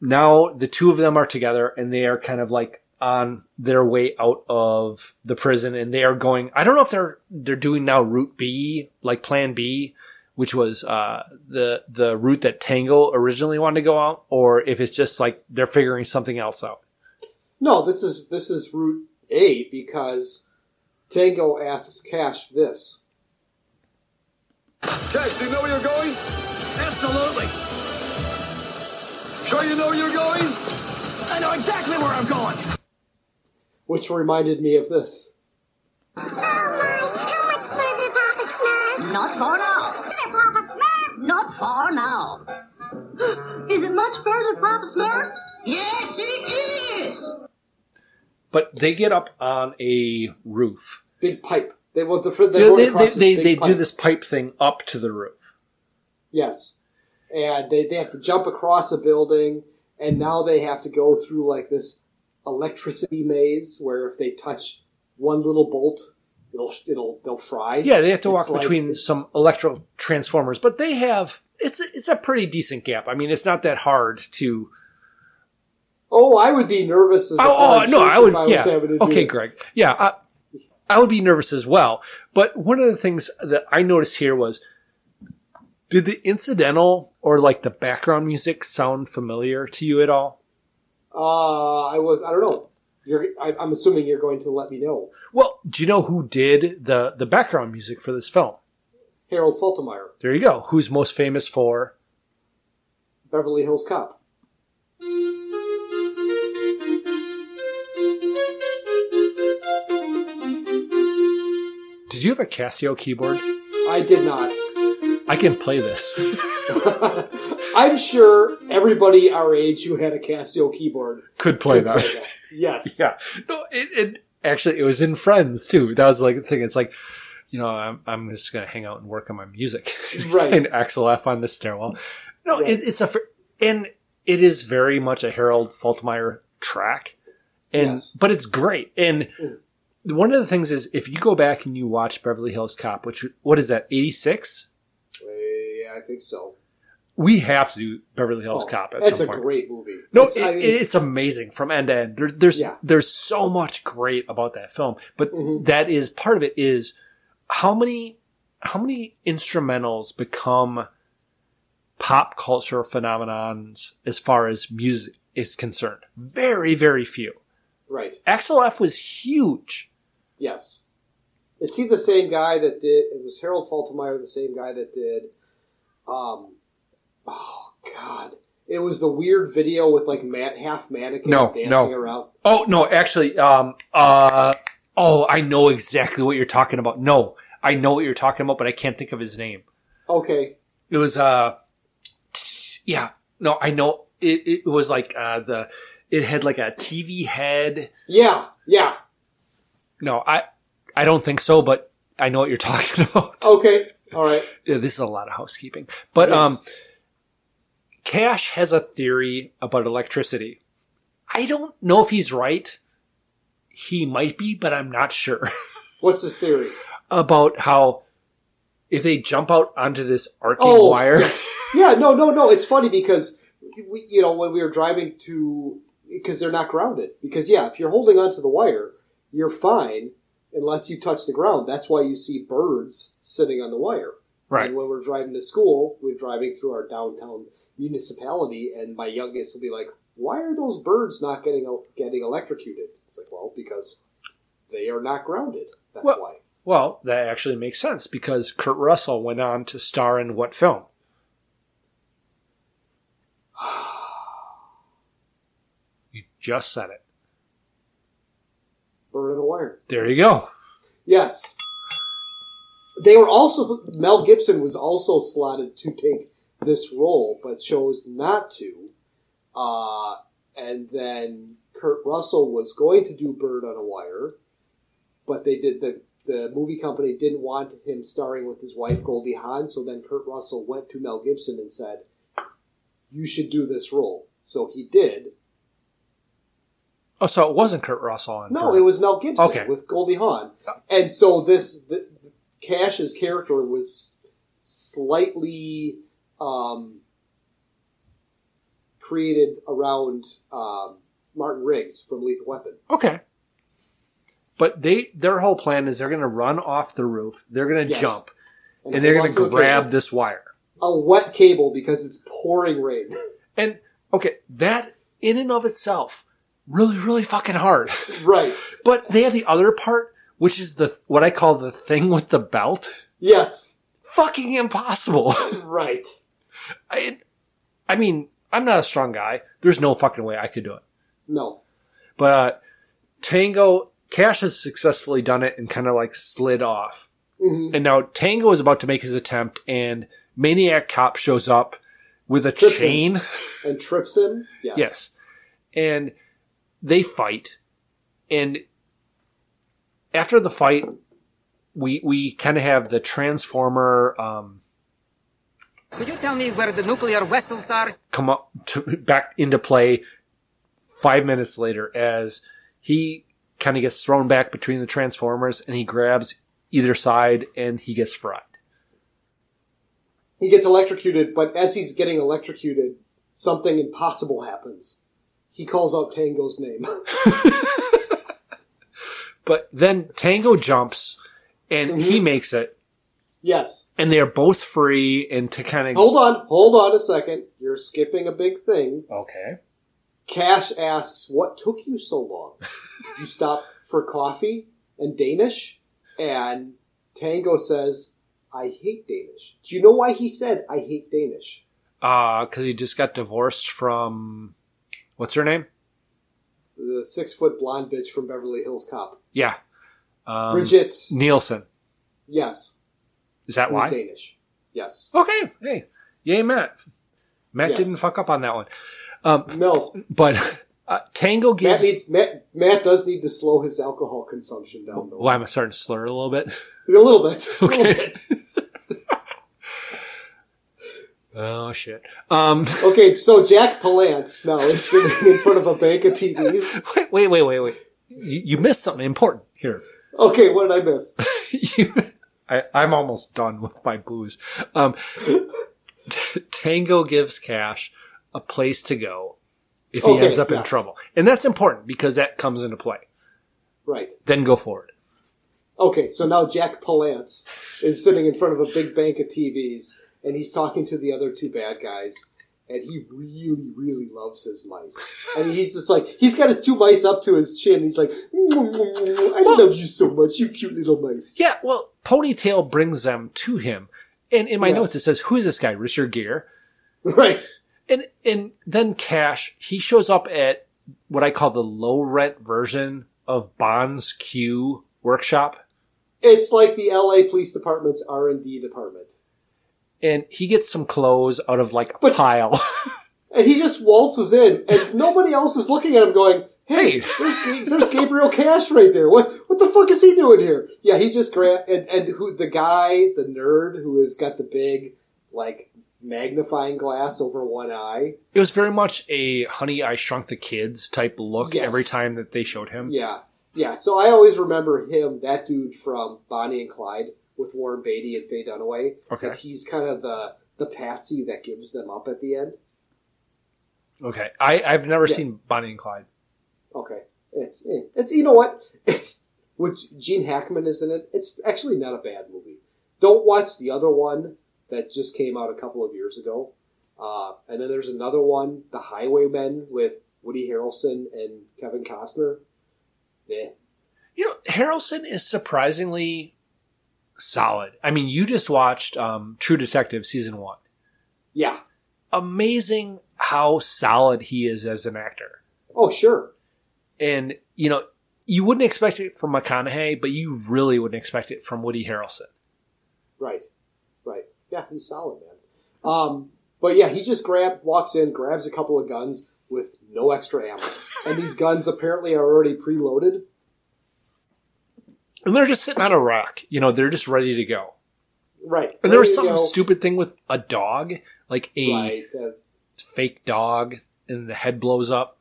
now the two of them are together, and they are kind of like on their way out of the prison, and they are going. I don't know if they're they're doing now Route B, like Plan B, which was uh, the the route that Tango originally wanted to go out, or if it's just like they're figuring something else out. No, this is this is route A because Tango asks Cash this. Cash, do you know where you're going? Absolutely. Sure you know where you're going? I know exactly where I'm going. which reminded me of this. Not for now. Papa Smurf. Not for now. [gasps] Is it much further, Papa Smurf? Yes, it is. But they get up on a roof. Big pipe. They want the They, they, they, they do this pipe thing up to the roof. Yes. And they, they have to jump across a building, and now they have to go through like this electricity maze where if they touch one little bolt, it'll it'll they'll fry. Yeah, they have to It's walk like- between some electrical transformers, but they have it's a, it's a pretty decent gap. I mean, it's not that hard to. Oh, I would be nervous as a Oh, oh no, I would. I yeah. having to do Okay. Greg. Yeah, I, I would be nervous as well. But one of the things that I noticed here was, did the incidental or like the background music sound familiar to you at all? Uh, I was I don't know. You're I, I'm assuming you're going to let me know. Well, do you know who did the the background music for this film? Harold Faltermeyer, There you go. Who's most famous for? Beverly Hills Cop. Did you have a Casio keyboard? I did not. I can play this. [laughs] I'm sure everybody our age who had a Casio keyboard Could play could that. Yes. [laughs] Yeah. No, it, it actually it was in Friends too. That was like the thing. It's like, you know, I'm I'm just gonna hang out and work on my music. [laughs] Right. and Axel F on the stairwell. No, it, it's a and it is very much a Harold Faltermeyer track, and Yes. but it's great. And mm. One of the things is if you go back and you watch Beverly Hills Cop, which what is that eighty six? Yeah, I think so. We have to do Beverly Hills Oh, Cop at That's a point. great movie. No, It's- it, I mean- it's amazing from end to end. There, there's Yeah. there's so much great about that film, but Mm-hmm. that is part of it. Is how many how many instrumentals become pop culture phenomenons as far as music is concerned? Very very few. Right. Axel F was huge. Yes. Is he the same guy that did? It was Harold Faltermeyer, the same guy that did. Um, oh God! It was the weird video with like man, half mannequins No, dancing no. around. Oh no, actually, um, uh, oh, I know exactly what you're talking about. No, I know what you're talking about, but I can't think of his name. Okay. It was uh yeah, no, I know it, it was like uh the it had like a TV head. Yeah. Yeah. No, I I don't think so, but I know what you're [laughs] talking about. Okay. All right. Yeah, this is a lot of housekeeping. But Yes. um Cash has a theory about electricity. I don't know if he's right. He might be, but I'm not sure. [laughs] What's his theory? about how if they jump out onto this arcing Oh, wire, yes. Yeah. No. No. No. It's funny because we, you know, when we were driving to, because they're not grounded. Because yeah, if you're holding onto the wire, you're fine unless you touch the ground. That's why you see birds sitting on the wire. Right. And when we're driving to school, we're driving through our downtown municipality, and my youngest will be like, "Why are those birds not getting getting electrocuted?" It's like, well, because they are not grounded. That's Well- why. Well, that actually makes sense because Kurt Russell went on to star in what film? [sighs] You just said it. Bird on a wire. There you go. Yes. They were also Mel Gibson was also slotted to take this role, but chose not to. Uh, and then Kurt Russell was going to do Bird on a Wire, but they did the the movie company didn't want him starring with his wife Goldie Hawn, so then Kurt Russell went to Mel Gibson and said, "You should do this role." So he did. Oh, so it wasn't Kurt Russell on No, it was Mel Gibson Okay. with Goldie Hawn, and so this the, the Cash's character was slightly um, created around um, Martin Riggs from Lethal Weapon. Okay. But they their whole plan is they're going to run off the roof. They're going to Yes. jump, And and, they're going to grab this wire. A wet cable because it's pouring rain. [laughs] And okay, that in and of itself, really, really fucking hard. [laughs] right. But they have the other part, which is the what I call the thing with the belt. Yes. Fucking impossible. [laughs] right. I, I mean, I'm not a strong guy. There's no fucking way I could do it. No. But uh, Tango Cash has successfully done it and kind of like slid off. Mhm. And now Tango is about to make his attempt, and Maniac Cop shows up with a Trips him. chain. and trips him. Yes. Yes. And they fight. And after the fight, we we kind of have the Transformer um, Could you tell me where the nuclear vessels are? come up to, back into play five minutes later as he kind of gets thrown back between the Transformers and he grabs either side and he gets fried. He gets electrocuted, but as he's getting electrocuted, something impossible happens. He calls out Tango's name. [laughs] But then Tango jumps and he makes it yes. and they are both free and to kind of Hold on, hold on a second. You're skipping a big thing. Okay. Cash asks, "What took you so long? Did [laughs] you stop for coffee and Danish?" And Tango says, "I hate Danish." Do you know why he said, "I hate Danish"? uh cuz he just got divorced from what's her name? The six foot blonde bitch from Beverly Hills Cop. Yeah. Um, Bridget. Nielsen. Yes. Is that Who's why? Danish. Yes. Okay. Hey. Yay, Matt. Matt Yes. didn't fuck up on that one. Um, no. But [laughs] uh, Tango Matt gives. needs Matt, Matt does need to slow his alcohol consumption down though. Why am I starting to slur a little bit? A little bit. [laughs] A little Okay. bit. [laughs] Oh shit. Um, [laughs] Okay, so Jack Palance now is sitting in front of a bank of TVs. [laughs] wait, wait, wait, wait, wait. You, you missed something important here. Okay, what did I miss? [laughs] I, I'm almost done with my booze. Um, T- Tango gives Cash a place to go if he Okay, ends up in trouble, and that's important because that comes into play. Right. Then go forward. Okay, so now Jack Palance is sitting in front of a big bank of TVs, and he's talking to the other two bad guys, and he really, really loves his mice. I mean, he's just like, he's got his two mice up to his chin, he's like, mm, mm, mm, I love you so much, you cute little mice. Yeah, well, Ponytail brings them to him, and in my Yes. notes it says, "Who is this guy, Richard Gere?" [laughs] Right. And and then Cash he shows up at what I call the low rent version of Bond's Q workshop, It's like the LA Police Department's R&D department. And he gets some clothes out of like a pile. [laughs] And he just waltzes in, and nobody else is looking at him going, Hey, Hey. there's there's Gabriel Cash right there. What what the fuck is he doing here? Yeah, he just grabbed and and who the guy, the nerd who has got the big like magnifying glass over one eye. it was very much a Honey I Shrunk the Kids type look Yes. every time that they showed him. Yeah, yeah. So I always remember him, that dude from Bonnie and Clyde with Warren Beatty and Faye Dunaway. Okay. he's kind of the the patsy that gives them up at the end. Okay, I I've never Yeah. seen Bonnie and Clyde. Okay, it's eh, it's you know what it's with Gene Hackman is in it. It's actually not a bad movie. Don't watch the other one that just came out a couple of years ago. Uh, and then there's another one, The Highwaymen, with Woody Harrelson and Kevin Costner. Yeah, You know, Harrelson is surprisingly solid. I mean, you just watched um, True Detective season one. yeah. Amazing how solid he is as an actor. Oh sure, And, you know, you wouldn't expect it from McConaughey, but you really wouldn't expect it from Woody Harrelson. right, right. Yeah, he's solid, man. Um, but yeah, he just grab walks in, grabs a couple of guns with no extra ammo, and these guns apparently are already preloaded. And they're just sitting on a rock. You know, they're just ready to go. Right. And there was some go. stupid thing with a dog, like a Right. Fake dog, and the head blows up.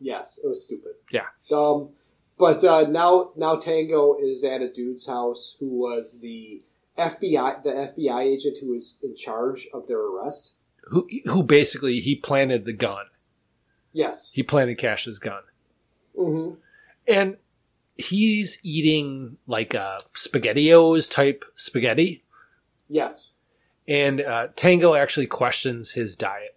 yes, it was stupid. Yeah. Um, but uh, now now Tango is at a dude's house who was the FBI the FBI agent who was in charge of their arrest. Who, who basically, he planted the gun. Yes. He planted Cash's gun. Mm-hmm. And he's eating like a SpaghettiOs type spaghetti. Yes. And uh, Tango actually questions his diet.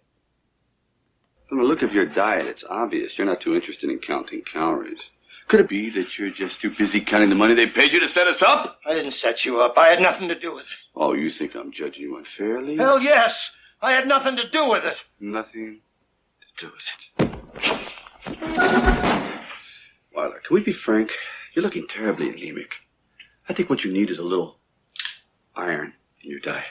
From the look of your diet, it's obvious you're not too interested in counting calories. Could it be that you're just too busy counting the money they paid you to set us up? I didn't set you up. I had nothing to do with it. Oh, you think I'm judging you unfairly? Hell yes. I had nothing to do with it. Nothing to do with it. Why, Tyler, can we be frank? You're looking terribly anemic. I think what you need is a little iron in your diet.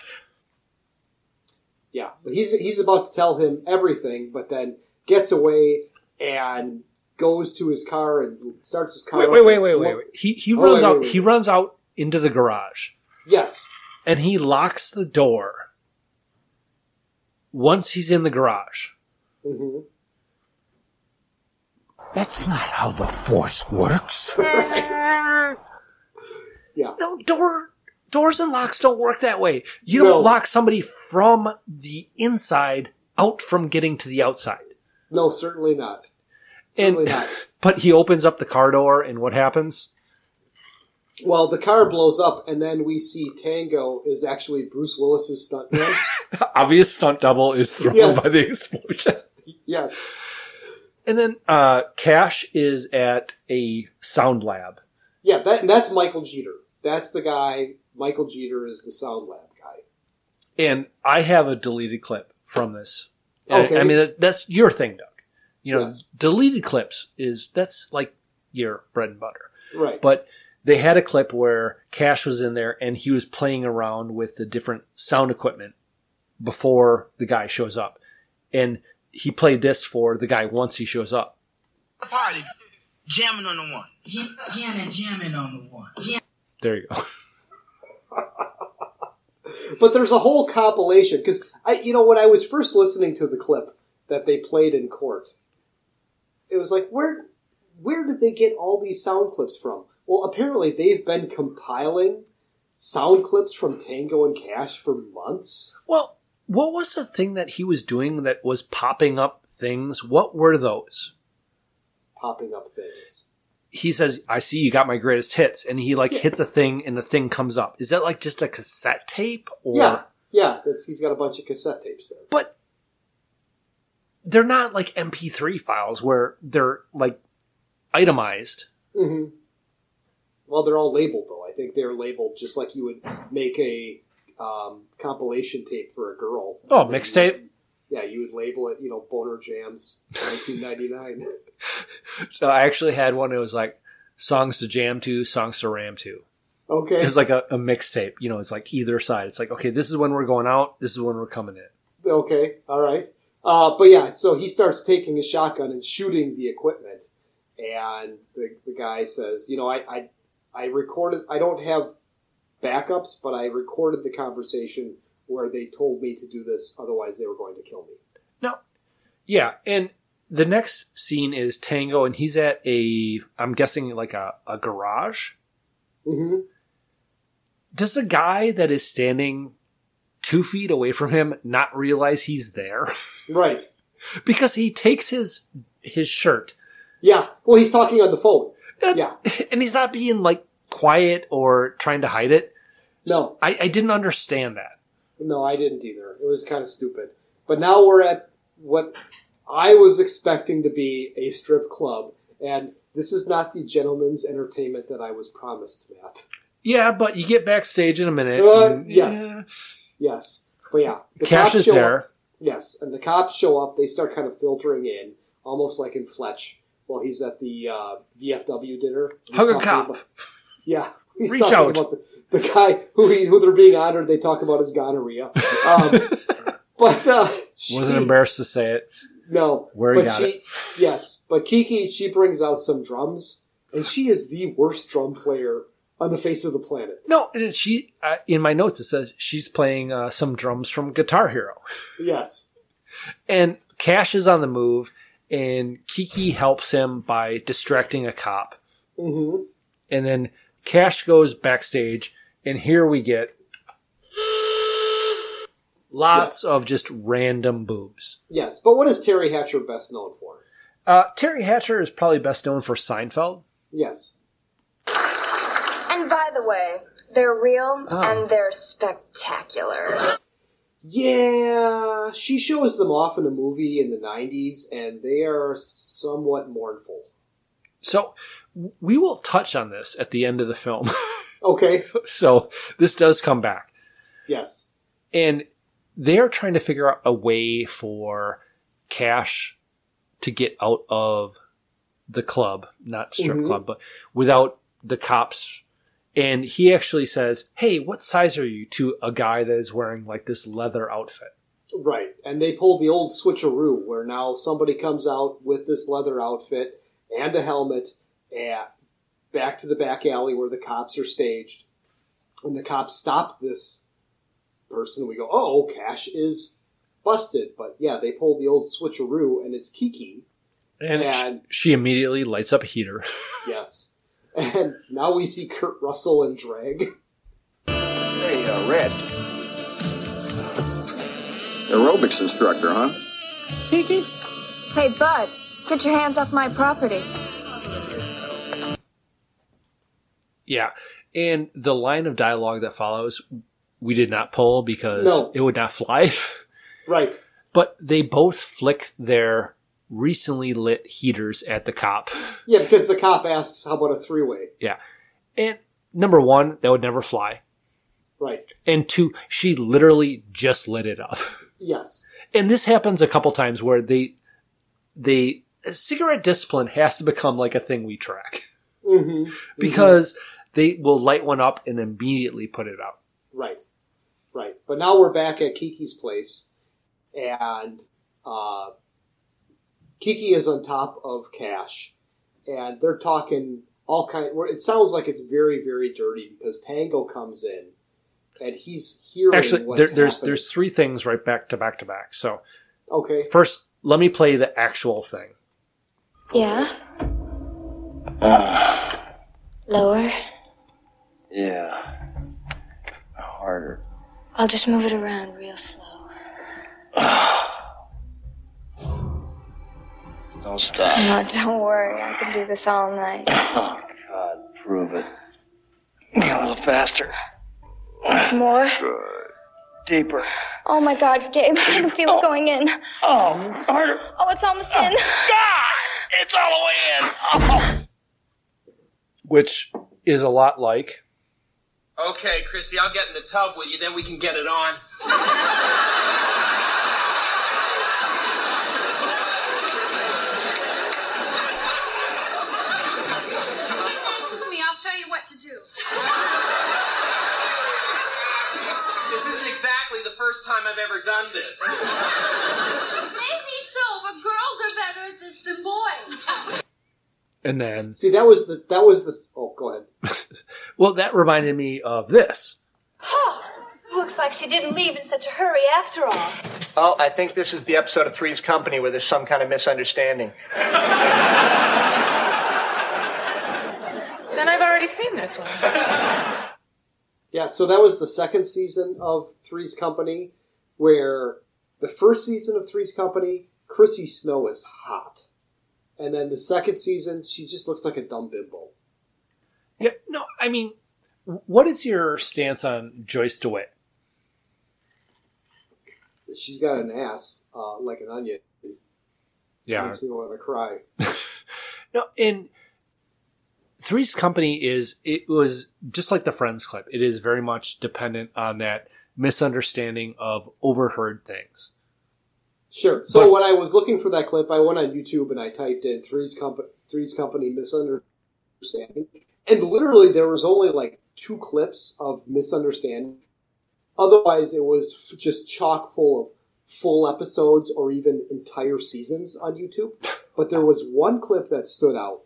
Yeah, but he's he's about to tell him everything, but then gets away and goes to his car and starts his car. Wait, wait, wait, wait, wait, wait. He he Oh, runs wait, out. wait, He runs out into the garage. Yes. and he locks the door once he's in the garage. hmm That's not how the Force works. [laughs] Yeah. No, door doors and locks don't work that way. You No. don't lock somebody from the inside out from getting to the outside. No, certainly not. Certainly And not. [laughs] but he opens up the car door and what happens? Well, the car blows up, and then we see Tango is actually Bruce Willis's stuntman. [laughs] Obvious stunt double is thrown Yes. by the explosion. yes. And then uh Cash is at a sound lab. Yeah, that, that's Michael Jeter. That's the guy. Michael Jeter is the sound lab guy. And I have a deleted clip from this. And Okay. I mean, that- that's your thing, Doug. You know, Yes. deleted clips is that's like your bread and butter. Right. But they had a clip where Cash was in there and he was playing around with the different sound equipment before the guy shows up. And he played this for the guy once he shows up. Party. Jamming on the one. Jam, jamming, jamming on the one. Jam- There you go. [laughs] But there's a whole compilation because I, you know, when I was first listening to the clip that they played in court, it was like, where, where did they get all these sound clips from? Well, apparently they've been compiling sound clips from Tango and Cash for months. Well, what was the thing that he was doing that was popping up things? What were those? popping up things. He says, I see you got my greatest hits. And he like hits a thing and the thing comes up. Is that like just a cassette tape? Or yeah, yeah, that's, he's got a bunch of cassette tapes there. But they're not like MP3 files where they're like itemized. hmm Well, they're all labeled though. I think they're labeled just like you would make a um, compilation tape for a girl. Oh, mixtape? Yeah, you would label it, you know, Boner Jams, 1999. [laughs] So I actually had one. It was like songs to jam to, songs to ram to. okay. It was like a, a mixtape. You know, it's like either side. It's like, okay, this is when we're going out. This is when we're coming in. Okay, all right. Uh, but yeah, so he starts taking his shotgun and shooting the equipment, and the, the guy says, "You know, I, I I recorded. I don't have backups, but I recorded the conversation where they told me to do this. Otherwise, they were going to kill me." No. Yeah, and the next scene is Tango, and he's at a, I'm guessing like a, a garage. hmm Does the guy that is standing two feet away from him not realize he's there? [laughs] Right. because he takes his his shirt Yeah. Well, he's talking on the phone. Yeah. [laughs] and he's not being like quiet or trying to hide it. No. I, I didn't understand that. No, I didn't either. It was kind of stupid. But now we're at what I was expecting to be a strip club, and this is not the gentleman's entertainment that I was promised, Matt. Yeah, but you get backstage in a minute. Uh, and- yes. yeah. Yes. But yeah. Cash cops is there. Up. Yes. And the cops show up. They start kind of filtering in, almost like in Fletch, while he's at the uh, VFW dinner. Hug a cop. about- yeah. [laughs] He's Reach talking out. about the, the guy who he, who they're being honored. They talk about his gonorrhea. Um, [laughs] but uh, Wasn't embarrassed to say it. no, Where he but got she, it. [laughs] yes, but Kiki, she brings out some drums, and she is the worst drum player on the face of the planet. No, and she uh, in my notes it says she's playing uh, some drums from Guitar Hero, Yes, and Cash is on the move, and Kiki helps him by distracting a cop, hmm and then Cash goes backstage, and here we get lots of just random boobs. yes. But what is Teri Hatcher best known for? Uh, Teri Hatcher is probably best known for Seinfeld. Yes, And by the way, they're real and they're spectacular. yeah. She shows them off in a movie in the '90s, and they are somewhat mournful. So w- we will touch on this at the end of the film. [laughs] Okay. so this does come back. Yes. and they're trying to figure out a way for Cash to get out of the club, not strip Mhm. club, but without the cops. And he actually says, "Hey, what size are you?" to a guy that is wearing like this leather outfit. Right, and they pulled the old switcheroo where now somebody comes out with this leather outfit and a helmet and back to the back alley where the cops are staged. And the cops stop this person. We go, oh, Cash is busted. But yeah, they pulled the old switcheroo and it's Kiki. And, And- she immediately lights up a heater. [laughs] Yes. And now we see Kurt Russell in drag. Hey, uh, Red. Aerobics instructor, huh? Kiki? Hey, Bud, get your hands off my property. Yeah, and the line of dialogue that follows, we did not pull because No. it would not fly. [laughs] Right. but they both flick their recently lit heaters at the cop. Yeah, because the cop asks, how about a three way? Yeah. And number one, that would never fly. Right. And two, she literally just lit it up. Yes. And this happens a couple times where they, they, cigarette discipline has to become like a thing we track Mm-hmm. because they will light one up and immediately put it out. Right, right. But now we're back at Kiki's place, and uh, Kiki is on top of Cash, and they're talking all kind. Where it sounds like it's very, very dirty because Tango comes in, and he's hearing Actually, what's there, there's happening. there's three things right back to back to back. So okay. first, let me play the actual thing. Yeah? Lower. Yeah. Harder. I'll just move it around real slow. [sighs] Don't stop. No, don't worry. I can do this all night. Oh, [coughs] God, prove it. A little faster. More? Good. Deeper. Oh my god, Gabe, [laughs] I can feel it going in. Oh, harder. Oh, it's almost in. Oh, it's all the way in. Oh. which is a lot like Okay, Chrissy, I'll get in the tub with you, then we can get it on. Get next to me. I'll show you what to do. This isn't exactly the first time I've ever done this. Maybe so, but girls are better at this than boys. And then See, that was the that was the. Oh, go ahead. [laughs] well that reminded me of this Oh, looks like she didn't leave in such a hurry after all. Oh, I think this is the episode of Three's Company where there's some kind of misunderstanding. Then I've already seen this one. Yeah, so that was the second season of Three's Company, where the first season of Three's Company, Chrissy Snow is hot. And then the second season, she just looks like a dumb bimbo. yeah no i mean what is your stance on joyce dewitt She's got an ass uh, like an onion. yeah Makes me want to cry. [laughs] no and three's company is it was just like the friends clip it is very much dependent on that misunderstanding of overheard things Sure. So But- when I was looking for that clip, I went on YouTube and I typed in Three's Company, Three's Company misunderstanding, and literally there was only like two clips of misunderstanding. Otherwise, it was f- just chock full of full episodes or even entire seasons on YouTube. But there was one clip that stood out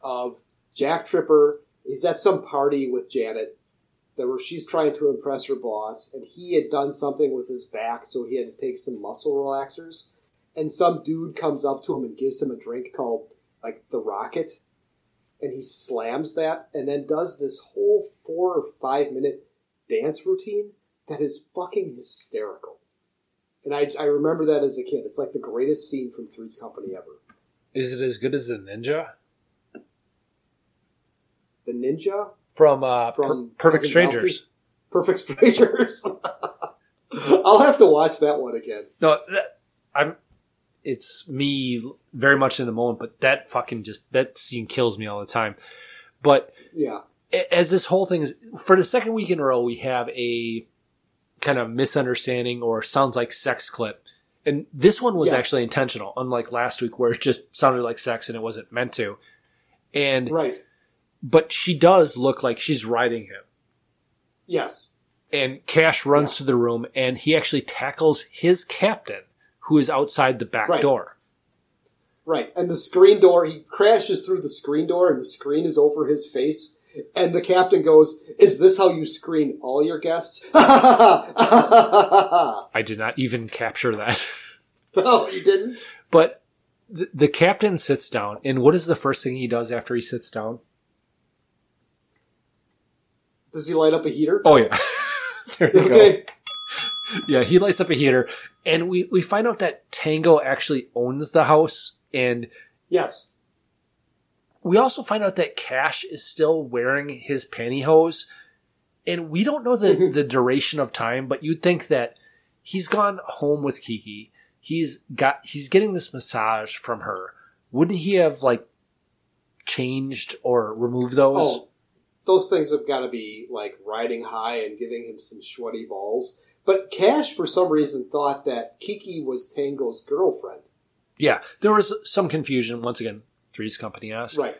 of Jack Tripper. He's at some party with Janet that where she's trying to impress her boss, and he had done something with his back, so he had to take some muscle relaxers. And some dude comes up to him and gives him a drink called like the Rocket, and he slams that, and then does this whole four or five minute dance routine that is fucking hysterical. And I, I remember that as a kid. It's like the greatest scene from Three's Company ever. is it as good as the ninja The ninja from uh From Per- perfect strangers Perfect Strangers. [laughs] I'll have to watch that one again. No, that, I'm. It's me very much in the moment, but that fucking just that scene kills me all the time. But Yeah. as this whole thing is for the second week in a row, we have a kind of misunderstanding or sounds like sex clip, And this one was Yes. actually intentional, unlike last week where it just sounded like sex and it wasn't meant to. And Right. But she does look like she's riding him. Yes. And Cash runs to the room and he actually tackles his captain, who is outside the back Right. door. Right. And the screen door, he crashes through the screen door and the screen is over his face. And the captain goes, Is this how you screen all your guests? [laughs] I did not even capture that. [laughs] No, you didn't. But the, the captain sits down, and what is the first thing he does after he sits down? Does he light up a heater? Oh yeah, [laughs] there you Okay. go. Yeah, he lights up a heater, and we we find out that Tango actually owns the house, and Yes. we also find out that Cash is still wearing his pantyhose, and we don't know the mm-hmm. the duration of time, but you'd think that he's gone home with Kiki. He's got he's getting this massage from her. Wouldn't he have like changed or removed those? Oh, those things have got to be like riding high and giving him some sweaty balls. But Cash, for some reason, thought that Kiki was Tango's girlfriend. Yeah, there was some confusion once again. Three's Company asked, Right.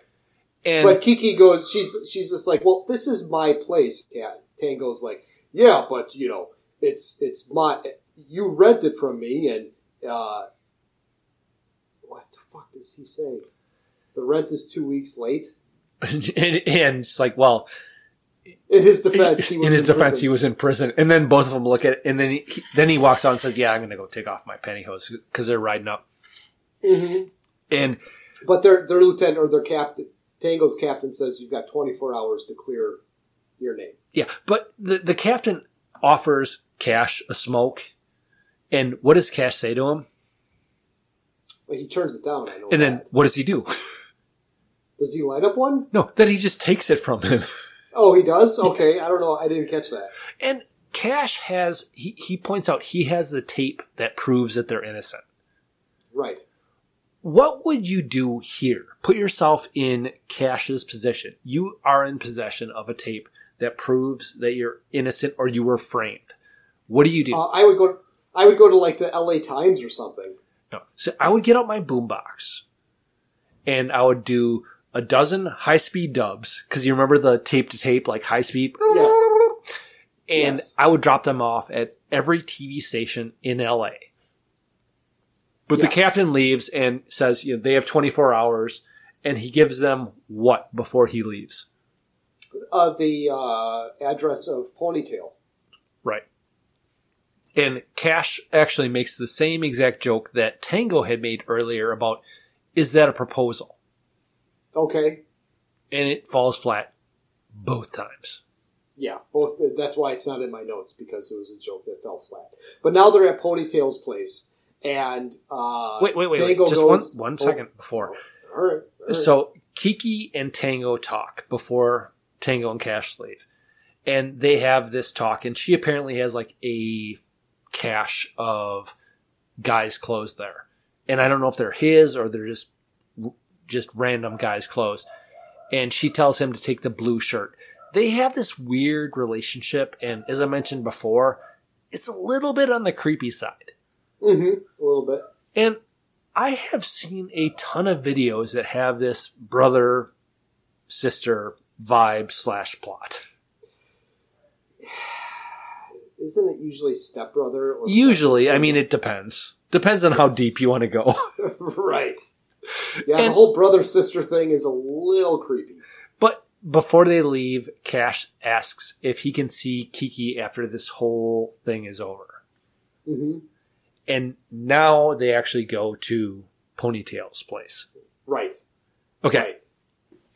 and but Kiki goes, she's she's just like, well, this is my place. Yeah. Tango's like, yeah, but you know, it's it's my you rent it from me, and uh, what the fuck does he say? The rent is two weeks late. [laughs] and, and it's like, well, In his defense, he [laughs] was in his in defense, prison. he was in prison, and then both of them look at it, and then he, he- then he walks out and says, "Yeah, I'm going to go take off my pantyhose because they're riding up." Mhm. And But their their lieutenant or their captain, Tango's captain says you've got 24 hours to clear your name. yeah, but the the captain offers Cash a smoke, and what does Cash say to him? Well, he turns it down. I know. And that. then what does he do? Does he light up one? No, then he just takes it from him. [laughs] Oh, he does. Okay, I don't know. I didn't catch that. And Cash has he, he points out he has the tape that proves that they're innocent. Right. What would you do here? Put yourself in Cash's position. You are in possession of a tape that proves that you're innocent or you were framed. What do you do? Uh, I would go. I would go to like the L.A. Times or something. no. So I would get out my boombox and I would do a dozen high speed dubs because you remember the tape to tape, like high speed. Yes. And Yes. I would drop them off at every TV station in LA. But the captain leaves and says, you know, they have 24 hours and he gives them what before he leaves? Uh, the uh, address of Ponytail. Right. And Cash actually makes the same exact joke that Tango had made earlier about, is that a proposal? Okay. And it falls flat both times. Yeah, both. That's why it's not in my notes because it was a joke that fell flat. But now they're at Ponytail's place, and uh, Wait, wait, wait, Tango wait. Just goes, one, one oh, second before. All right. all right. So Kiki and Tango talk before Tango and Cash leave. And they have this talk, and she apparently has like a cache of guys' clothes there. And I don't know if they're his or they're just just random guys' clothes. And she tells him to take the blue shirt. They have this weird relationship, and as I mentioned before, it's a little bit on the creepy side. Mm-hmm. A little bit. And I have seen a ton of videos that have this brother sister vibe slash plot. [sighs] Isn't it usually stepbrother? Or Usually, I mean, it depends. Depends on how deep you want to go. [laughs] right. Yeah, the whole brother sister thing is a little creepy. but before they leave, Cash asks if he can see Kiki after this whole thing is over. Mm-hmm. And now they actually go to Ponytail's place. Right. Okay.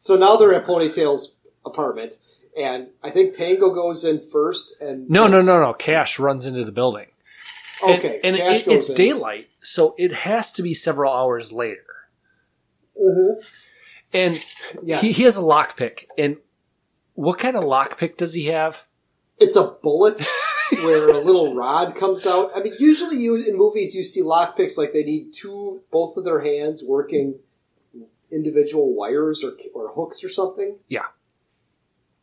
So now they're at Ponytail's apartment, and I think Tango goes in first. And No, no, no, no. Cash runs into the building. And- Okay, And, Cash it, it's in. daylight, so it has to be several hours later. Mhm. And Yes. he, he has a lockpick. And what kind of lockpick does he have? It's a bullet [laughs] where a little rod comes out. I mean, usually you in movies you see lockpicks like they need two, both of their hands working individual wires or or hooks or something. Yeah.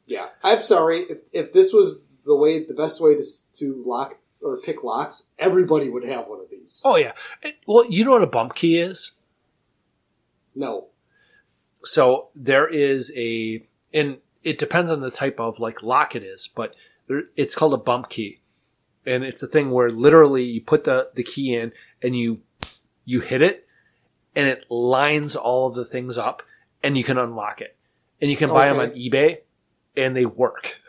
Yeah, I'm sorry if if this was the way, the best way to to lock or pick locks, everybody would have one of these. Oh yeah. Well, you know what a bump key is? No. So there is a, and it depends on the type of like lock it is, but there, it's called a bump key, and it's a thing where literally you put the the key in and you you hit it, and it lines all of the things up, and you can unlock it, and you can buy them on eBay, and they work.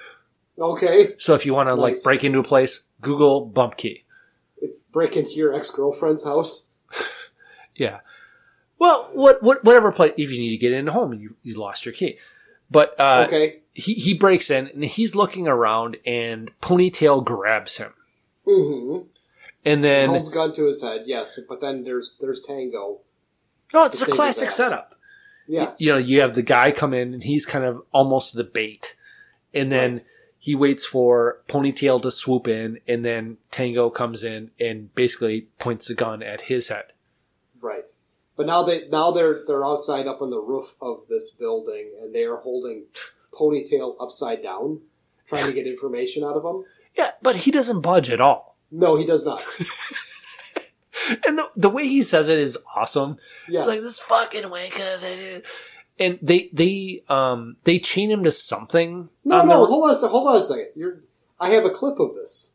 Okay. So if you want to like break into a place, Google bump key. Break into your ex girlfriend's house. [laughs] Yeah. Well, what, what whatever place if you need to get into home and you you lost your key, but uh, Okay. he he breaks in and he's looking around and Ponytail grabs him Mm-hmm. and then holds gun to his head. Yes, but then there's there's Tango. no, it's to a classic setup. Yes. You know, you have the guy come in and he's kind of almost the bait, and then Right. he waits for Ponytail to swoop in, and then Tango comes in and basically points the gun at his head. Right. But now they now they're they're outside up on the roof of this building and they are holding Ponytail upside down, trying to get information out of him. Yeah, but he doesn't budge at all. No, he does not. [laughs] And the, the way he says it is awesome. Yes. It's like this fucking wanker. And they they um they chain him to something. No, no, the- hold on a second. Hold on a second. You're. I have a clip of this.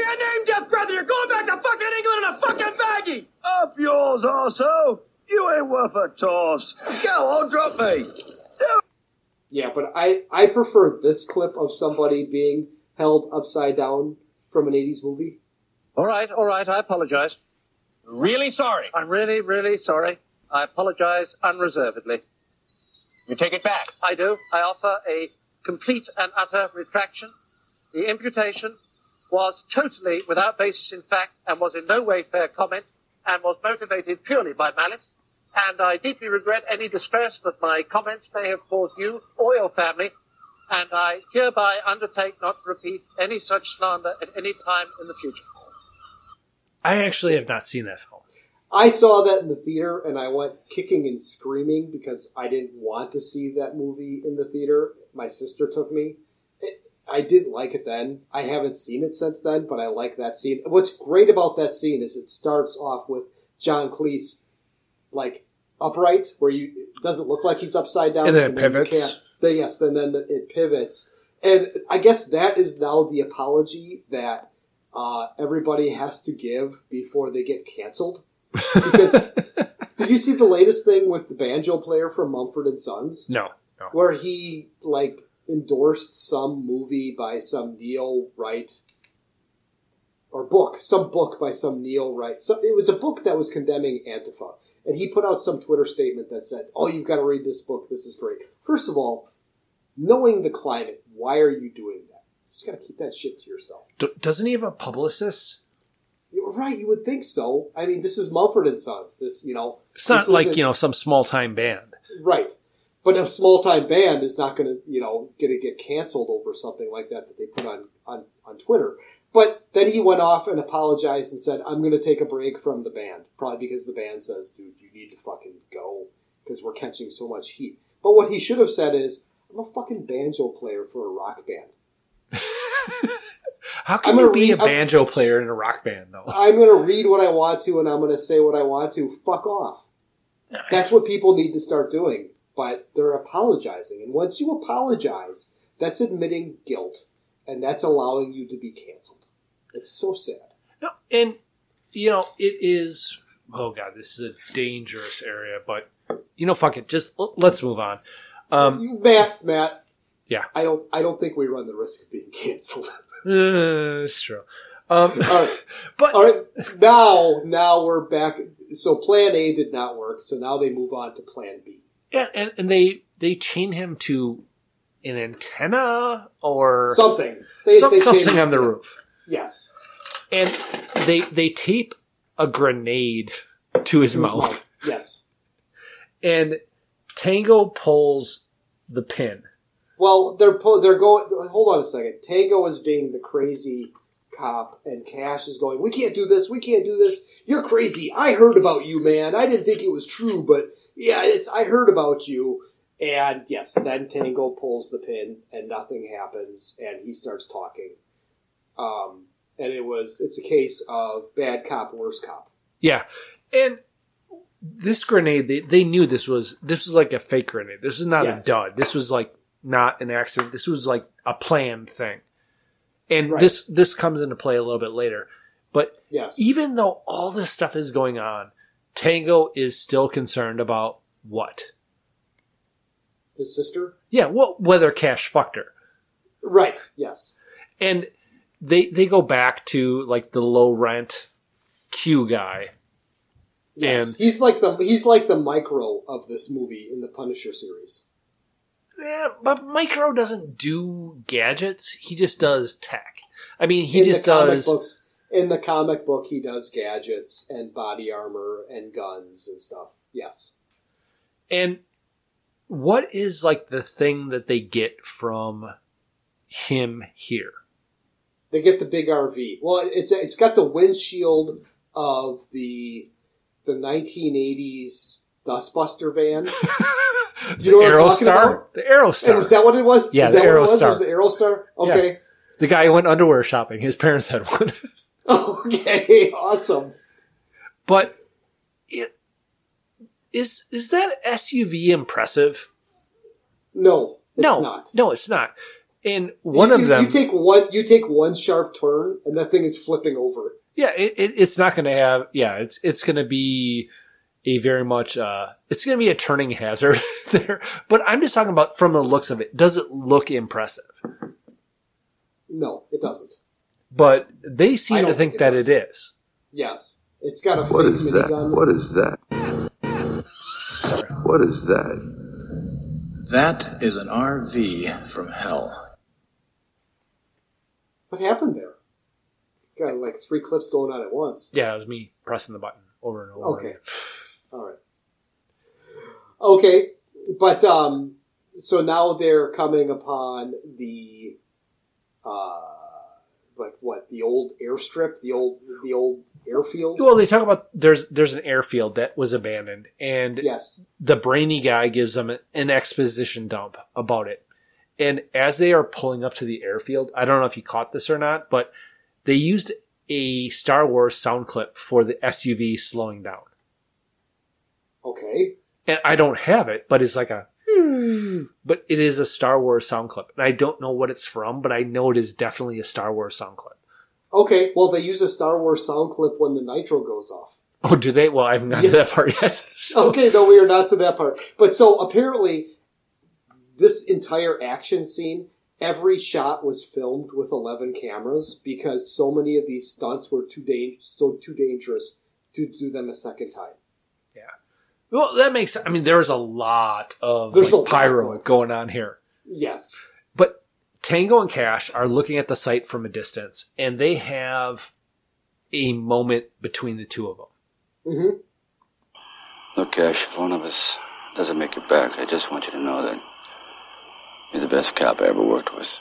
Give me a name, deaf brother. You're going back to fucking England in a fucking baggie. Up yours, also. You ain't worth a toss. Go on, drop me. Yeah, but I I prefer this clip of somebody being held upside down from an '80s movie. All right, all right. I apologize. Really sorry. I'm really, really sorry. I apologize unreservedly. You take it back. I do. I offer a complete and utter retraction. The imputation was totally without basis in fact and was in no way fair comment and was motivated purely by malice. And I deeply regret any distress that my comments may have caused you or your family. And I hereby undertake not to repeat any such slander at any time in the future. I actually have not seen that film. I saw that in the theater and I went kicking and screaming because I didn't want to see that movie in the theater. My sister took me. I didn't like it then. I haven't seen it since then, but I like that scene. What's great about that scene is it starts off with John Cleese like upright, where you it doesn't look like he's upside down, And then it you pivots. can't- then yes, and then it pivots, and I guess that is now the apology that uh, everybody has to give before they get canceled. Because [laughs] did you see the latest thing with the banjo player from Mumford and Sons? No, no. where he like endorsed some movie by some Neil Wright or book, some book by some Neil Wright. So it was a book that was condemning Antifa, and he put out some Twitter statement that said, "Oh, you've got to read this book. This is great." First of all, knowing the climate, why are you doing that? You just got to keep that shit to yourself. D- doesn't he have a publicist? You're right, you would think so. I mean, this is Mumford and Sons. This, you know, It's not like you know some small time band. Right. But a small time band is not going to, you know, going to get canceled over something like that that they put on, on, on Twitter. But then he went off and apologized and said, I'm going to take a break from the band. Probably because the band says, dude, you need to fucking go because we're catching so much heat. But what he should have said is, I'm a fucking banjo player for a rock band. [laughs] How can I'm you be a read- I'm- banjo player in a rock band though? I'm going to read what I want to and I'm going to say what I want to. Fuck off. That's what people need to start doing. But they're apologizing. And once you apologize, that's admitting guilt. And that's allowing you to be canceled. It's so sad. No, and you know it is. Oh god, this is a dangerous area. But you know, fuck it. Just let's move on. Um, Matt, Matt, yeah, I don't I don't think we run the risk of being [laughs] canceled. uh, it's true. Um, [laughs] All right. [laughs] but All right. Now now we're back so plan A did not work, so now they move on to plan B. yeah, and, and they they chain him to an antenna or Something. They, some- they something on the roof. Yes. and they they tape a grenade to his To his mouth, mouth. Yes. and Tango pulls the pin. Well, they're pull, they're going. Hold on a second. Tango is being the crazy cop, and Cash is going. We can't do this. We can't do this. You're crazy. I heard about you, man. I didn't think it was true, but yeah, it's. I heard about you. And yes, then Tango pulls the pin, and nothing happens, and he starts talking. Um, and it was it's a case of bad cop, worse cop. Yeah, and this grenade, they, they knew this was this was like a fake grenade. This was not Yes. a dud. This was like not an accident. This was like a planned thing. And Right. this this comes into play a little bit later. But Yes. even though all this stuff is going on, Tango is still concerned about what? His sister, Yeah, well, whether Cash fucked her. right? Yes. And they they go back to like the low rent Q guy. Yes. And he's like the he's like the micro of this movie in the Punisher series. Yeah, but Micro doesn't do gadgets. He just does tech. I mean, he in just does. books. In the comic book, he does gadgets and body armor and guns and stuff. Yes. And what is like the thing that they get from him here? They get the big RV. Well, it's it's got the windshield of the the 1980s Dustbuster van. [laughs] Do you know what I'm talking about? The Aerostar. And is that what it was? Yeah, is the that what it was? Aerostar. Was the Aerostar? Okay. Yeah. The guy who went underwear shopping. His parents had one. [laughs] [laughs] Okay. Awesome. but it is is that SUV impressive? No, it's no, not. no, it's not. And one You- of them, You take one. You take one sharp turn, and that thing is flipping over. yeah, it, it, it's not going to have. Yeah, it's it's going to be a very much. uh It's going to be a turning hazard [laughs] there. But I'm just talking about from the looks of it. Does it look impressive? No, it doesn't. But they seem to think, think it that it is. Yes, it's got a What is fake that? minigun. What is that? What is that? That is an RV from hell. What happened there? Got like three clips going on at once. Yeah, it was me pressing the button over and over. Okay. again. All right. Okay, but um, so now they're coming upon the, uh, like what the old airstrip, the old the old airfield. Well, they talk about there's there's an airfield that was abandoned, and Yes. the brainy guy gives them an exposition dump about it. And as they are pulling up to the airfield, I don't know if you caught this or not, but they used a Star Wars sound clip for the SUV slowing down. Okay. And I don't have it, but it's like a Hmm. but it is a Star Wars sound clip. And I don't know what it's from, but I know it is definitely a Star Wars sound clip. Okay. Well, they use a Star Wars sound clip when the nitro goes off. Oh, do they? Well, I haven't got to that part yet. [laughs] [laughs] Okay, no, we are not to that part. But so apparently, this entire action scene, every shot was filmed with eleven cameras because so many of these stunts were too dang- so too dangerous to do them a second time. Well, that makes. I mean, there's a lot of There's like, a lot pyro going on here. Yes. But Tango and Cash are looking at the site from a distance, and they have a moment between the two of them. Mm-hmm. Look, Cash, if one of us doesn't make it back, I just want you to know that you're the best cop I ever worked with.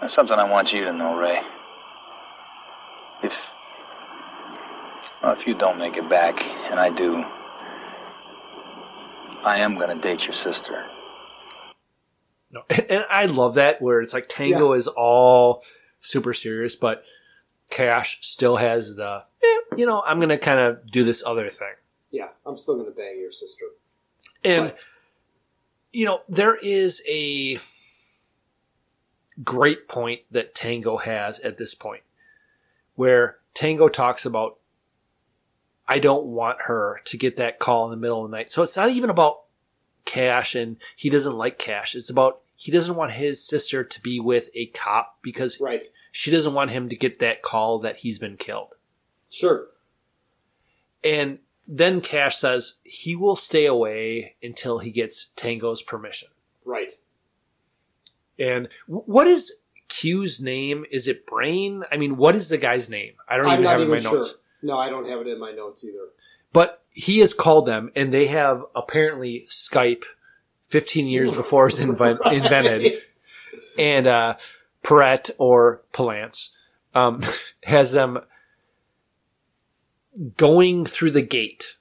That's something I want you to know, Ray. If. Well, if you don't make it back, and I do, I am gonna date your sister. No, [laughs] and I love that where it's like Tango is all super serious, but Cash still has the, eh, you know, I'm gonna kind of do this other thing. Yeah, I'm still going to bang your sister. And you know, there is a great point that Tango has at this point where Tango talks about I don't want her to get that call in the middle of the night. So it's not even about Cash and he doesn't like Cash. It's about he doesn't want his sister to be with a cop because right. she doesn't want him to get that call that he's been killed. Sure. And then Cash says he will stay away until he gets Tango's permission. Right. And what is Q's name? Is it Brain? I mean, what is the guy's name? I don't I'm even have it in my sure. notes. No, I don't have it in my notes either. But he has called them, and they have apparently Skype 15 years before it's inven- [laughs] Right. invented. And uh, Perret or Palance um, [laughs] has them going through the gate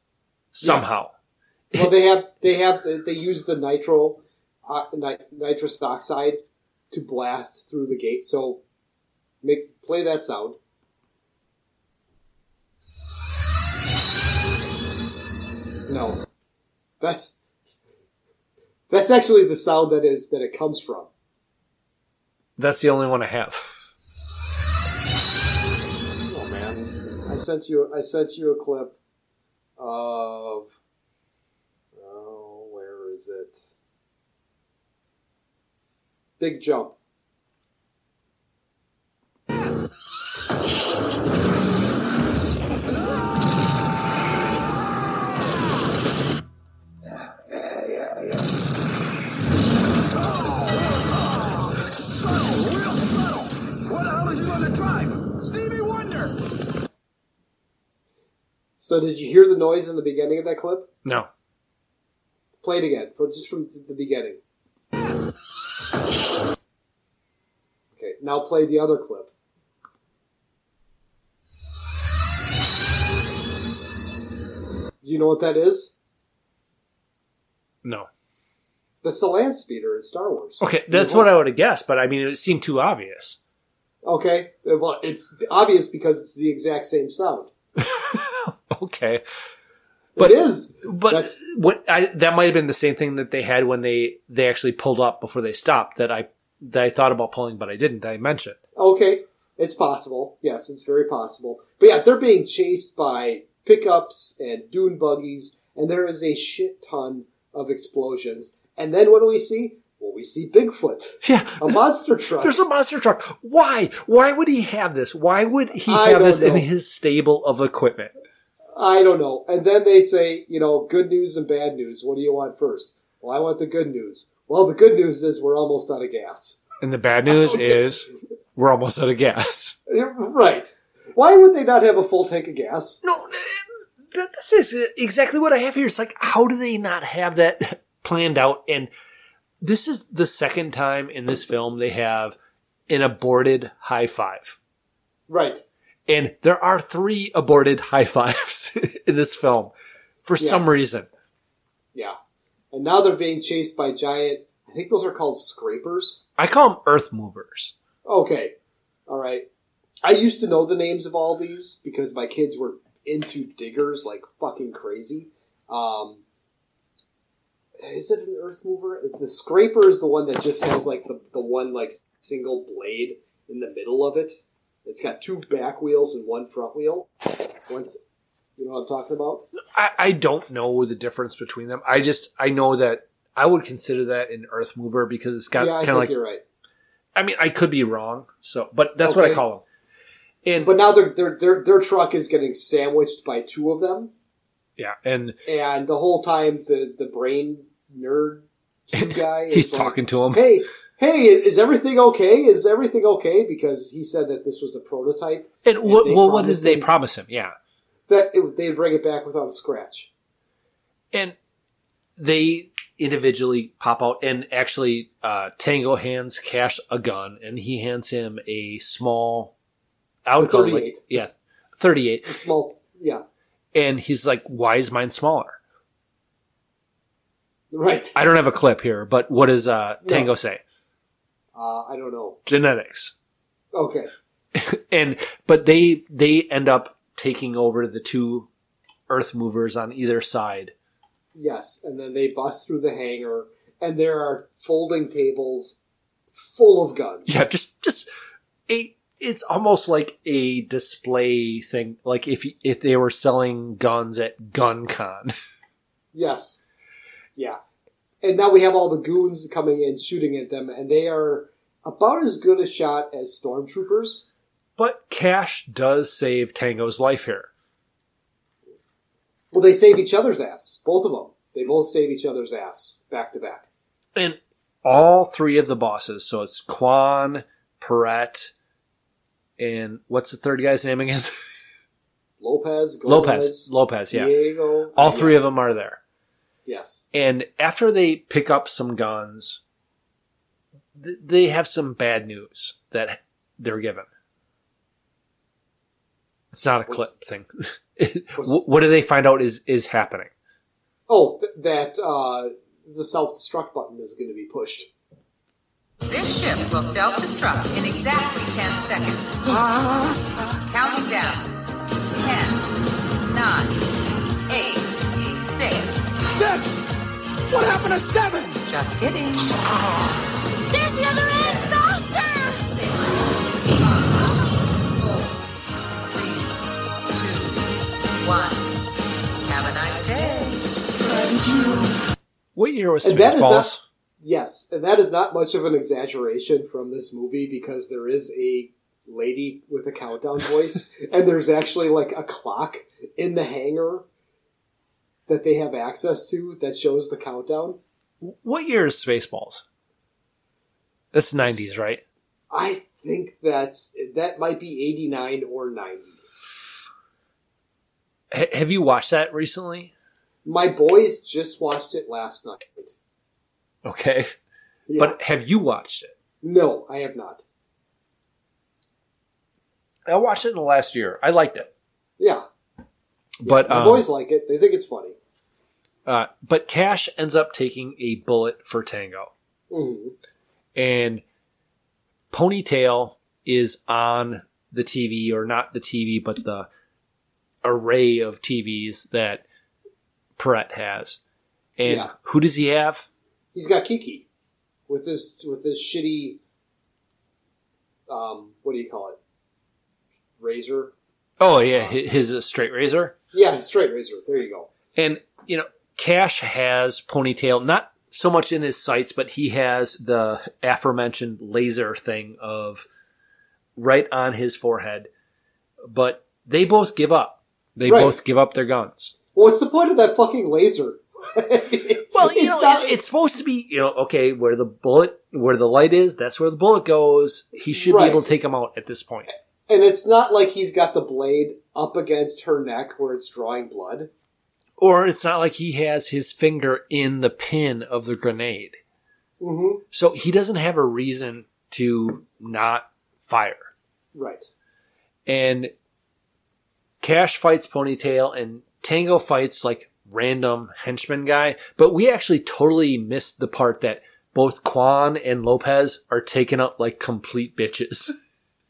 somehow. well, they have they have they use the nitro uh, nitrous oxide to blast through the gate. So Make play that sound. No, that's that's actually the sound that is that it comes from. That's the only one I have. Oh man, I sent you I sent you a clip of oh where is it? Big jump. So did you hear the noise in the beginning of that clip? No. Play it again, for just from the beginning. Okay, now play the other clip. Do you know what that is? No. That's the land speeder in Star Wars. Okay, that's what I would have guessed, but I mean, it seemed too obvious. Okay, well, it's obvious because it's the exact same sound. [laughs] [laughs] Okay. But it is. But what I that might have been the same thing that they had when they they actually pulled up before they stopped. That I that I thought about pulling, but I didn't. That I mentioned. Okay, it's possible. Yes, it's very possible. But yeah, they're being chased by pickups and dune buggies, and there is a shit ton of explosions. And then what do we see? Well, we see Bigfoot. [laughs] Yeah, a monster truck. There's a monster truck. Why? Why would he have this? Why would he I have this in his stable of equipment? I don't know. And then they say, you know, good news and bad news. What do you want first? Well, I want the good news. Well, the good news is we're almost out of gas. And the bad news Okay. is we're almost out of gas. [laughs] Right. Why would they not have a full tank of gas? No, uh, This is uh, exactly what I have here. It's like, how do they not have that [laughs] planned out? And this is the second time in this film they have an aborted high five. Right. And there are three aborted high fives [laughs] in this film for some reason. Yeah. And now they're being chased by giant, I think those are called scrapers. I call them earth movers. Okay. All right. I used to know the names of all these because my kids were into diggers like fucking crazy. Um, is it an earth mover? The scraper is the one that just has like the, the one like single blade in the middle of it. It's got two back wheels and one front wheel. Once, you know what I'm talking about? I, I don't know the difference between them. I just I know that I would consider that an earth mover because it's got yeah, I kind think of like. you're right. I mean, I could be wrong. So, but that's what I call them. And But now their their their their truck is getting sandwiched by two of them. yeah, and and the whole time the the brain nerd [laughs] guy he's is like, talking to him. Hey, hey, is everything okay? Is everything okay? Because he said that this was a prototype. And what, they well, what did they promise him? Yeah, That it, they'd bring it back without a scratch. and they individually pop out, and actually, uh, Tango hands Cash a gun, and he hands him a small. I would A call it like 38. yeah, thirty-eight, A small, yeah, and he's like, "Why is mine smaller?" right. I don't have a clip here, but what does uh, Tango No. say? Uh, I don't know. Genetics. Okay, [laughs] and but they they end up taking over the two earth movers on either side yes, and then they bust through the hangar, and there are folding tables full of guns. yeah just just a it's almost like a display thing like if if they were selling guns at GunCon [laughs] Yes. Yeah. And now we have all the goons coming in shooting at them, and they are about as good a shot as stormtroopers. but Cash does save Tango's life here Well, they save each other's ass. Both of them. They both save each other's ass back to back. and all three of the bosses so it's Quan Perret and what's the third guy's name again [laughs] Lopez, Gomez, Lopez Lopez yeah Diego. all three of them are there Yes. And after they pick up some guns, th- they have some bad news that they're given. It's not a clip What's- thing. [laughs] what's- Wh- what do they find out is is happening? Oh, th- that uh, the self destruct button is going to be pushed. This ship will self-destruct in exactly 10 seconds. [laughs] Counting down. 10, 9, 8, 6. Six! What happened to seven? Just kidding. There's the other end! Faster! One. Have a nice day. Thank you. What year was And that is Spaceballs? not yes, and that is not much of an exaggeration from this movie because there is a lady with a countdown voice, [laughs] and there's actually like a clock in the hangar that they have access to that shows the countdown. What year is Spaceballs? That's nineties, right? I think that's that might be eighty nine or ninety. H- have you watched that recently? My boys just watched it last night. Okay, Yeah. but have you watched it? No, I have not. I watched it in the last year. I liked it, Yeah, but my um, boys like it. They think it's funny. Uh, but Cash ends up taking a bullet for Tango, hmm and Ponytail is on the TV, or not the TV, but the array of TVs that Perret has. And Yeah. who does he have? He's got Kiki with this with this shitty. Um, what do you call it? Razor. Oh yeah, hi- his uh, straight razor. Yeah, straight razor. There you go. And you know, Cash has ponytail, not so much in his sights, but he has the aforementioned laser thing of right on his forehead. But they both give up. They Right. both give up their guns. What's the point of that fucking laser? [laughs] Well, you It's know, not- it's supposed to be, you know, okay, where the bullet, where the light is, that's where the bullet goes. He should Right. be able to take him out at this point. And it's not like he's got the blade up against her neck where it's drawing blood. Or it's not like he has his finger in the pin of the grenade. Mm-hmm. So he doesn't have a reason to not fire. Right. And Cash fights Ponytail and Tango fights like random henchman guy. But we actually totally missed the part that both Quan and Lopez are taken up like complete bitches. [laughs]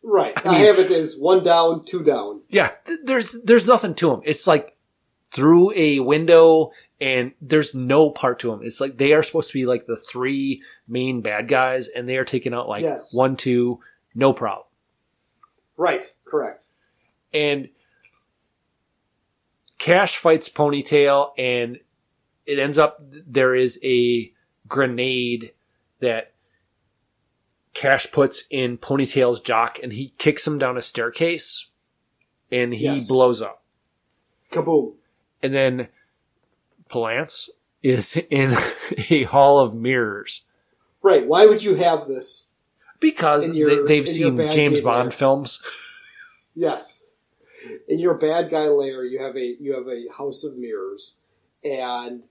Right. I I, mean- have it as one down, two down. Yeah, th- there's there's nothing to them. It's like through a window, and there's no part to them. It's like they are supposed to be like the three main bad guys, and they are taking out like Yes. one, two, no problem. Right. Correct. And Cash fights Ponytail, and it ends up there is a grenade that Cash puts in Ponytail's jock, and he kicks him down a staircase, and he Yes. blows up. Kaboom. And then Palance is in [laughs] a hall of mirrors Right. Why would you have this? because your- they, they've seen James Bond lair. films. [laughs] Yes. In your bad guy lair, you have a you have a house of mirrors, and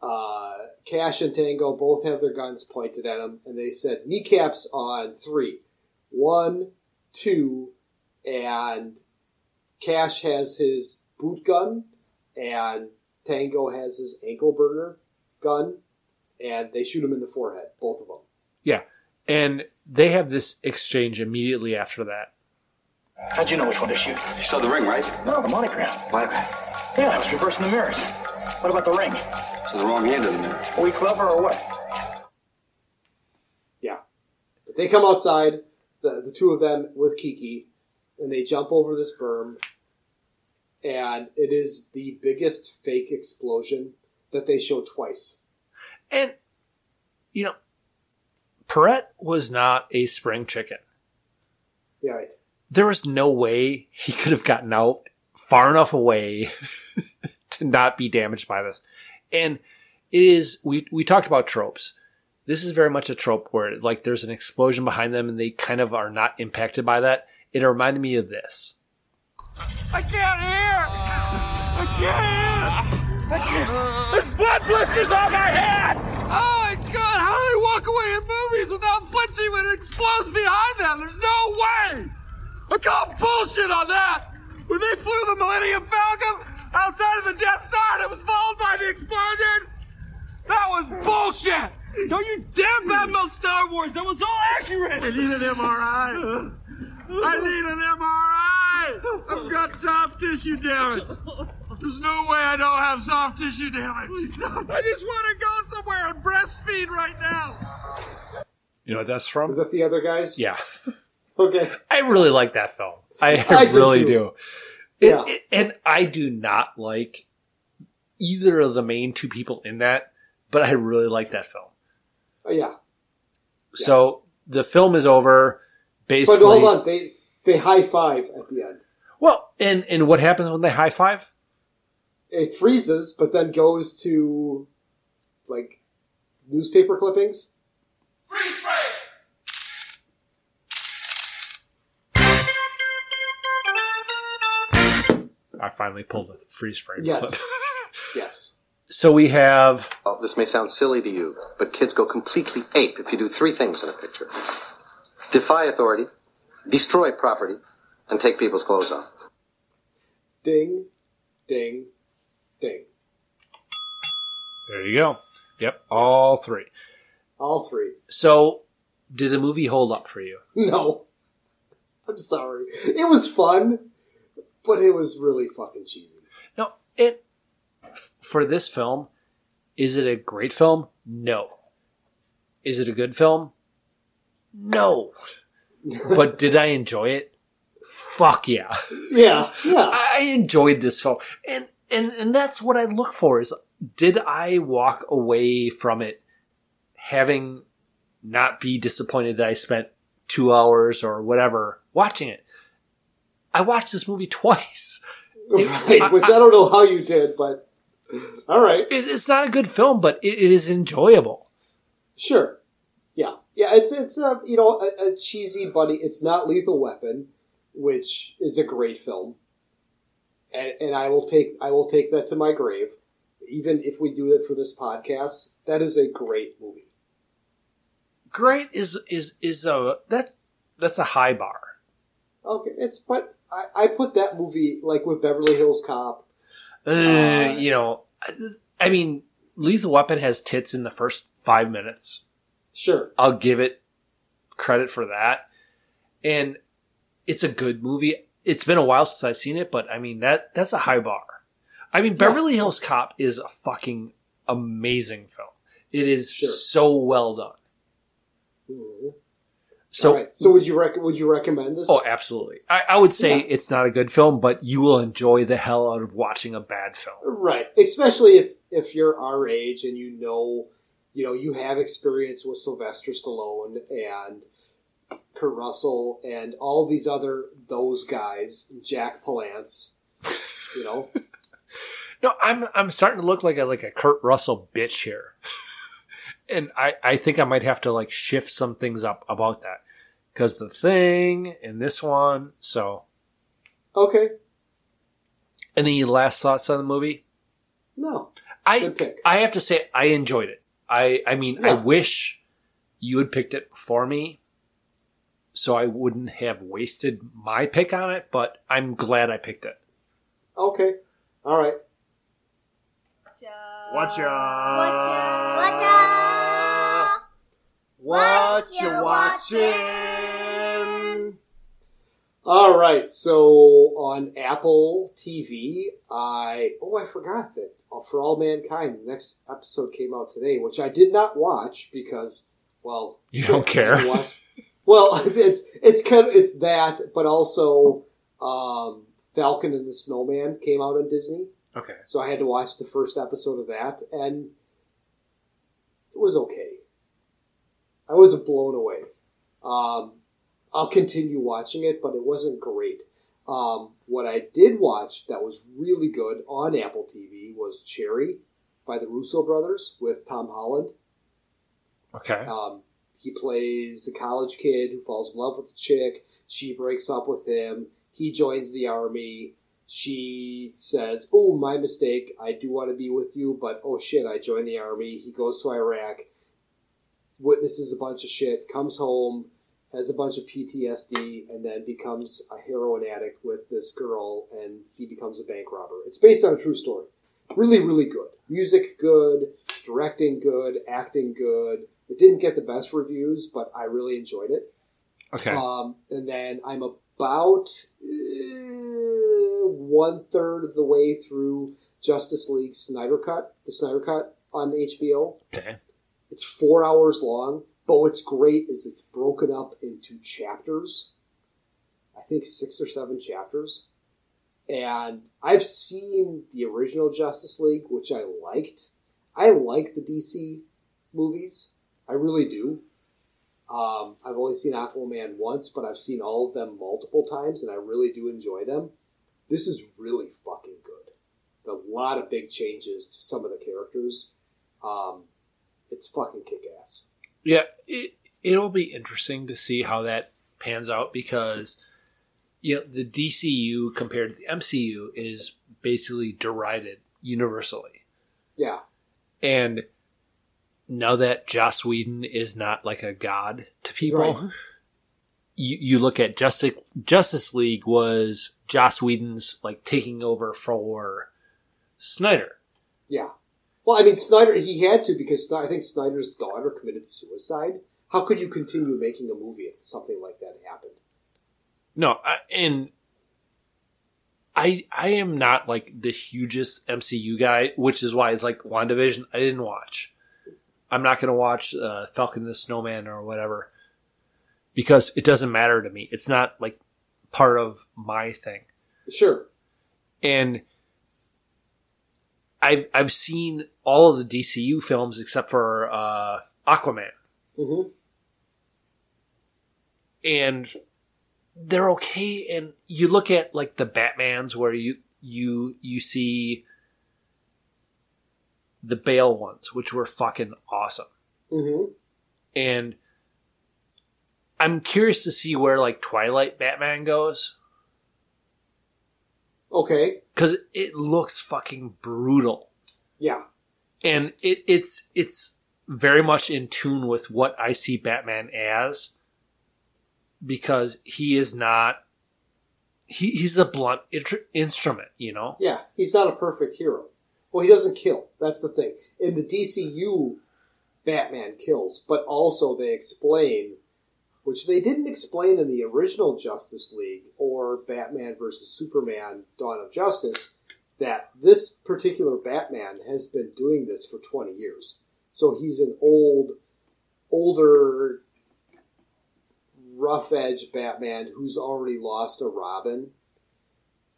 uh, Cash and Tango both have their guns pointed at them, and they said kneecaps on three, one, two, and Cash has his boot gun, and Tango has his ankle burner gun, and they shoot him in the forehead, both of them. Yeah. And they have this exchange immediately after that. How'd you know which one to shoot? You saw the ring, right? No, the monogram. What? Yeah, I was reversing the mirrors. What about the ring? So the wrong hand of the mirror. Are we clever or what? Yeah. But they come outside, the, the two of them with Kiki, and they jump over this berm, and it is the biggest fake explosion that they show twice. And, you know, Perret was not a spring chicken. Yeah, right. There was no way he could have gotten out far enough away [laughs] to not be damaged by this. And it is, we, we talked about tropes. This is very much a trope where, like, there's an explosion behind them and they kind of are not impacted by that. It reminded me of this. I can't hear! I can't hear! I can't. There's blood blisters on my head! Oh my god, how do they walk away in movies without flinching when it explodes behind them? There's no way! I call bullshit on that! When they flew the Millennium Falcon outside of the Death Star and it was followed by the explosion, that was bullshit! Don't you dare badmouth Star Wars! That was all accurate! I need an MRI! I need an MRI! I've got soft tissue damage! There's no way I don't have soft tissue damage! I just want to go somewhere and breastfeed right now! You know what that's from? Is that the other guys? Yeah. [laughs] Okay. I really like that film. I, [laughs] I really too. do. It- Yeah. it- and I do not like either of the main two people in that, but I really like that film. Oh, yeah. So the film is over. Basically, But hold on, they they high five at the end. Well, and and what happens when they high five? It freezes, but then goes to like newspaper clippings. Freeze frame. I finally pulled a freeze frame. Yes. [laughs] yes. So we have Oh, this may sound silly to you, but kids go completely ape if you do three things in a picture defy authority, destroy property, and take people's clothes off. Ding, ding, ding. there you go. Yep, all three. All three. So did the movie hold up for you? [laughs] No. I'm sorry. It was fun, but it was really fucking cheesy. No, it for this film, is it a great film? No. Is it a good film? No. but did I enjoy it? Fuck yeah. Yeah, yeah. I enjoyed this film. And and and that's what I look for is did I walk away from it having not be disappointed that I spent 2 hours or whatever watching it? I watched this movie [laughs] twice. Right, which I don't know how you did, but all right. It- It's not a good film, but it is enjoyable. Sure. Yeah. It's it's a you know a, a cheesy buddy. It's not Lethal Weapon, which is a great film, and, and I will take I will take that to my grave. Even if we do it for this podcast, that is a great movie. Great is is is a that that's a high bar. Okay, it's but I, I put that movie like with Beverly Hills Cop. Uh, you know, I mean, Lethal Weapon has tits in the first five minutes. Sure. I'll give it credit for that. And it's a good movie. It's been a while since I've seen it, but I mean that that's a high bar. I mean, Beverly Hills Cop is a fucking amazing film. It is so well done. Mhm. So, right. so would you rec- would you recommend this? oh, absolutely. I, I would say Yeah. it's not a good film, but you will enjoy the hell out of watching a bad film. Right, especially if if you're our age and you know, you know, you have experience with Sylvester Stallone and Kurt Russell and all these other those guys, Jack Palance, you know. [laughs] No, I'm I'm starting to look like a like a Kurt Russell bitch here, [laughs] and I I think I might have to like shift some things up about that because the thing and this one. So, Okay, any last thoughts on the movie? no, I I have to say I enjoyed it. I I mean I wish you had picked it before me, so I wouldn't have wasted my pick on it. But I'm glad I picked it. okay, all right. Watch out! What you watching? All right, so on Apple TV, I oh I forgot that uh, for all mankind, the next episode came out today, which I did not watch because well You don't care. watch- Well, [laughs] it's it's it's kind of it's that, but also um, Falcon and the Snowman came out on Disney. Okay. So I had to watch the first episode of that, and it was okay. I wasn't blown away. Um, I'll continue watching it, but it wasn't great. Um, what I did watch that was really good on Apple TV was Cherry by the Russo brothers with Tom Holland. Okay. Um, he plays a college kid who falls in love with a chick. She breaks up with him. He joins the army. She says, "Oh, my mistake. I do want to be with you, but oh shit, I joined the army." He goes to Iraq, witnesses a bunch of shit, comes home, has a bunch of PTSD, and then becomes a heroin addict with this girl, and he becomes a bank robber. It's based on a true story. Really, really good. Music good, directing good, acting good. It didn't get the best reviews, but I really enjoyed it. Okay. Um, and then I'm about uh, one third of the way through Justice League Snyder Cut, the Snyder Cut on HBO. Okay. It's four hours long, but what's great is it's broken up into chapters. I think six or seven chapters. And I've seen the original Justice League, which I liked. I like the DC movies. I really do. Um, I've only seen Aquaman once, but I've seen all of them multiple times, and I really do enjoy them. This is really fucking good. A lot of big changes to some of the characters. Um, it's fucking kick ass. Yeah, it it'll be interesting to see how that pans out because you know the DCU compared to the MCU is basically derided universally, Yeah. and now that Joss Whedon is not like a god to people, Right. you you look at Justice Justice League was Joss Whedon's like taking over for Snyder. Yeah. Well, I mean, Snyder, he had to because I think Snyder's daughter committed suicide. How could you continue making a movie if something like that happened? No, I, and I I am not like the hugest MCU guy, which is why it's like WandaVision I didn't watch. I'm not going to watch uh, Falcon the Snowman or whatever because it doesn't matter to me. It's not like part of my thing. Sure. And I've I've seen all of the DCU films except for uh, Aquaman, Mm-hmm. and they're okay. And you look at like the Batman's where you you you see the Bale ones, which were fucking awesome, Mm-hmm. and I'm curious to see where like Twilight Batman goes Okay. Because it looks fucking brutal. Yeah. and it, it's it's very much in tune with what I see Batman as because he is not he, he's a blunt instrument, you know. Yeah. He's not a perfect hero. Well, he doesn't kill. That's the thing. In the DCU, Batman kills, but also they explain, which they didn't explain in the original Justice League or Batman versus Superman Dawn of Justice, that this particular Batman has been doing this for 20 years. So he's an old, older, rough edge Batman who's already lost a Robin.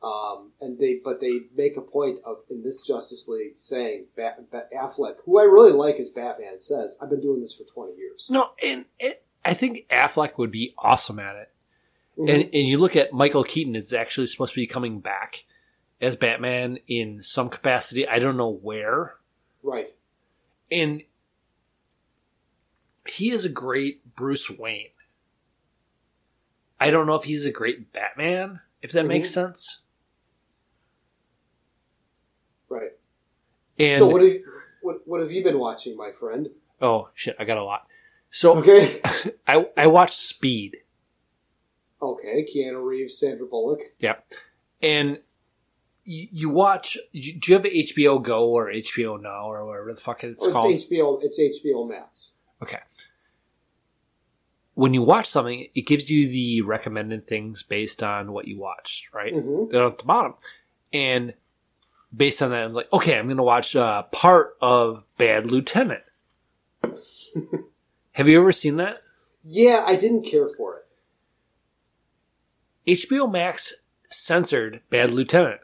Um, and they, but they make a point of in this Justice League saying Bat, Affleck, who I really like as Batman, says, "I've been doing this for twenty years." No, and I think Affleck would be awesome at it. Mhm. And and you look at Michael Keaton is actually supposed to be coming back as Batman in some capacity. I don't know where. Right. And he is a great Bruce Wayne. I don't know if he's a great Batman, if that makes Mhm. sense. Right. And so what have you, what, what have you been watching, my friend? oh shit, I got a lot. So Okay. [laughs] I I watched Speed. Okay, Keanu Reeves, Sandra Bullock. Yeah. And you, you watch, do you have HBO Go or HBO Now or whatever the fuck it's Oh, called? it's HBO. It's HBO Max. Okay. When you watch something, it gives you the recommended things based on what you watched, right? Mhm. They're at the bottom. And based on that, I'm like, okay, I'm going to watch uh, part of Bad Lieutenant. [laughs] Have you ever seen that? Yeah, I didn't care for it. HBO Max censored Bad Lieutenant.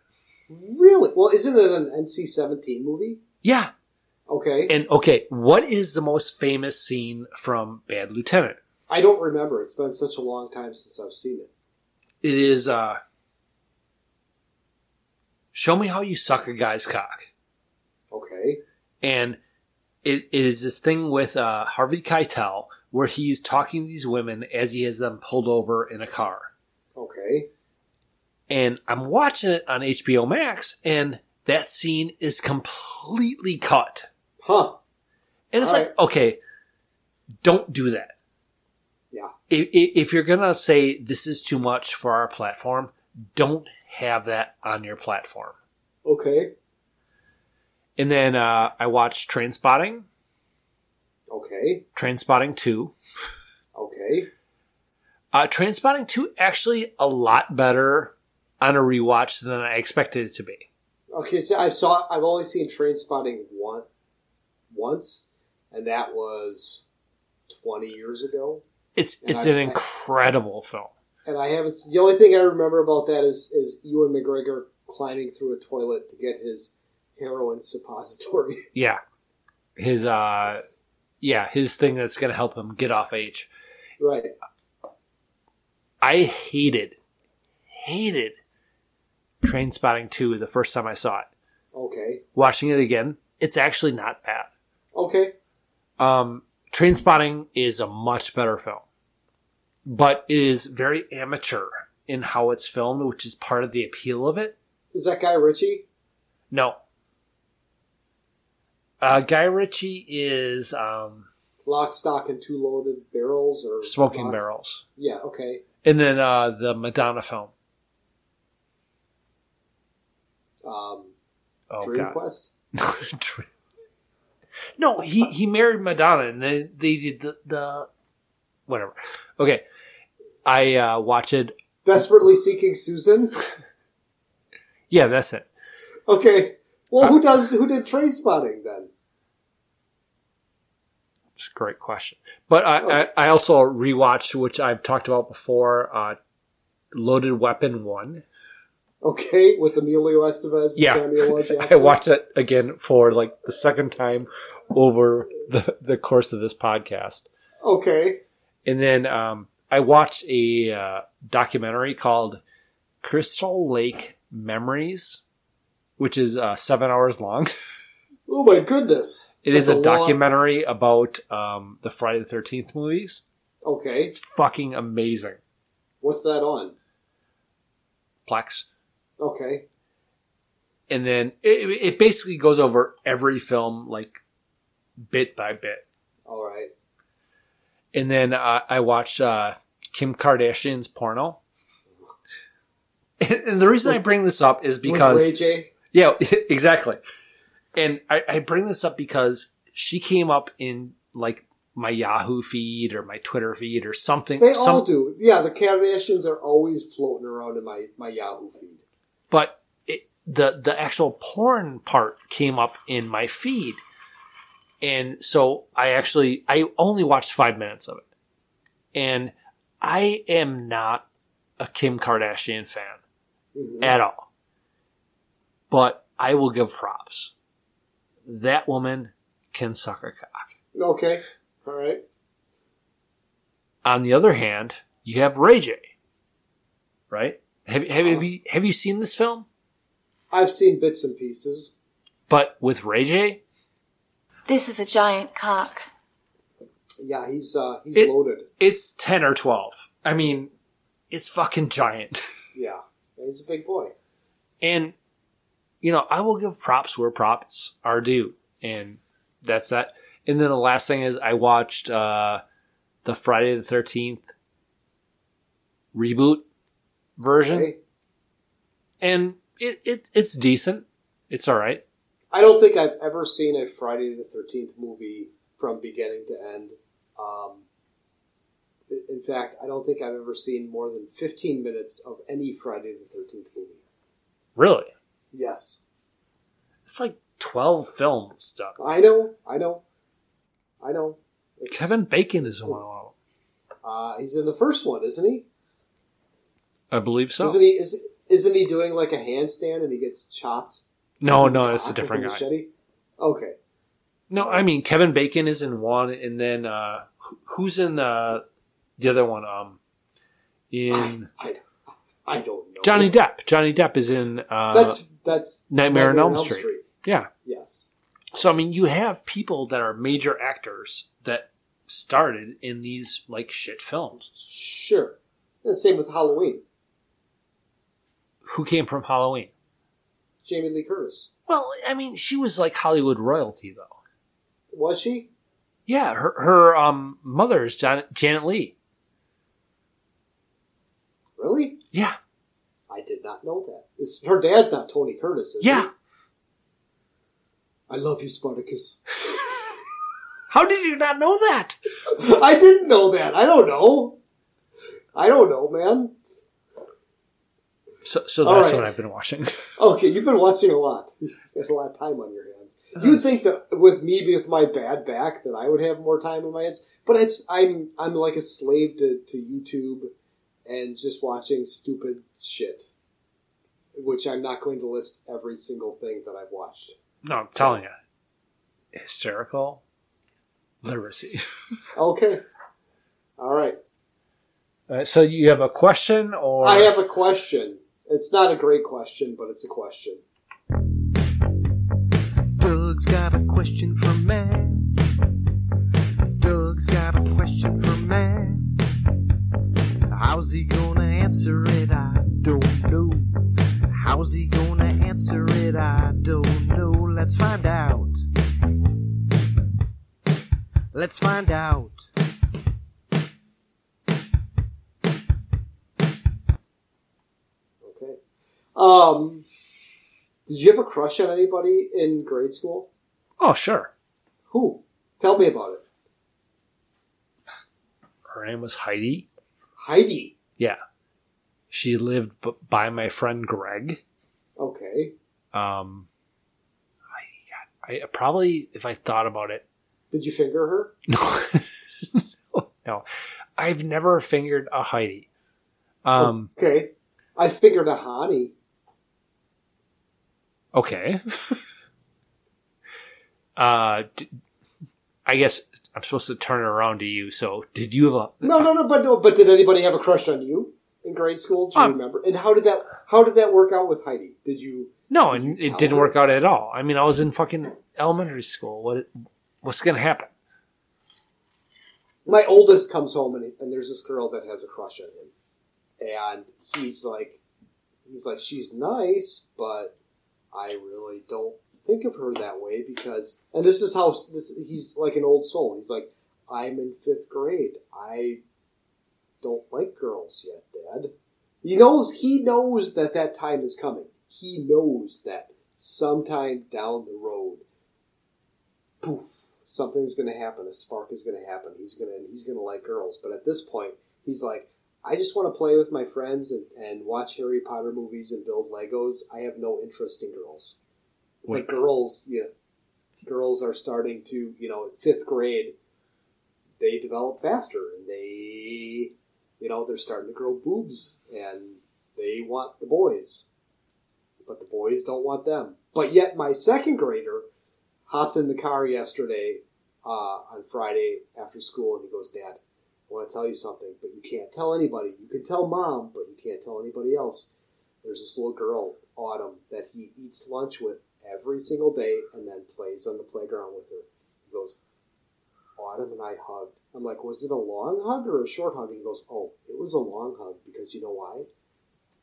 Really? Well, isn't it an NC-17 movie? Yeah. Okay. And okay, what is the most famous scene from Bad Lieutenant? I don't remember. It's been such a long time since I've seen it. It is uh Show me how you suck a guy's cock. Okay. And it, it is this thing with uh, Harvey Keitel where he's talking to these women as he has them pulled over in a car. Okay. And I'm watching it on HBO Max, and that scene is completely cut. Huh. And it's All like, okay, don't do that. Yeah. If, if you're going to say this is too much for our platform, don't have that on your platform. Okay. And then uh, I watched Trainspotting, Okay. Trainspotting 2. Okay. Uh, Trainspotting 2 actually a lot better on a rewatch than I expected it to be. Okay, so I've saw I've only seen Trainspotting one once, and that was twenty years ago. It's And it's I- an I- incredible film. And I haven't. The only thing I remember about that is is Ewan McGregor climbing through a toilet to get his heroin suppository. [laughs] Yeah. His uh yeah, his thing that's gonna help him get off H. right. I hated hated Trainspotting 2 the first time I saw it. Okay. Watching it again, it's actually not bad. Okay. Um Trainspotting is a much better film. But it is very amateur in how it's filmed, which is part of the appeal of it. Is that Guy Ritchie? No. Uh, Guy Ritchie is um, Lock, stock, and two loaded barrels, or Smoking Lock- Barrels. Yeah. Okay. And then uh, the Madonna film. Um, Oh, Dream God. Quest. [laughs] No, he, he married Madonna and they, they did the, the. Whatever. Okay. I uh, watched it. Desperately seeking Susan. [laughs] Yeah, that's it. Okay. Well, who does who did Trainspotting then? It's a great question. But I, I, I also rewatched, which I've talked about before, uh, Loaded Weapon 1. Okay, with Emilio Estevez and Yeah. Samuel L. [laughs] Jackson. I watched it again for like the second time over the, the course of this podcast. Okay. And then um, I watched a uh, documentary called Crystal Lake Memories, which is uh, seven hours long. [laughs] Oh my goodness. It is a long- documentary about um, the Friday the 13th movies. Okay. It's fucking amazing. What's that on? Plex. Okay. And then it, it basically goes over every film, like bit by bit. All right. And then uh, I watched uh, Kim Kardashian's porno. And, [laughs] and the reason I bring this up is because With Ray J. yeah, [laughs] exactly. And I, I bring this up because she came up in like my Yahoo feed or my Twitter feed or something. They some- all do. Yeah, the Kardashians are always floating around in my, my Yahoo feed. but it, the the actual porn part came up in my feed, and so I actually I only watched five minutes of it, and I am not a Kim Kardashian fan Mm-hmm. at all, but I will give props. That woman can suck a cock. Okay. All right. On the other hand, you have Ray J. Right? Have, have, have you have you seen this film? I've seen bits and pieces. But with Ray J, This is a giant cock. Yeah, he's uh he's It- loaded. it's 10 or 12. I mean, it's fucking giant. [laughs] Yeah. He's a big boy. And, you know, I will give props where props are due. And that's that. And then the last thing is I watched uh, the Friday the 13th reboot version. And it, it it's decent. It's all right. I don't think I've ever seen a Friday the Thirteenth movie from beginning to end. Um, in fact, I don't think I've ever seen more than fifteen minutes of any Friday the Thirteenth movie. Really? Yes, It's like 12 films, Doug. I know, I know, I know. It's- Kevin Bacon is in one of them. uh, he's in the first one, isn't he? I believe so. Isn't he? Is, isn't he doing like a handstand and he gets chopped? No, no, the it's a different guy. machete? Okay. No, I mean Kevin Bacon is in one, and then uh, who's in the the other one? Um, in [laughs] I, I don't know. Johnny Depp. Johnny Depp is in uh, That's that's Nightmare on Elm Street. Yeah. Yes. So I mean, you have people that are major actors that started in these like shit films. Sure. And same with Halloween. Who came from Halloween? Jamie Lee Curtis. Well, I mean, she was like Hollywood royalty, though. Was she? Yeah, her her um mother is Jan- Janet Leigh. Really? Yeah. I did not know that. Is her dad's not Tony Curtis? Is Yeah. I love you, Spartacus. [laughs] How did you not know that? [laughs] I didn't know that. I don't know. I don't know, man. So, so that's right. what I've been watching. [laughs] Okay, you've been watching a lot. You've got a lot of time on your hands. You would think that with me with my bad back that I would have more time on my hands, but it's I'm I'm like a slave to, to YouTube and just watching stupid shit, which I'm not going to list every single thing that I've watched. No, I'm telling you, hysterical literacy. [laughs] Okay, all right. Uh, so you have a question, or I have a question. It's not a great question, but it's a question. Doug's got a question for man. Doug's got a question for man. How's he gonna answer it? I don't know. How's he gonna answer it? I don't know. Let's find out. Let's find out. Okay. Um, did you have a crush on anybody in grade school? oh sure, Who? Tell me about it. her name was Heidi. Heidi. Yeah, she lived b- by my friend Greg. Okay. Um, I, I probably, if I thought about it, Did you finger her? [laughs] no, [laughs] no. I've never fingered a Heidi. Um, Okay. I fingered a Hani. okay. [laughs] uh, d- I guess I'm supposed to turn it around to you. So, did you have a? No, no, no. But no, but did anybody have a crush on you in grade school? Do you Um, remember? And how did that? How did that work out with Heidi? Did you? No, Did you and it didn't her? work out at all. I mean, I was in fucking elementary school. What? What's gonna happen? My oldest comes home and, and there's this girl that has a crush on him, and he's like, he's like, she's nice, but I really don't think of her that way because, and this is how this. He's like an old soul. He's like, I'm in fifth grade. I don't like girls yet, Dad. He knows. He knows that that time is coming. He knows that sometime down the road, poof, something's going to happen. A spark is going to happen. He's going to he's going to like girls. But at this point, he's like, I just want to play with my friends and, and watch Harry Potter movies and build Legos. I have no interest in girls. Wait. But girls, you know, girls are starting to, you know, fifth grade, they develop faster and they, you know, they're starting to grow boobs and they want the boys, but the boys don't want them. But yet, my second grader hopped in the car yesterday uh, on Friday after school and he goes, Dad, I want to tell you something, but you can't tell anybody. You can tell mom, but you can't tell anybody else. There's this little girl, Autumn, that he eats lunch with every single day and then plays on the playground with her. He goes, Autumn and I hugged. I'm like, was it a long hug or a short hug? And he goes, oh, it was a long hug because you know why?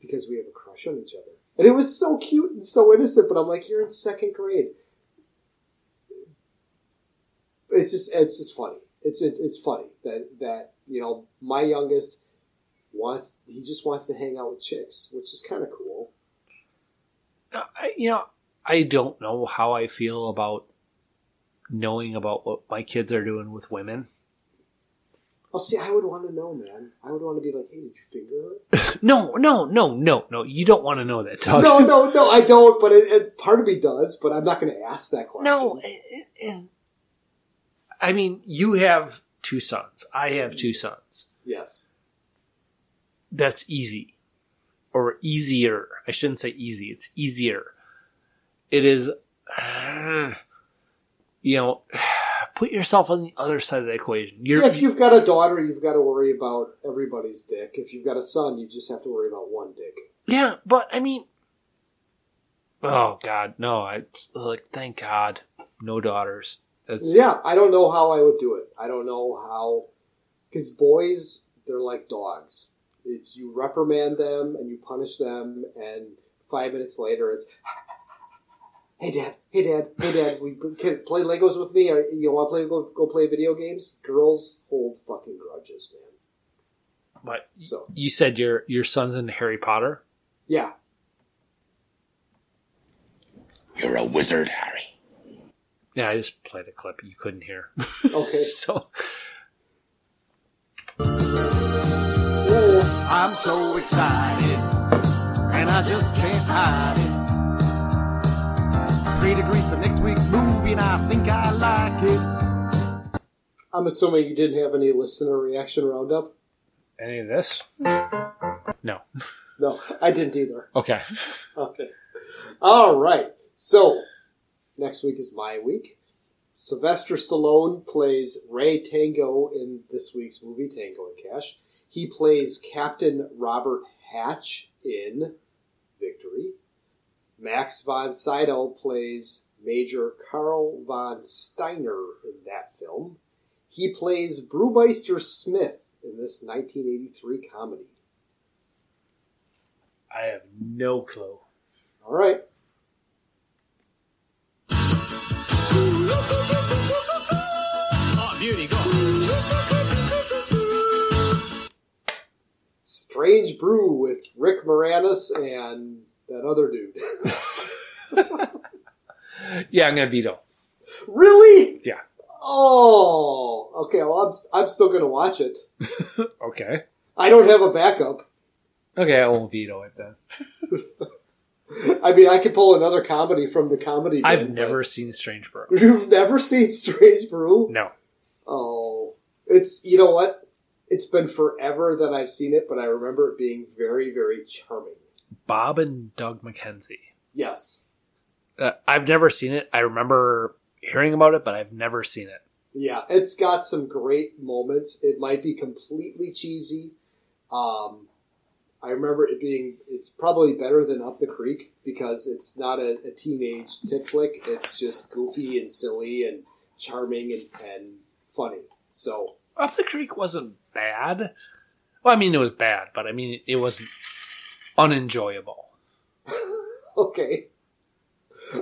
Because we have a crush on each other. And it was so cute and so innocent, but I'm like, you're in second grade. It's just, it's just funny. It's, it's, it's funny that, that, you know, my youngest wants, he just wants to hang out with chicks, which is kind of cool. Uh, I, you know, I don't know how I feel about knowing about what my kids are doing with women. Oh, see, I would want to know, man. I would want to be like, hey, did you finger her? [laughs] No, no, no, no, no. You don't want to know that, Doug. no, no, no, I don't. But it, it, part of me does. But I'm not going to ask that question. No, I mean, you have two sons. I have two sons. Yes. That's easy. Or easier. I shouldn't say easy. It's easier. It is, uh, [sighs] you know, [sighs] put yourself on the other side of the equation. You're, Yeah, if you've got a daughter, you've got to worry about everybody's dick. If you've got a son, you just have to worry about one dick. Yeah, but I mean, oh God, no! I like, thank God, no daughters. That's, Yeah, I don't know how I would do it. I don't know how, because boys, they're like dogs. It's you reprimand them and you punish them, and five minutes later, it's, [laughs] hey dad, hey dad, hey dad, we can play Legos with me. Or you want to play go, go play video games? Girls hold fucking grudges, man. But So you said your your son's in Harry Potter. yeah, You're a wizard, Harry. Yeah, I just played a clip you couldn't hear. [laughs] Okay. so Oh, I'm so excited, and I just can't hide it. Three degrees to next week's movie, and I think I like it. I'm assuming you didn't have any listener reaction roundup. any of this? No. No, I didn't either. Okay. Okay. All right. So next week is my week. Sylvester Stallone plays Ray Tango in this week's movie Tango and Cash. He plays Captain Robert Hatch in Victory. Max von Sydow plays Major Carl von Steiner in that film. He plays Brewmeister Smith in this 1983 comedy. I have no clue. All right. Oh, beauty, go. Strange Brew with Rick Moranis and that other dude. [laughs] Yeah, I'm gonna veto. really? Yeah. Oh, okay. Well, I'm I'm still gonna watch it. [laughs] Okay. I don't have a backup. Okay, I won't veto it then. [laughs] I mean, I could pull another comedy from the comedy. I've never seen Strange Brew. You've never seen Strange Brew? No. Oh, it's you know what? It's been forever that I've seen it, but I remember it being very, very charming. Bob and Doug McKenzie. Yes. Uh, I've never seen it. I remember hearing about it, but I've never seen it. Yeah, it's got some great moments. It might be completely cheesy. Um, I remember it being, it's probably better than Up the Creek because it's not a, a teenage tit flick. It's just goofy and silly and charming and, and funny. So, Up the Creek wasn't bad. Well, I mean, it was bad, but I mean, it wasn't unenjoyable. [laughs] okay.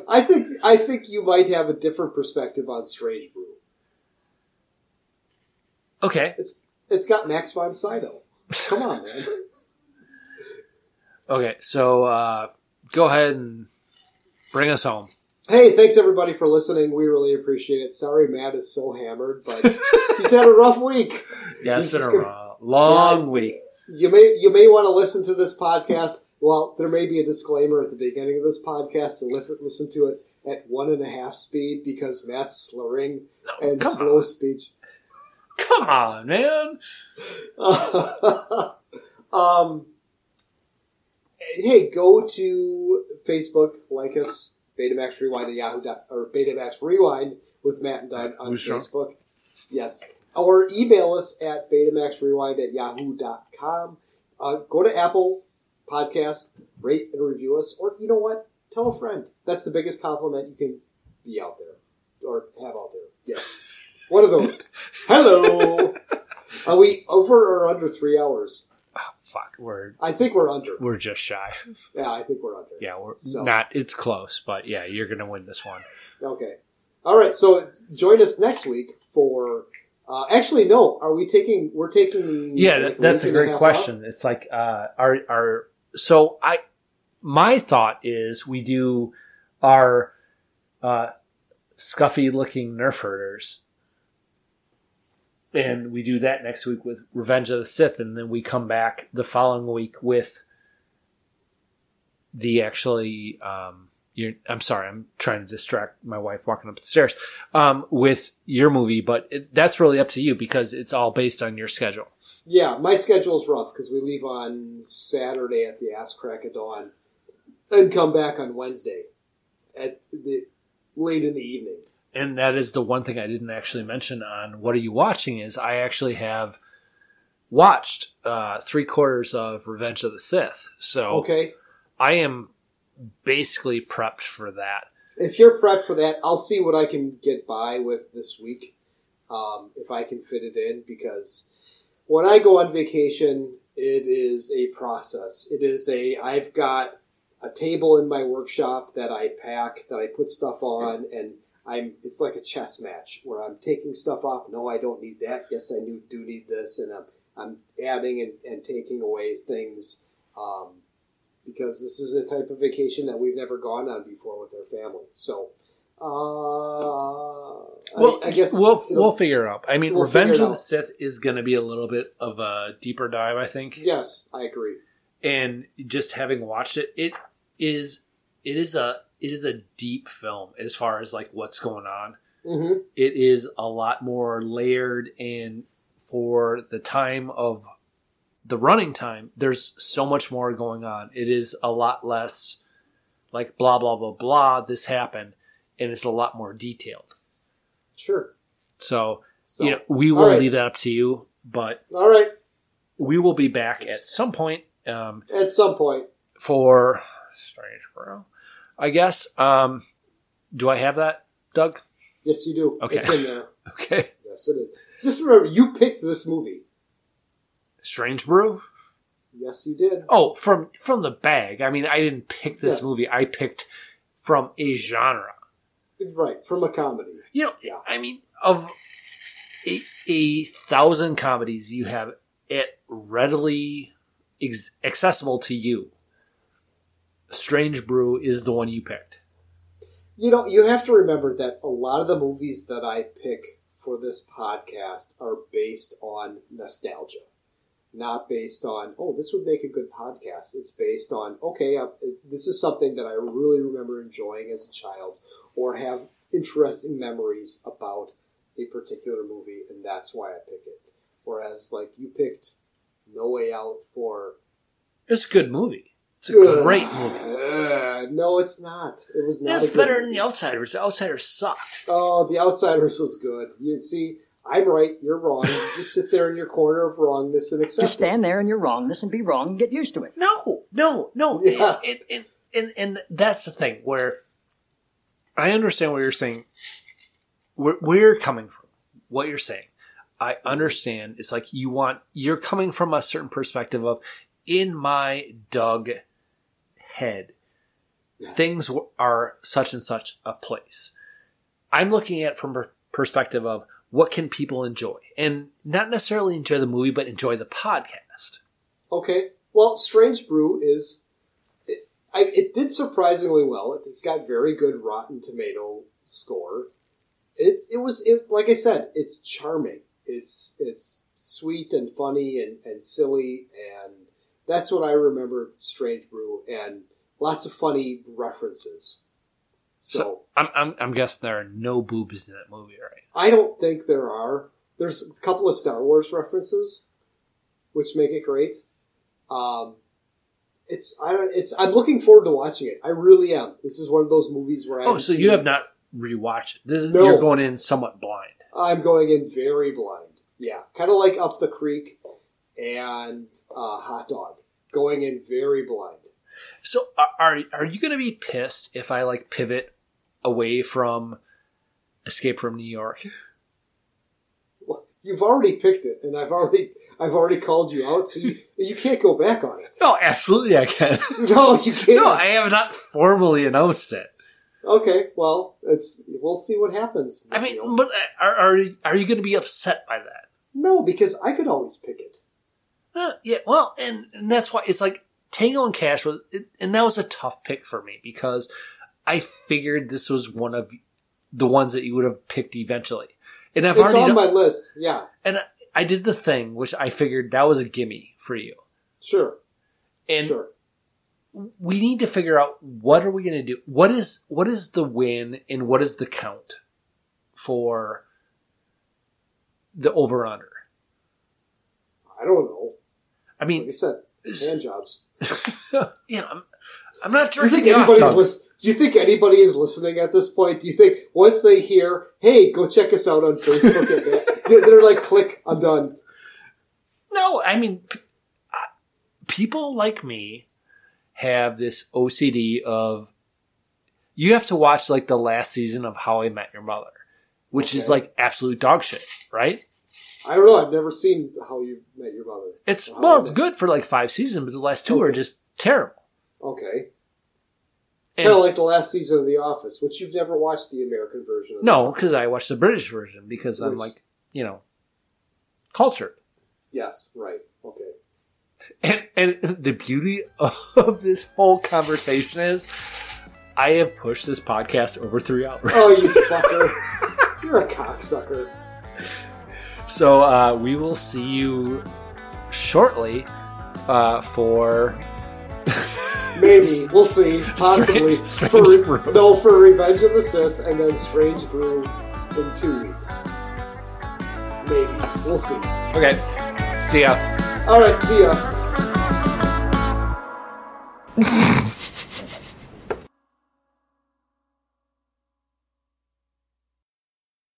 I think I think you might have a different perspective on Strange Brew. Okay. It's it's got Max von Sydow. Come on, man. [laughs] Okay, so uh, go ahead and bring us home. Hey, thanks everybody for listening. We really appreciate it. Sorry, Matt is so hammered, but [laughs] he's had a rough week. Yeah, it's He's been a gonna- long Yeah, week. You may you may want to listen to this podcast. Well, there may be a disclaimer at the beginning of this podcast to li- listen to it at one and a half speed because Matt's slurring and come slow speech. Come on, man. [laughs] um, hey, go to Facebook, like us, Betamax Rewind at Yahoo dot, or Betamax Rewind with Matt and Doug on Who's strong? Facebook. Yes. Or email us at Betamaxrewind at yahoo.com. Uh, go to Apple Podcast, rate and review us, or you know what? Tell a friend. That's the biggest compliment you can be out there or have out there. Yes. One of those. [laughs] Hello. Are we over or under three hours? Fuck, we're I think we're under. we're just shy. Yeah, I think we're under. Yeah, we're So- not. It's close, but yeah, you're gonna win this one. Okay. All right. So join us next week for. Uh, actually, no. Are we taking? We're taking. Yeah, like, that, that's a great question. It's like uh, our our so I my thought is we do our uh, scuffy looking nerf herders, and we do that next week with Revenge of the Sith, and then we come back the following week with the actually. Um, you're, I'm sorry, I'm trying to distract my wife walking up the stairs um, with your movie, but it, that's really up to you because it's all based on your schedule. Yeah, my schedule's rough because we leave on Saturday at the ass crack of dawn, and come back on Wednesday at the late in the evening. and that is the one thing I didn't actually mention on what are you watching is I actually have watched uh, three quarters of Revenge of the Sith, so Okay. I am basically prepped for that. If you're prepped for that, I'll see what I can get by with this week, um, if I can fit it in. Because when I go on vacation, it is a process. It is a I've got a table in my workshop that I pack that I put stuff on, and I'm it's like a chess match where I'm taking stuff off. No, I don't need that. Yes, I do, need this, and I'm I'm adding and, and taking away things. Um, because this is a type of vacation that we've never gone on before with our family. So Uh, Well, I, I guess we'll we'll figure it out. I mean, we'll Revenge of the. Sith is going to be a little bit of a deeper dive, I think. Yes, I agree. And just having watched it, it is it is a it is a deep film as far as like what's going on. Mm-hmm. It is a lot more layered, and for the time of the running time, there's so much more going on. It is a lot less like blah blah blah blah. This happened, and it's a lot more detailed. Sure. So, So, you know, we will right. leave that up to you, but All right. we will be back at some point um, At some point. for Strange Brew. I guess. Um, do I have that, Doug? Yes, you do. Okay. It's in there. [laughs] Okay. Yes, it is. Just remember, you picked this movie. Strange Brew. Yes, you did. Oh, from from the bag. I mean, I didn't pick this Yes. movie. I picked from a genre. Right, from a comedy. You know, yeah. I mean, of a, a thousand comedies, you have it readily ex- accessible to you. Strange Brew is the one you picked. You know, you have to remember that a lot of the movies that I pick for this podcast are based on nostalgia, not based on, oh, this would make a good podcast. It's based on, okay, uh, this is something that I really remember enjoying as a child or have interesting memories about a particular movie, and that's why I pick it. Whereas, like, you picked No Way Out for. It's a good movie. It's a great movie. Uh, no, it's not. It was not. It's better movie. than The Outsiders. The Outsiders sucked. Oh, The Outsiders was good. You see, I'm right, you're wrong. You just sit there in your corner of wrongness and accept Just stand there in your wrongness and be wrong and get used to it. No, no, no. [laughs] Yeah. And, and, and, and that's the thing where I understand what you're saying. Where, where you're coming from, what you're saying. I understand. It's like you want, you're coming from a certain perspective of, in my Doug head, things are such and such a place. I'm looking at it from a perspective of what can people enjoy and not necessarily enjoy the movie, but enjoy the podcast. Okay. Well, Strange Brew is. It, I, it did surprisingly well. It, it's got very good Rotten Tomato score. It it was it like I said. It's charming. It's it's sweet and funny and, and silly and that's what I remember. Strange Brew and lots of funny references. So, So I'm, I'm I'm guessing there are no boobs in that movie, right? I don't think there are. There's a couple of Star Wars references, which make it great. Um, it's I don't. It's I'm looking forward to watching it. I really am. This is one of those movies where I. Oh, so you it. have not rewatched it. This is, No. You're going in somewhat blind. I'm going in very blind. Yeah, kind of like Up the Creek and uh, Hot Dog. Going in very blind. So are are, you going to be pissed if I like pivot away from Escape from New York? Well, you've already picked it, and I've already I've already called you out, so you [laughs] you can't go back on it. No, absolutely I can. [laughs] No, you can't. no, I have not formally announced it. Okay, well, it's we'll see what happens. I mean, but are are, are you going to be upset by that? No, because I could always pick it. Uh, yeah, well, and, and that's why it's like Tango and Cash was, and that was a tough pick for me because I figured this was one of the ones that you would have picked eventually. And I've it's already on done- my list. Yeah, and I, I did the thing which I figured that was a gimme for you. sure. And Sure. we need to figure out what are we going to do? What is what is the win and what is the count for the over under? I don't know. I mean, Like I said, hand jobs. [laughs] yeah, I'm, I'm not Do you think jerking anybody's Doug. lis- Do you think anybody is listening at this point? Do you think once they hear, "Hey, go check us out on Facebook," [laughs] they're, they're like, "Click, I'm done." No, I mean, people like me have this OCD of you have to watch like the last season of How I Met Your Mother, which is like absolute dog shit, right? I don't know. I've never seen How You Met Your Mother. It's How well, I it's Met- good for like five seasons, but the last two are just terrible. Okay. And- Kind of like the last season of The Office, which you've never watched the American version of. No, because I watched the British version because I'm Which- like, you know, cultured. Yes, right. Okay. And, and the beauty of this whole conversation is I have pushed this podcast over three hours. Oh, you [laughs] fucker. You're a cocksucker. So uh, we will see you shortly uh, for [laughs] Maybe. We'll see. Possibly. Strange- for Strange Brew. No, for Revenge of the Sith and then Strange Brew in two weeks. Maybe. We'll see. okay. See ya. Alright, see ya. [laughs]